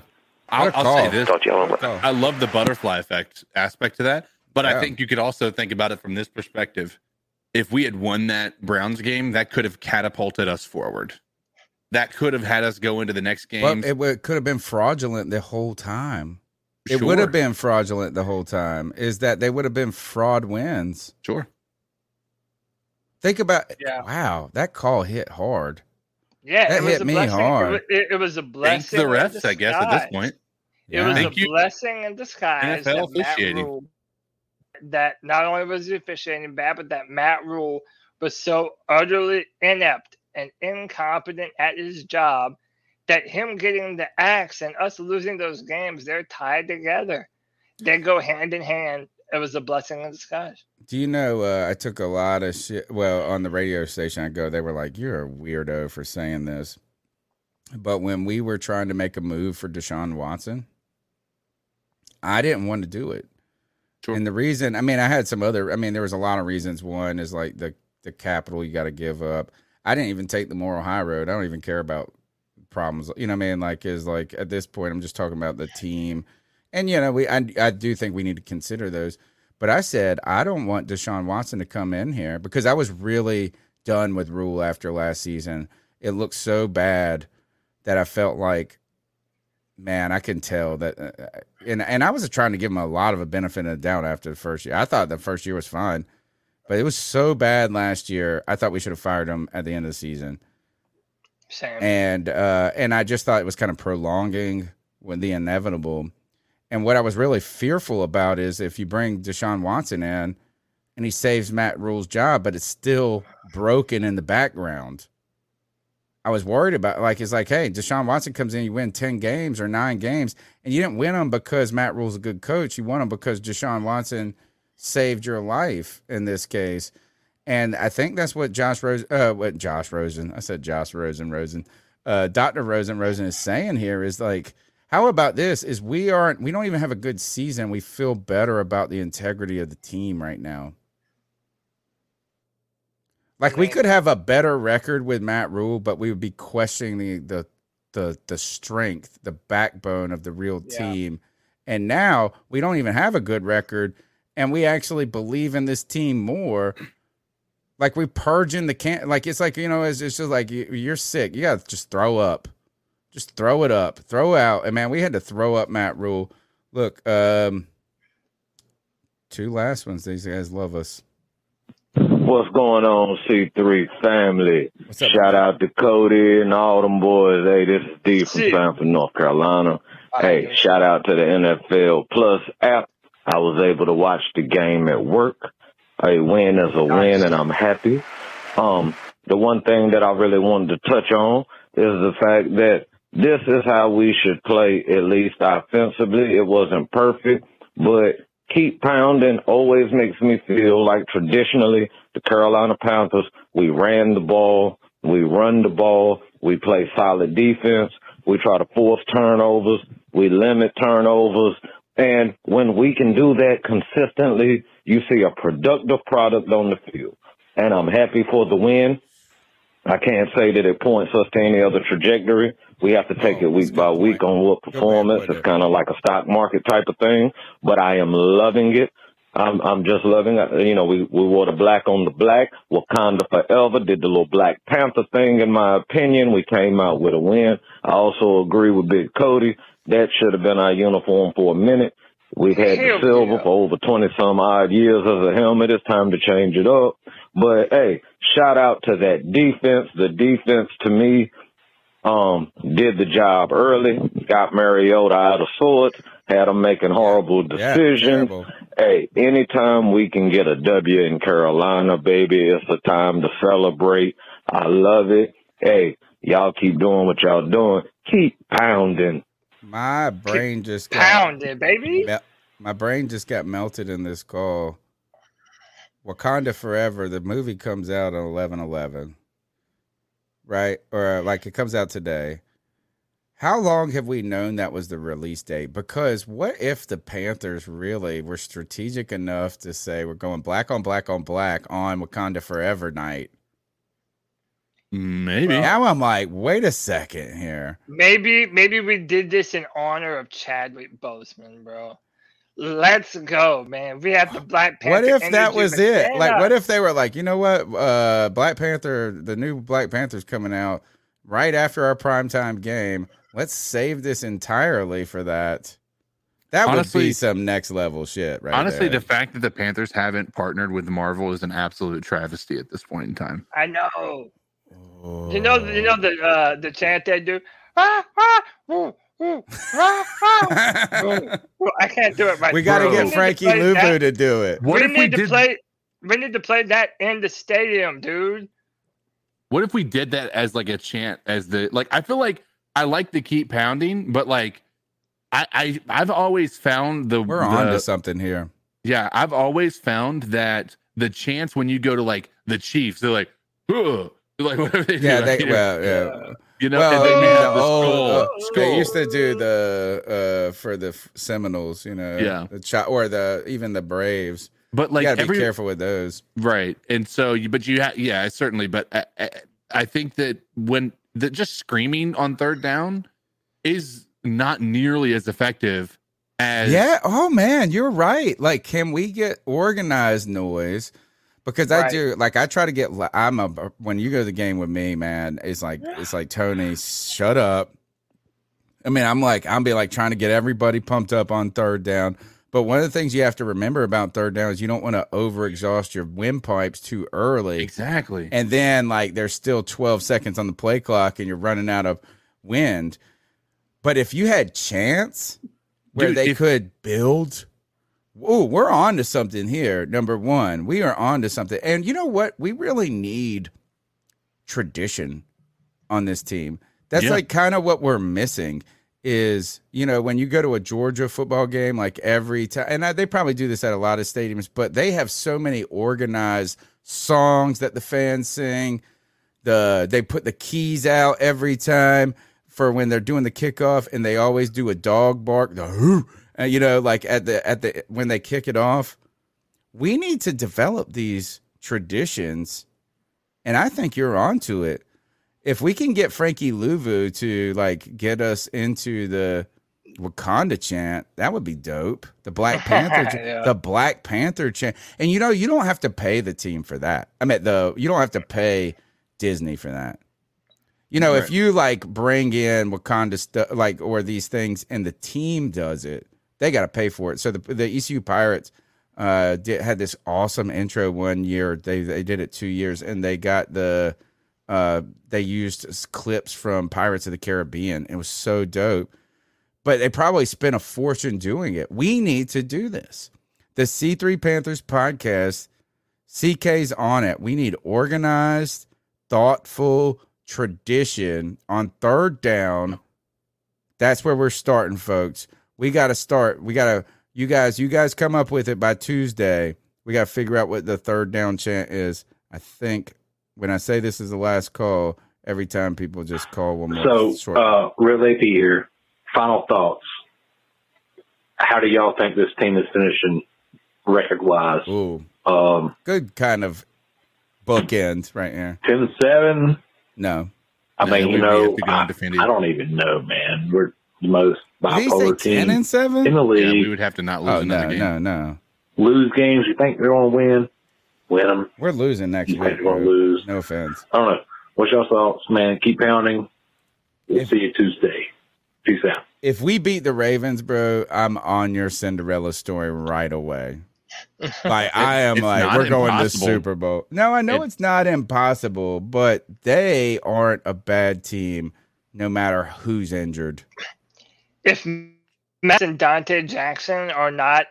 I'll, a I'll say this. Y'all What a later. call. I love the butterfly effect aspect to that, but Yeah. I think you could also think about it from this perspective. If we had won that Browns game, that could have catapulted us forward. That could have had us go into the next game. Well, it would, could have been fraudulent the whole time. It would have been fraudulent the whole time. Is that they would have been fraud wins? Sure. Think about. Yeah. Wow, that call hit hard. Yeah, That it was hit a me blessing. hard. It was, it, it was a Thanks blessing. the in refs, I guess, at this point. It was Thank a you. blessing in disguise NFL that Matt. Rhule, that not only was the officiating bad, but that Matt Rhule was so utterly inept and incompetent at his job that him getting the axe and us losing those games, they're tied together. They go hand in hand. It was a blessing in disguise. Do you know? Uh, I took a lot of shit. Well, on the radio station I go, they were like, "You're a weirdo for saying this." But when we were trying to make a move for Deshaun Watson, I didn't want to do it. Sure. And the reason, I mean, I had some other. I mean, there was a lot of reasons. One is like the the capital you got to give up. I didn't even take the moral high road. I don't even care about problems. You know what I mean? Like, is like at this point, I'm just talking about the team. And you know, we I I do think we need to consider those. But I said I don't want Deshaun Watson to come in here because I was really done with Rhule after last season. It looked so bad that I felt like, man, I can tell that. Uh, and and I was trying to give him a lot of a benefit of the doubt after the first year. I thought the first year was fine, but it was so bad last year. I thought we should have fired him at the end of the season Same. and uh, and I just thought it was kind of prolonging with the inevitable. And what I was really fearful about is if you bring Deshaun Watson in and he saves Matt Rhule's job, but it's still broken in the background. I was worried about like it's like, hey, Deshaun Watson comes in, you win ten games or nine games, and you didn't win them because Matt Rhule's a good coach. You won them because Deshaun Watson saved your life in this case. And I think that's what Josh Rosen, uh, what Josh Rosen, I said Josh Rosen, Rosen, uh, Dr. Rosen, Rosen is saying here is like, how about this? Is we aren't, we don't even have a good season. We feel better about the integrity of the team right now. Like we could have a better record with Matt Rhule, but we would be questioning the the the the strength, the backbone of the real Yeah. team. And now we don't even have a good record, and we actually believe in this team more. Like we purging the can, like it's like you know, it's, it's just like you, you're sick. You got to just throw up, just throw it up, throw out. And man, we had to throw up Matt Rhule. Look, um, two last ones. These guys love us. What's going on, C3 family? up, Shout out to Cody and all them boys. Hey, this is D from Sanford, North Carolina. Hey, shout out to the NFL Plus app. I was able to watch the game at work. A win is a win, and I'm happy. Um, the one thing that I really wanted to touch on is the fact that this is how we should play, at least offensively. It wasn't perfect, but keep pounding always makes me feel like traditionally the Carolina Panthers, we ran the ball, we run the ball, we play solid defense, we try to force turnovers, we limit turnovers. And when we can do that consistently, you see a productive product on the field. And I'm happy for the win. I can't say that it points us to any other trajectory. We have to take it week by week on what performance. It's kind of like a stock market type of thing, but I am loving it. I'm, I'm just loving it. You know, we, we wore the black on the black. Wakanda forever did the little Black Panther thing, in my opinion. We came out with a win. I also agree with Big Cody. That should have been our uniform for a minute. We've had the Hell silver for over 20 some odd years as a helmet. It's time to change it up. But hey, shout out to that defense. The defense to me, um, did the job early, got Mariota out of sorts, had him making horrible decisions. hey, anytime we can get a W in Carolina, baby, it's a time to celebrate. I love it. Hey, y'all keep doing what y'all doing. Keep pounding. My brain just got Pound it, baby. my brain just got melted in this call. Wakanda Forever, the movie comes out on 11 11, right? Or like it comes out today. How long have we known that was the release date? Because what if the Panthers really were strategic enough to say we're going black on black on black on Wakanda Forever night? Maybe. Now I'm like, wait a second here. Maybe maybe we did this in honor of Chadwick Boseman, bro. Let's go, man. We have the Black Panther. What if that was but it? Like, what if they were like, you know what? Uh, Black Panther, the new Black Panther's coming out right after our primetime game. Let's save this entirely for that. That would be some next level shit, right? Honestly, there. the fact that the Panthers haven't partnered with Marvel is an absolute travesty at this point in time. I know. You know, you know the uh, the chant they do. Ah, ah, ah, ah. I can't do it right. we got to get Frankie play Luvu to do it. What we if need we to did- play? We need to play that in the stadium, dude. What if we did that as like a chant as the like I feel like I like to keep pounding, but like I, I I've always found the We're on the- to something here. Yeah, I've always found that the chance when you go to like the Chiefs, they're like, Ugh. [laughs] like whatever they do, Yeah, they well, yeah. you know, well, you the have the old, skull, uh, skull. they used to do the uh for the Seminoles, you know, Yeah. the chi- or the even the Braves. But like you gotta every- be careful with those. right and so you but you have yeah certainly but I, I, I think that when that just screaming on third down is not nearly as effective as Yeah. Oh man, you're right. Like, can we get organized noise? Because I Right. do. Like, I try to get. I'm a. When you go to the game with me, man, it's like it's like Tony, shut up. I mean, I'm like I'm be like trying to get everybody pumped up on third down. But one of the things you have to remember about third down is you don't want to overexhaust your windpipes too early. exactly And then like there's still 12 seconds on the play clock and you're running out of wind. But if you had chance where Dude, they if- could build, oh, we're on to something here. Number one, we are on to something. And you know what? We really need tradition on this team. That's Yeah. like kind of what we're missing is, you know, when you go to a Georgia football game, like every time, and I, they probably do this at a lot of stadiums, but they have so many organized songs that the fans sing. The they put the keys out every time for when they're doing the kickoff, and they always do a dog bark, the hoo, uh, you know, like at the at the when they kick it off. We need to develop these traditions, and I think you're onto it if we can get Frankie Luvu to like get us into the Wakanda chant, that would be dope. The Black Panther, [laughs] Yeah. the Black Panther chant, and you know you don't have to pay the team for that. I mean, the you don't have to pay Disney for that. You know, if you like bring in Wakanda stuff, like or these things, and the team does it, they got to pay for it. So the the ECU Pirates uh did, had this awesome intro one year. They they did it two years, and they got the uh they used clips from Pirates of the Caribbean. It was so dope. But they probably spent a fortune doing it. We need to do this. The C3 Panthers podcast, CK's on it. We need organized, thoughtful tradition on third down. That's where we're starting, folks. We got to start. We got to You guys, you guys come up with it by Tuesday. We got to figure out what the third down chant is. I think when I say this is the last call, every time people just call one more. So, short. uh, real AP here. Final thoughts. How do y'all think this team is finishing record wise? Ooh, Um, good kind of bookend right here. 10-7. No. I No, mean, you know, have to go I. I don't even know, man. We're the most Did he say team 10 and 7? in the league. Yeah, we would have to not lose Oh, another no, game. no, no. Lose games. You think they're going to win? Win them. We're losing next You week. think they're going to lose? No offense. I don't know. What's your thoughts, man? Keep pounding. We'll see you Tuesday. Peace out. If we beat the Ravens, bro, I'm on your Cinderella story right away. [laughs] Like I am like we're going to. Super Bowl. No, I know It- it's not impossible, but they aren't a bad team no matter who's injured. If Matt and Donte Jackson are not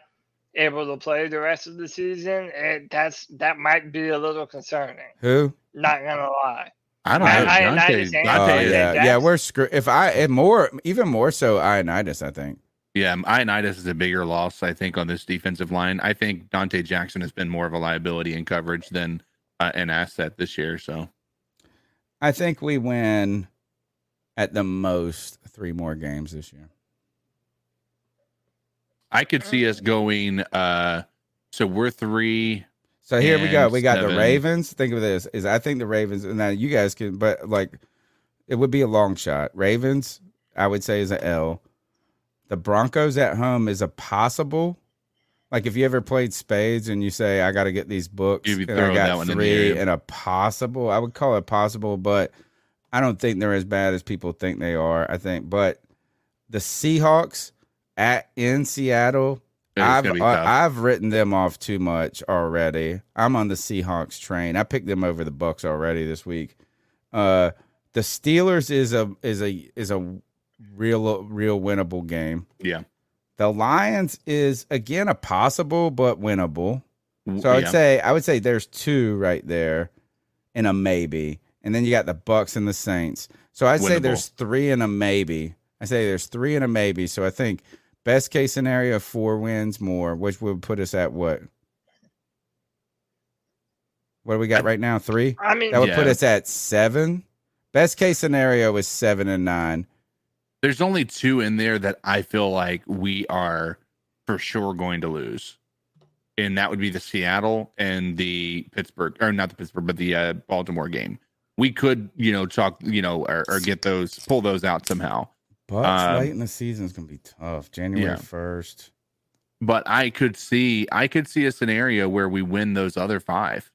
able to play the rest of the season, it, that's that might be a little concerning. Who? Not gonna lie. I don't I- know. I- Donte, Donte- Oh Donte, yeah, yeah, we're screwed. If I and more even more so Ioannidis, I think. Yeah, Ioannidis is a bigger loss, I think, on this defensive line. I think Donte Jackson has been more of a liability in coverage than uh, an asset this year. So I think we win at the most three more games this year. I could see us going. uh So we're three. So here we go. We got the. Ravens. Think of this: is I think the Ravens. And now you guys can, but like, it would be a long shot. Ravens, I would say, is an L. The Broncos at home is a possible. Like if you ever played spades and you say, "I got to get these books," You and throw I that got one in the three and a possible, I would call it possible, but I don't think they're as bad as people think they are. I think, but the Seahawks at in Seattle. I've uh. I've written them off too much already. I'm on the Seahawks train. I picked them over the Bucks already this week. Uh, the Steelers is a is a is a real real winnable game. Yeah. The Lions is again a possible but winnable. So I would yeah. say I would say there's two right there, and a maybe, and then you got the Bucks and the Saints. So I'd say there's three and a maybe. I say there's three and a maybe. So I think best case scenario four wins more, which would put us at what? What do we got right now? Three. I mean, That would put us at seven. Best case scenario is seven and nine. There's only two in there that I feel like we are for sure going to lose. And that would be the Seattle and the Pittsburgh, or not the Pittsburgh, but the uh, Baltimore game. We could, you know, talk, you know, or, or get those, pull those out somehow. Bucks Um, late in the season is gonna be tough. January yeah. first. But I could see, I could see a scenario where we win those other five,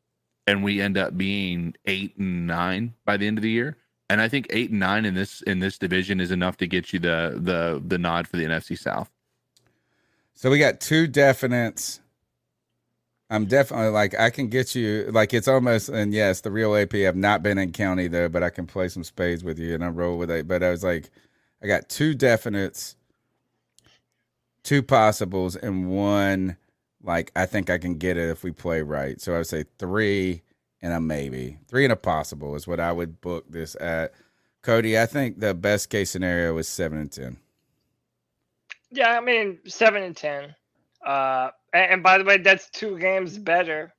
and we end up being eight and nine by the end of the year. And I think eight and nine in this in this division is enough to get you the the the nod for the NFC South. So we got two definites. I'm definitely like I can get you like it's almost and yes, the real AP. I've not been in county though, but I can play some spades with you and I roll with it. But I was like, I got two definites, two possibles, and one like I think I can get it if we play right. So I would say three and a maybe, three and a possible is what I would book this at. Cody, I think the best case scenario is seven and ten. Yeah, I mean seven and ten. Uh, and, and by the way, that's two games better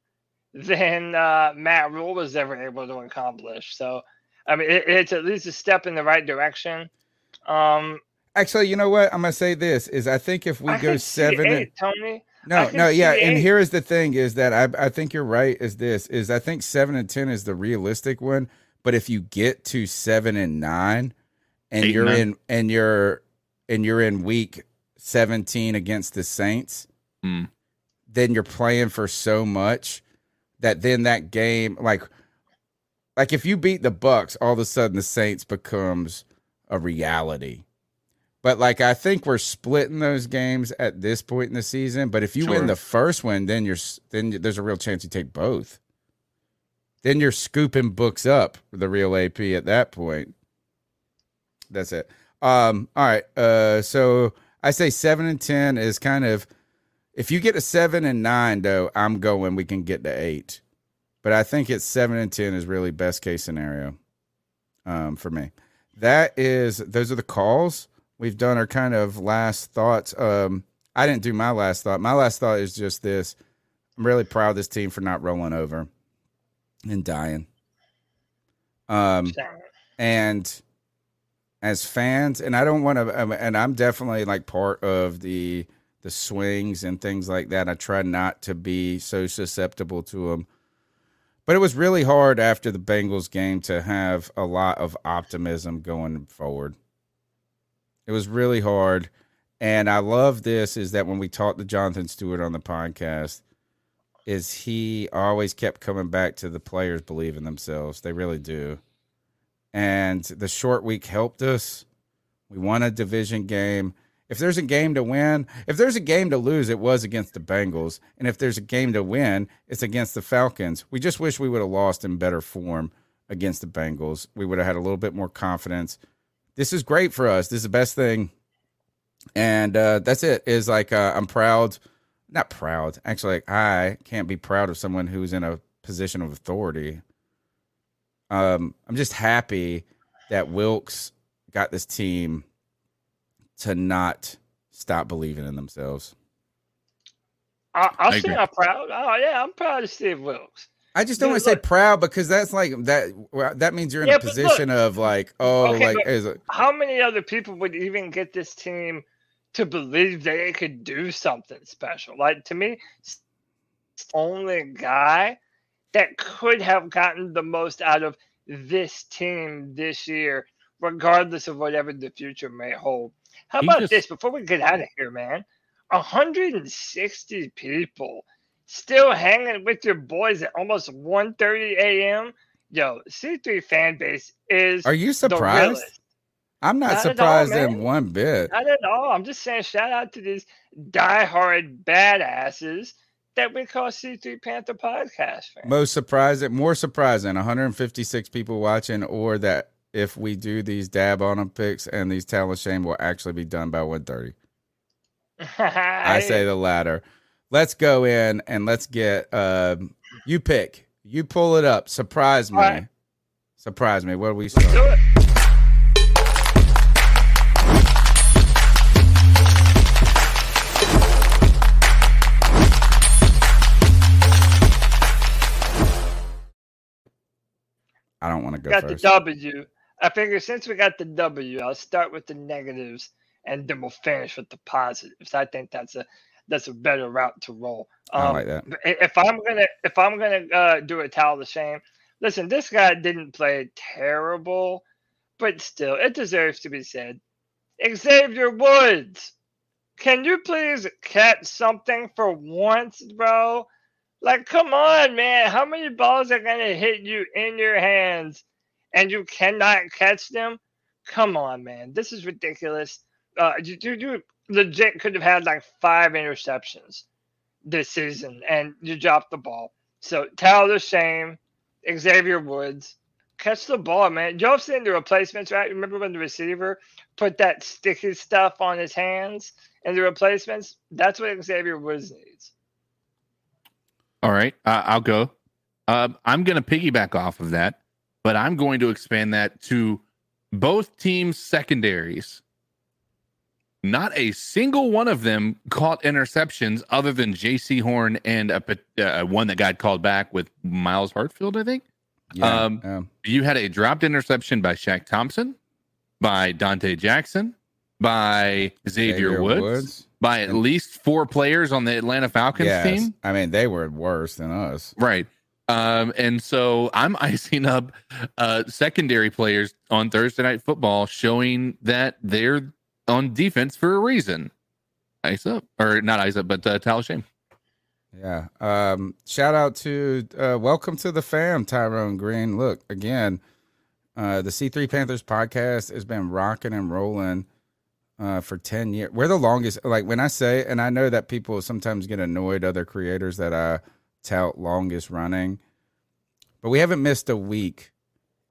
than uh, Matt Rhule was ever able to accomplish. So, I mean, it, it's at least a step in the right direction. Um, Actually, you know what? I'm gonna say this is I think if we I go can see seven and eight, Tony. No, no, yeah, and eight. here is the thing: is that I I think you're right. Is this is I think seven and ten is the realistic one, but if you get to seven and nine, and Eight you're nine. in and you're and you're in week seventeen against the Saints, Mm. then you're playing for so much that then that game like like if you beat the Bucks, all of a sudden the Saints becomes a reality. But like I think we're splitting those games at this point in the season. But if you Sure. win the first one, then you're then there's a real chance you take both. Then you're scooping books up the real AP at that point. That's it. Um. All right. Uh. So I say seven and ten is kind of. If you get a seven and nine, though, I'm going. We can get to eight, but I think it's seven and ten is really best case scenario. Um. For me, that is those are the calls we've done. Our kind of last thoughts. Um. I didn't do my last thought. My last thought is just this: I'm really proud of this team for not rolling over and dying. Um, and as fans, and I don't want to, and I'm definitely like part of the the swings and things like that. I try not to be so susceptible to them. But it was really hard after the Bengals game to have a lot of optimism going forward. It was really hard. And I love this is that when we talked to Jonathan Stewart on the podcast, is he always kept coming back to the players believe in themselves. They really do. And the short week helped us. We won a division game. If there's a game to win, if there's a game to lose, it was against the Bengals. And if there's a game to win, it's against the Falcons. We just wish we would have lost in better form against the Bengals. We would have had a little bit more confidence. This is great for us. This is the best thing. And uh, that's it. Is like uh, I'm proud, not proud. Actually, like, I can't be proud of someone who's in a position of authority. Um, I'm just happy that Wilks got this team to not stop believing in themselves. I, I'll I say agree. I'm proud. Oh yeah, I'm proud of Steve Wilks. I just don't Dude, want to say proud because that's like that. That means you're in Yeah, a but look- position of like, oh, Okay, like but it, how many other people would even get this team to believe that it could do something special? Like to me, it's the only guy that could have gotten the most out of this team this year, regardless of whatever the future may hold. How He about just- this? Before we get out of here, man, 160 people still hanging with your boys at almost 1:30 a.m. Yo, C3 fan base is. Are you surprised? I'm not, Not at all, surprised in one bit. Not at all. I'm just saying, shout out to these diehard badasses that we call C3 Panther podcast fans. Most surprising, more surprising, 156 people watching, or that if we do these dab on them picks and these talent of shame will actually be done by 1:30. [laughs] I say the latter. Let's go in and let's get um, you pick. You pull it up. Surprise me. Right. Surprise me. Where do we do start? it. I don't want to go got first. the W. I figure since we got the W, I'll start with the negatives and then we'll finish with the positives. I think that's a that's a better route to roll. Um, I like that. If I'm gonna if I'm gonna uh, do a towel of shame, listen, this guy didn't play terrible, but still, it deserves to be said. Xavier Woods, can you please catch something for once, bro? Like, come on, man. How many balls are gonna hit you in your hands and you cannot catch them? Come on, man. This is ridiculous. Uh, you, you, you legit could have had like five interceptions this season and you dropped the ball. So, towel of shame, Xavier Woods. Catch the ball, man. Y'all seen the replacements, right? Remember when the receiver put that sticky stuff on his hands and the replacements? That's what Xavier Woods needs. All right, uh, I'll go. Um, I'm going to piggyback off of that, but I'm going to expand that to both teams' secondaries. Not a single one of them caught interceptions other than Jaycee Horn and a, uh, one that got called back with Myles Hartsfield, I think. Yeah, um. You had a dropped interception by Shaq Thompson, by Donte Jackson, by Xavier, Xavier Woods, Woods. by at least four players on the Atlanta Falcons Yes. team. I mean, they were worse than us. Right. Um, and so I'm [laughs] icing up uh, secondary players on Thursday Night Football, showing that they're on defense for a reason. Ice up, or not ice up, but uh, towel shame. Yeah. Um, shout out to uh, welcome to the fam, Tyrone Green. Look again, uh, the C3 Panthers podcast has been rocking and rolling uh, for ten years. We're the longest. Like when I say, and I know that people sometimes get annoyed other creators that I tout longest running, but we haven't missed a week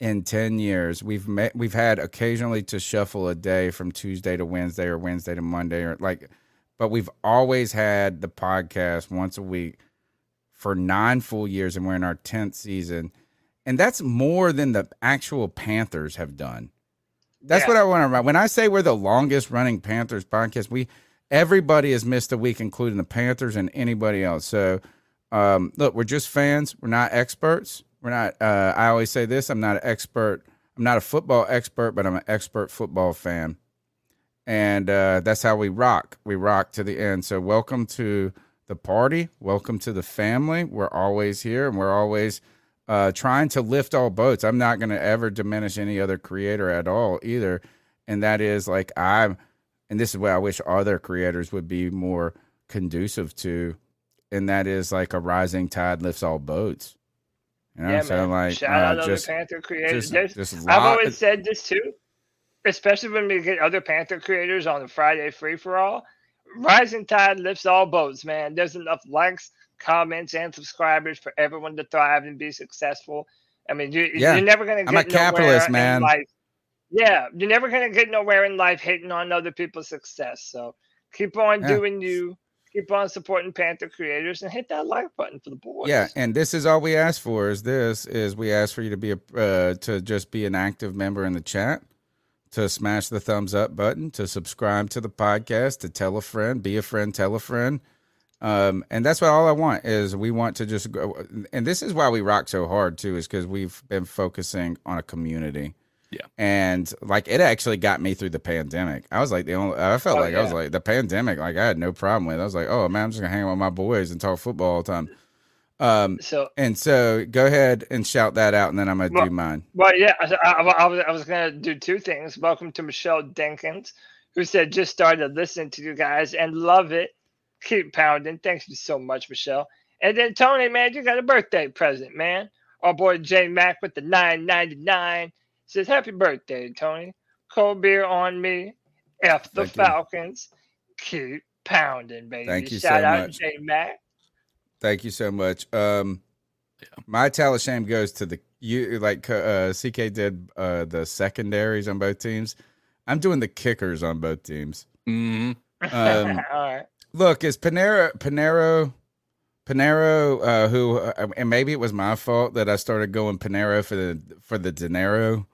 in 10 years we've met we've had occasionally to shuffle a day from tuesday to wednesday or wednesday to monday or like but we've always had the podcast once a week for nine full years and we're in our 10th season and that's more than the actual panthers have done that's Yeah. what i want to remind. when i say we're the longest running panthers podcast we everybody has missed a week, including the Panthers and anybody else. So, um, look, we're just fans. We're not experts. We're not. Uh, I always say this: I'm not an expert. I'm not a football expert, but I'm an expert football fan, and uh, that's how we rock. We rock to the end. So, welcome to the party. Welcome to the family. We're always here, and we're always uh, trying to lift all boats. I'm not going to ever diminish any other creator at all either, and that is like I'm. And this is what I wish other creators would be more conducive to, and that is like a rising tide lifts all boats. You know, yeah, so man. like Shout uh, out just, other Panther creators. just- just I've always said this too, especially when we get other Panther creators on the Friday free for all. Rising tide lifts all boats, man. There's enough likes, comments, and subscribers for everyone to thrive and be successful. I mean, you, Yeah. you're never gonna I'm get a capitalist, nowhere man. in life. Yeah, you're never gonna get nowhere in life hating on other people's success. So keep on Yeah. doing you. Keep on supporting Panther creators and hit that like button for the boys. Yeah, and this is all we ask for. Is this is we ask for you to be a uh, to just be an active member in the chat, to smash the thumbs up button, to subscribe to the podcast, to tell a friend, be a friend, tell a friend, um, and that's what all I want is we want to just go. And this is why we rock so hard too, is because we've been focusing on a community. Yeah. And like it actually got me through the pandemic. I was like the only I felt Oh, like I was like the pandemic, like I had no problem with. it. I was like, oh man, I'm just gonna hang out with my boys and talk football all the time. Um So and so go ahead and shout that out and then I'm gonna Well- do mine. Well, yeah, I, I, I was I was gonna do two things. Welcome to Michelle Denkins, who said just started listening to you guys and love it. Keep pounding. Thanks you so much, Michelle. And then Tony, man, you got a birthday present, man. Our boy J Mac with the nine ninety nine says happy birthday, Tony. Cold beer on me. F the Thank you. Falcons. Keep pounding, baby. Thank you Shout so out much. J Mac. Thank you so much. Um my tell of shame goes to the you like uh CK did uh the secondaries on both teams. I'm doing the kickers on both teams. Mm-hmm. Um, [laughs] All right. Look, is Piñeiro Piñeiro Piñeiro uh, who uh, and maybe it was my fault that I started going Piñeiro for the for the dinero,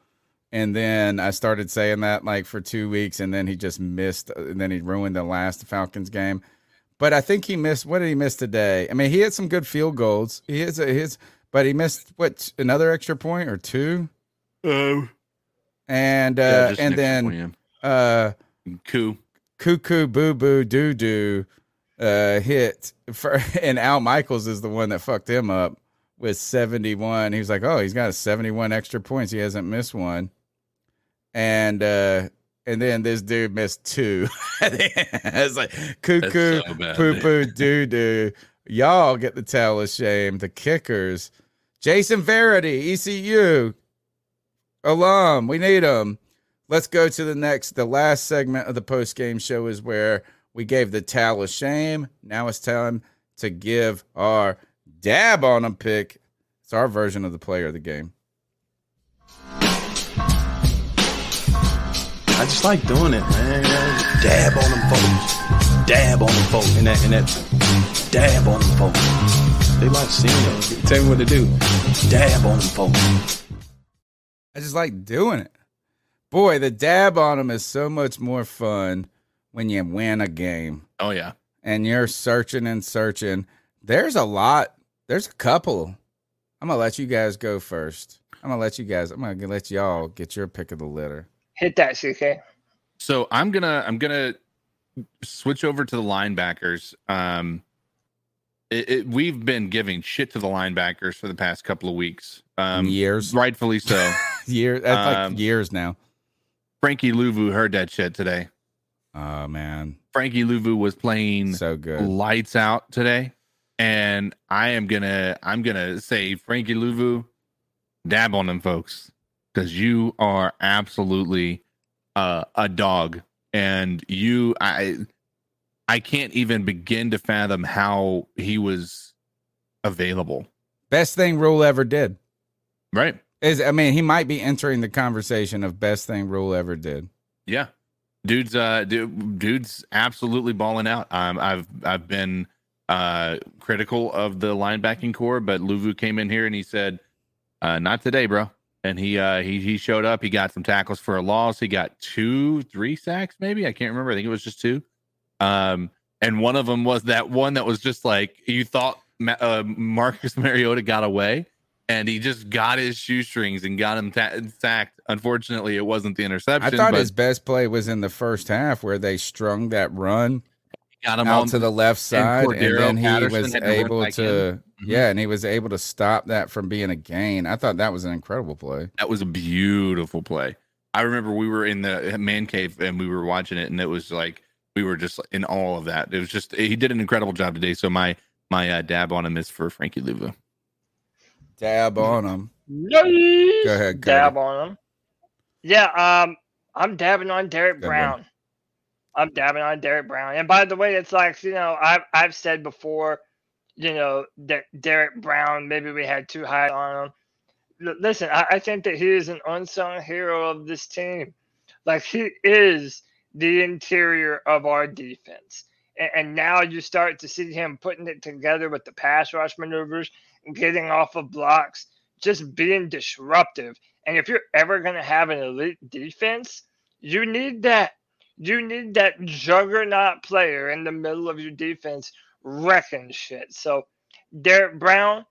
and then I started saying that like for two weeks, and then he just missed, and then he ruined the last Falcons game. But I think he missed. What did he miss today? I mean, he had some good field goals. He is a, his, but he missed what another extra point or two. Oh, and uh, just and an then point, uh, Coo. cuckoo boo boo doo doo uh hit for [laughs] and Al Michaels is the one that fucked him up with 71. He was like, "Oh, he's got a 71 extra points. He hasn't missed one." And uh and then this dude missed two. [laughs] it's like cuckoo so poo poo doo doo. Y'all get the tell of shame. The kickers. Jason Verity, ECU alum. We need him. Let's go to the next. The last segment of the post game show is where we gave the towel of shame. Now it's time to give our dab on them pick. It's our version of the player of the game. I just like doing it, man. Dab on them folks. Dab on them folks. And that, and that, dab on them folks. They like seeing it. Tell me what to do. Dab on them folks. I just like doing it. Boy, the dab on them is so much more fun when you win a game. Oh yeah. And you're searching and searching. There's a lot. There's a couple. I'm gonna let you guys go first. I'm gonna let you guys. I'm gonna let y'all get your pick of the litter. Hit that, CK. So I'm gonna I'm gonna switch over to the linebackers. Um, it, it, we've been giving shit to the linebackers for the past couple of weeks. Um, years, rightfully so. [laughs] Years, that's Um, like years now. Frankie Luvu heard that shit today. Oh man, Frankie Luvu was playing so good, lights out today, and I am gonna I'm gonna say Frankie Luvu, dab on them folks because you are absolutely uh, a dog, and you I I can't even begin to fathom how he was available. Best thing Rhule ever did. Right. Is I mean, he might be entering the conversation of best thing Rhule ever did. Yeah, dude's uh, dude, dude's absolutely balling out. Um, I've I've been uh critical of the linebacking corps, but Luvu came in here and he said, uh, "Not today, bro." And he uh he he showed up. He got some tackles for a loss. He got two, three sacks, maybe I can't remember. I think it was just two. Um, and one of them was that one that was just like you thought Ma- uh, Marcus [laughs] Mariota got away, and he just got his shoestrings and got him ta- sacked. Unfortunately, it wasn't the interception. I thought his best play was in the first half where they strung that run got him out on- to the left side, and, Cordero then he Patterson was able to. Yeah, and he was able to stop that from being a gain. I thought that was an incredible play. That was a beautiful play. I remember we were in the man cave and we were watching it, and it was like we were just in all of that. It was just he did an incredible job today. So my my uh, dab on him is for Frankie Luvu. Dab on him. Yay! Go ahead, Cody. Dab on him. Yeah, um, I'm dabbing on Derrick Good Brown. I'm dabbing on Derrick Brown. And by the way, it's like you know I've I've said before, you know that Derrick Brown maybe we had too high on him. L- listen, I, I think that he is an unsung hero of this team. Like he is the interior of our defense. And, and now you start to see him putting it together with the pass rush maneuvers, getting off of blocks, just being disruptive. And if you're ever going to have an elite defense, you need that. You need that juggernaut player in the middle of your defense wrecking shit. So, Derrick Brown,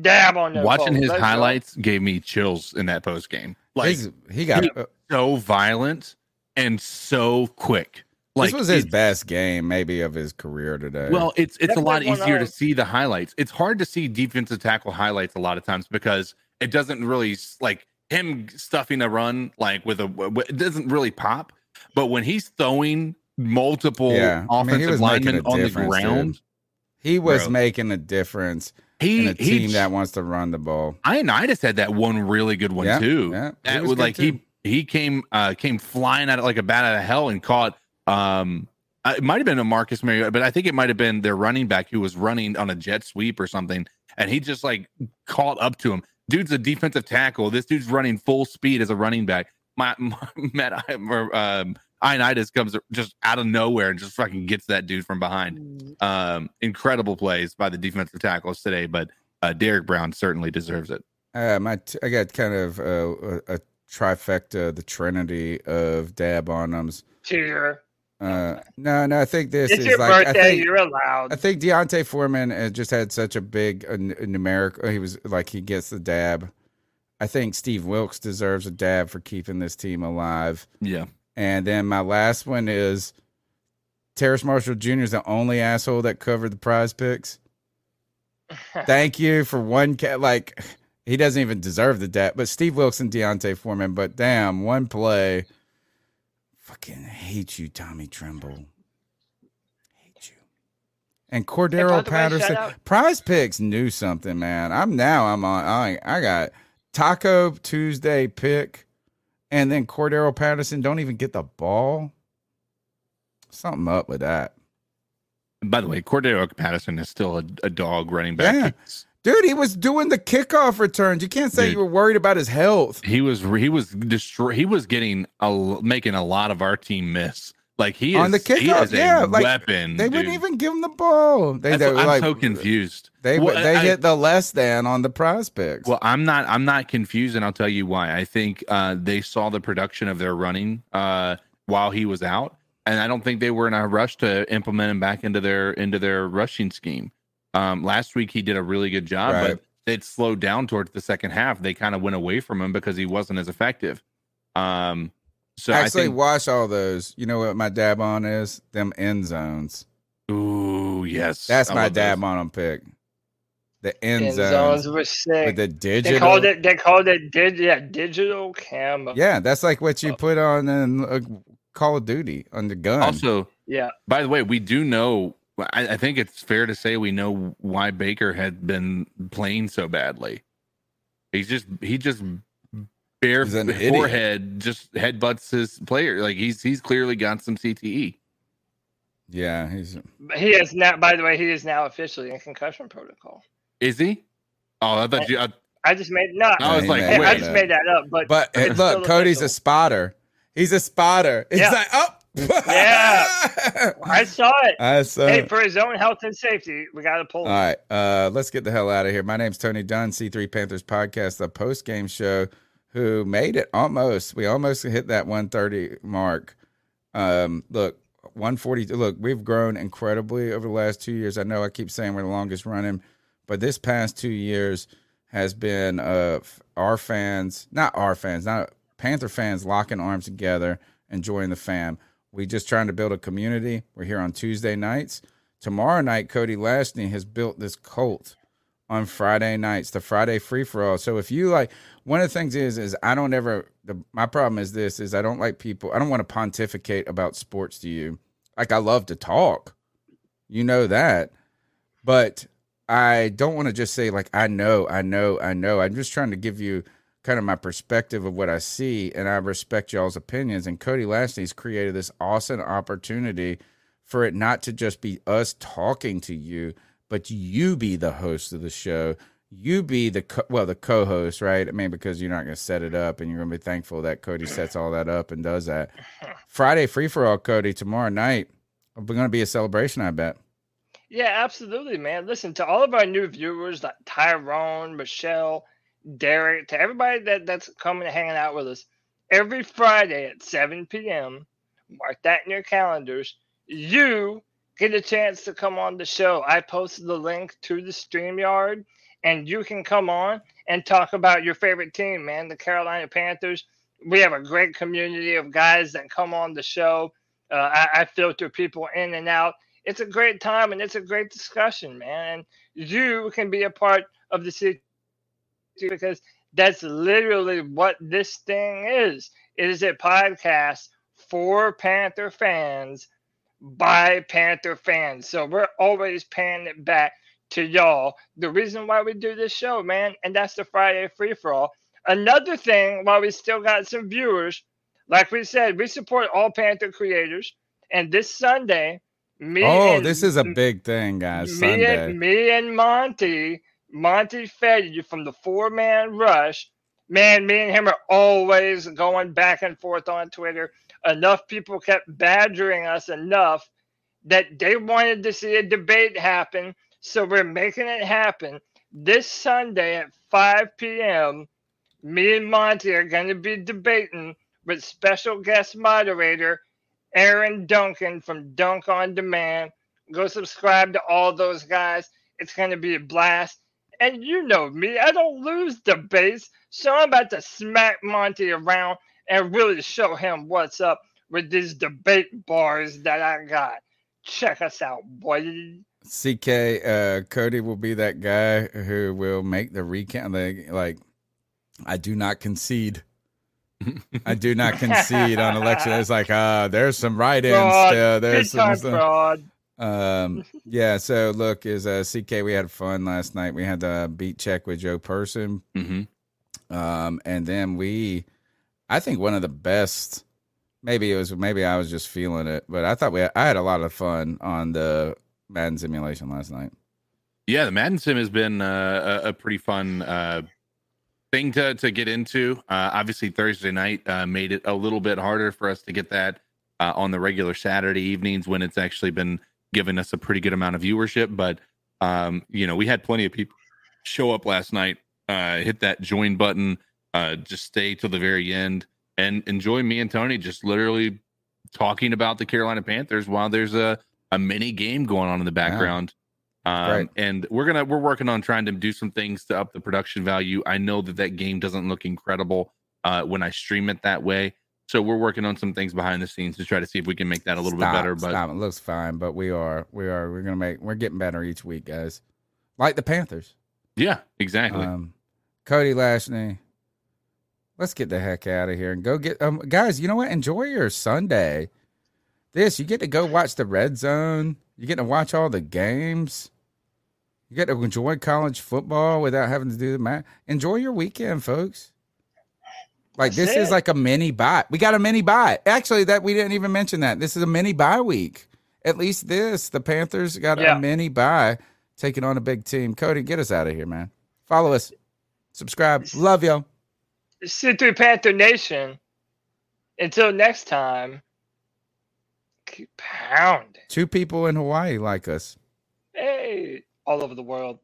dab on them Watching folks. his Let's go. highlights gave me chills in that post game. Like He's- he got- uh, was so violent and so quick. Like this was his best game, maybe of his career today. Well, it's it's a lot easier to uh, see the highlights. It's hard to see defensive tackle highlights a lot of times because it doesn't really like him stuffing a run like with a it doesn't really pop. But when he's throwing multiple yeah, I mean, he offensive was linemen on the ground, dude. He was Bro. making a difference He- in a he team that wants to run the ball. Ioannidis had that one really good one Yeah, too. yeah, that was was like too. he he came uh came flying out of like a bat out of hell and caught um uh, it might have been a Marcus Mariota, but I think it might have been their running back who was running on a jet sweep or something, and he just like caught up to him. Dude's a defensive tackle. This dude's running full speed as a running back. My, my [laughs] Matt or, um, Ioannidis comes just out of nowhere and just fucking gets that dude from behind. Um, incredible plays by the defensive tackles today, but uh, Derrick Brown certainly deserves it. Uh, my t- I got kind of uh, a, a trifecta, the trinity of dab on them's. Cheer. Uh, no, no, I think this It's is your like I birthday. think, You're allowed. I think D'Onta Foreman uh, just had such a big uh, n- numeric. He was like he gets the dab. I think Steve Wilks deserves a dab for keeping this team alive. Yeah. And then my last one is Terrace Marshall Jr. is the only asshole that covered the prize picks. [laughs] Thank you for one cat. Like he doesn't even deserve the debt, but Steve Wilson, and D'Onta Foreman. But damn, one play. Fucking hate you, Tommy Tremble. Hate you. And Cordarrelle the way, Patterson. Prize Picks knew something, man. I'm now. I'm on. I I got Taco Tuesday pick, and then Cordarrelle Patterson don't even get the ball. Something up with that. By the way, Cordarrelle Patterson is still a, a dog running back. Yeah. Dude, he was doing the kickoff returns. You can't say Dude. you were worried about his health. He was he was destroy he was getting a making a lot of our team miss. Like he is on the he kickoff, yeah, like weapon. they dude. wouldn't even give him the ball. They, they I'm like, so confused. They Well, they I- hit the less than on the prize picks. Well, I'm not. I'm not confused, and I'll tell you why. I think uh, they saw the production of their running uh, while he was out, and I don't think they were in a rush to implement him back into their into their rushing scheme. Um, last week he did a really good job, Right. but it slowed down towards the second half. They kind of went away from him because he wasn't as effective. Um, so Actually, I think, watch all those. You know what my dab on is? Them end zones. ooh, yes, That's I my love those. dab on them pick. The end, End zones, zones were sick. with the They digital. called it. They called it. Dig, yeah, digital camo. Yeah, that's like what you put on in uh, Call of Duty on the gun. Also, Yeah. By the way, we do know. I, I think it's fair to say we know why Baker had been playing so badly. He's just he just bare He's an idiot. forehead just headbutts his player. Like he's he's clearly got some. CTE. yeah, he's He is now. By the way, he is now officially in concussion protocol. Is he? Oh, I thought you. I, I just made no. I was like, hey, I just made that up. But But hey, look, still Cody's a spotter. He's a spotter. He's Yeah. like, oh, yeah, I saw it. [laughs] I saw it. Hey, it. for his own health and safety, we got to pull. All right, uh, let's get the hell out of here. My name's Tony Dunn, C3 Panthers podcast, the post game show, who made it almost. We almost hit that 130 mark. Um, look, 140. Look, we've grown incredibly over the last two years. I know I keep saying we're the longest running, but this past two years has been uh, our fans, not our fans, not Panther fans locking arms together, enjoying the fam. We just trying to build a community. We're here on Tuesday nights. Tomorrow night, Cody Lashney has built this cult on Friday nights, the Friday free for all. So if you like, one of the things is, is I don't ever. The, my problem is this: is I don't like people. I don't want to pontificate about sports to you. Like I love to talk, you know that, but I don't want to just say like I know, I know, I know. I'm just trying to give you kind of my perspective of what I see, and I respect y'all's opinions. And Cody Lashley's created this awesome opportunity for it not to just be us talking to you, but you be the host of the show. You be the co- well, the co-host, right? I mean, because you're not going to set it up, and you're going to be thankful that Cody sets all that up and does that. [laughs] Friday free for all, Cody. Tomorrow night, we're going to be a celebration, I bet. Yeah, absolutely, man. Listen to all of our new viewers, like Tyrone, Michelle, Derek, to everybody that, that's coming and hanging out with us. Every Friday at 7 p.m., mark that in your calendars, you get a chance to come on the show. I posted the link to the StreamYard, and you can come on and talk about your favorite team, man, the Carolina Panthers. We have a great community of guys that come on the show. Uh, I, I filter people in and out it's a great time and it's a great discussion, man. And you can be a part of the city because that's literally what this thing is. It is a podcast for Panther fans by Panther fans. So we're always paying it back to y'all. The reason why we do this show, man, and that's the Friday free for all. Another thing, while we still got some viewers, like we said, we support all Panther creators. And this Sunday, me oh, and, this is a big thing, guys. Me Sunday. and, me and Monty, Monty fed from the four man rush. Man, me and him are always going back and forth on Twitter. Enough people kept badgering us enough that they wanted to see a debate happen. So we're making it happen. This Sunday at 5 p.m., me and Monty are going to be debating with special guest moderator Aaron Duncan from Dunk on Demand. Go subscribe to all those guys. It's going to be a blast. And you know me, I don't lose debates. So I'm about to smack Monty around and really show him what's up with these debate bars that I got. Check us out, boy. CK, uh, Cody will be that guy who will make the recount. Like, like I do not concede. I do not concede on election. It's like, uh, there's some write-ins. Still. There's some, some fraud. Um, yeah. So look, is uh, CK. We had fun last night. We had the beat check with Joe Person. Mm-hmm. Um, and then we, I think one of the best. Maybe it was. Maybe I was just feeling it, but I thought we. I had a lot of fun on the Madden simulation last night. Yeah, the Madden sim has been uh, a, pretty fun uh, thing to to get into. Uh, obviously, Thursday night uh, made it a little bit harder for us to get that uh, on the regular Saturday evenings when it's actually been giving us a pretty good amount of viewership. But um, you know, we had plenty of people show up last night, uh, hit that join button, just stay till the very end, and enjoy me and Tony just literally talking about the Carolina Panthers while there's a a mini game going on in the background. Um, Right. and we're gonna we're working on trying to do some things to up the production value. I know that that game doesn't look incredible uh, when I stream it that way, so we're working on some things behind the scenes to try to see if we can make that a little Stop, bit better. But stop. it looks fine, but we are, we are, we're gonna make, we're getting better each week, guys. Like the Panthers. yeah, exactly. Um, Cody Lashney. Let's get the heck out of here and go get um guys, you know what? Enjoy your Sunday. This, you get to go watch the red zone. You get to watch all the games. You get to enjoy college football without having to do the math. Enjoy your weekend, folks. Like That's this is like a mini bye. We got a mini bye. Actually, that we didn't even mention that. This is a mini bye week. At least this, the Panthers got Yeah. a mini bye, taking on a big team. Cody, get us out of here, man. Follow us, subscribe. Love y'all. C3 Panther Nation. Until next time, pounding. Two people in Hawaii like us. Hey, all over the world.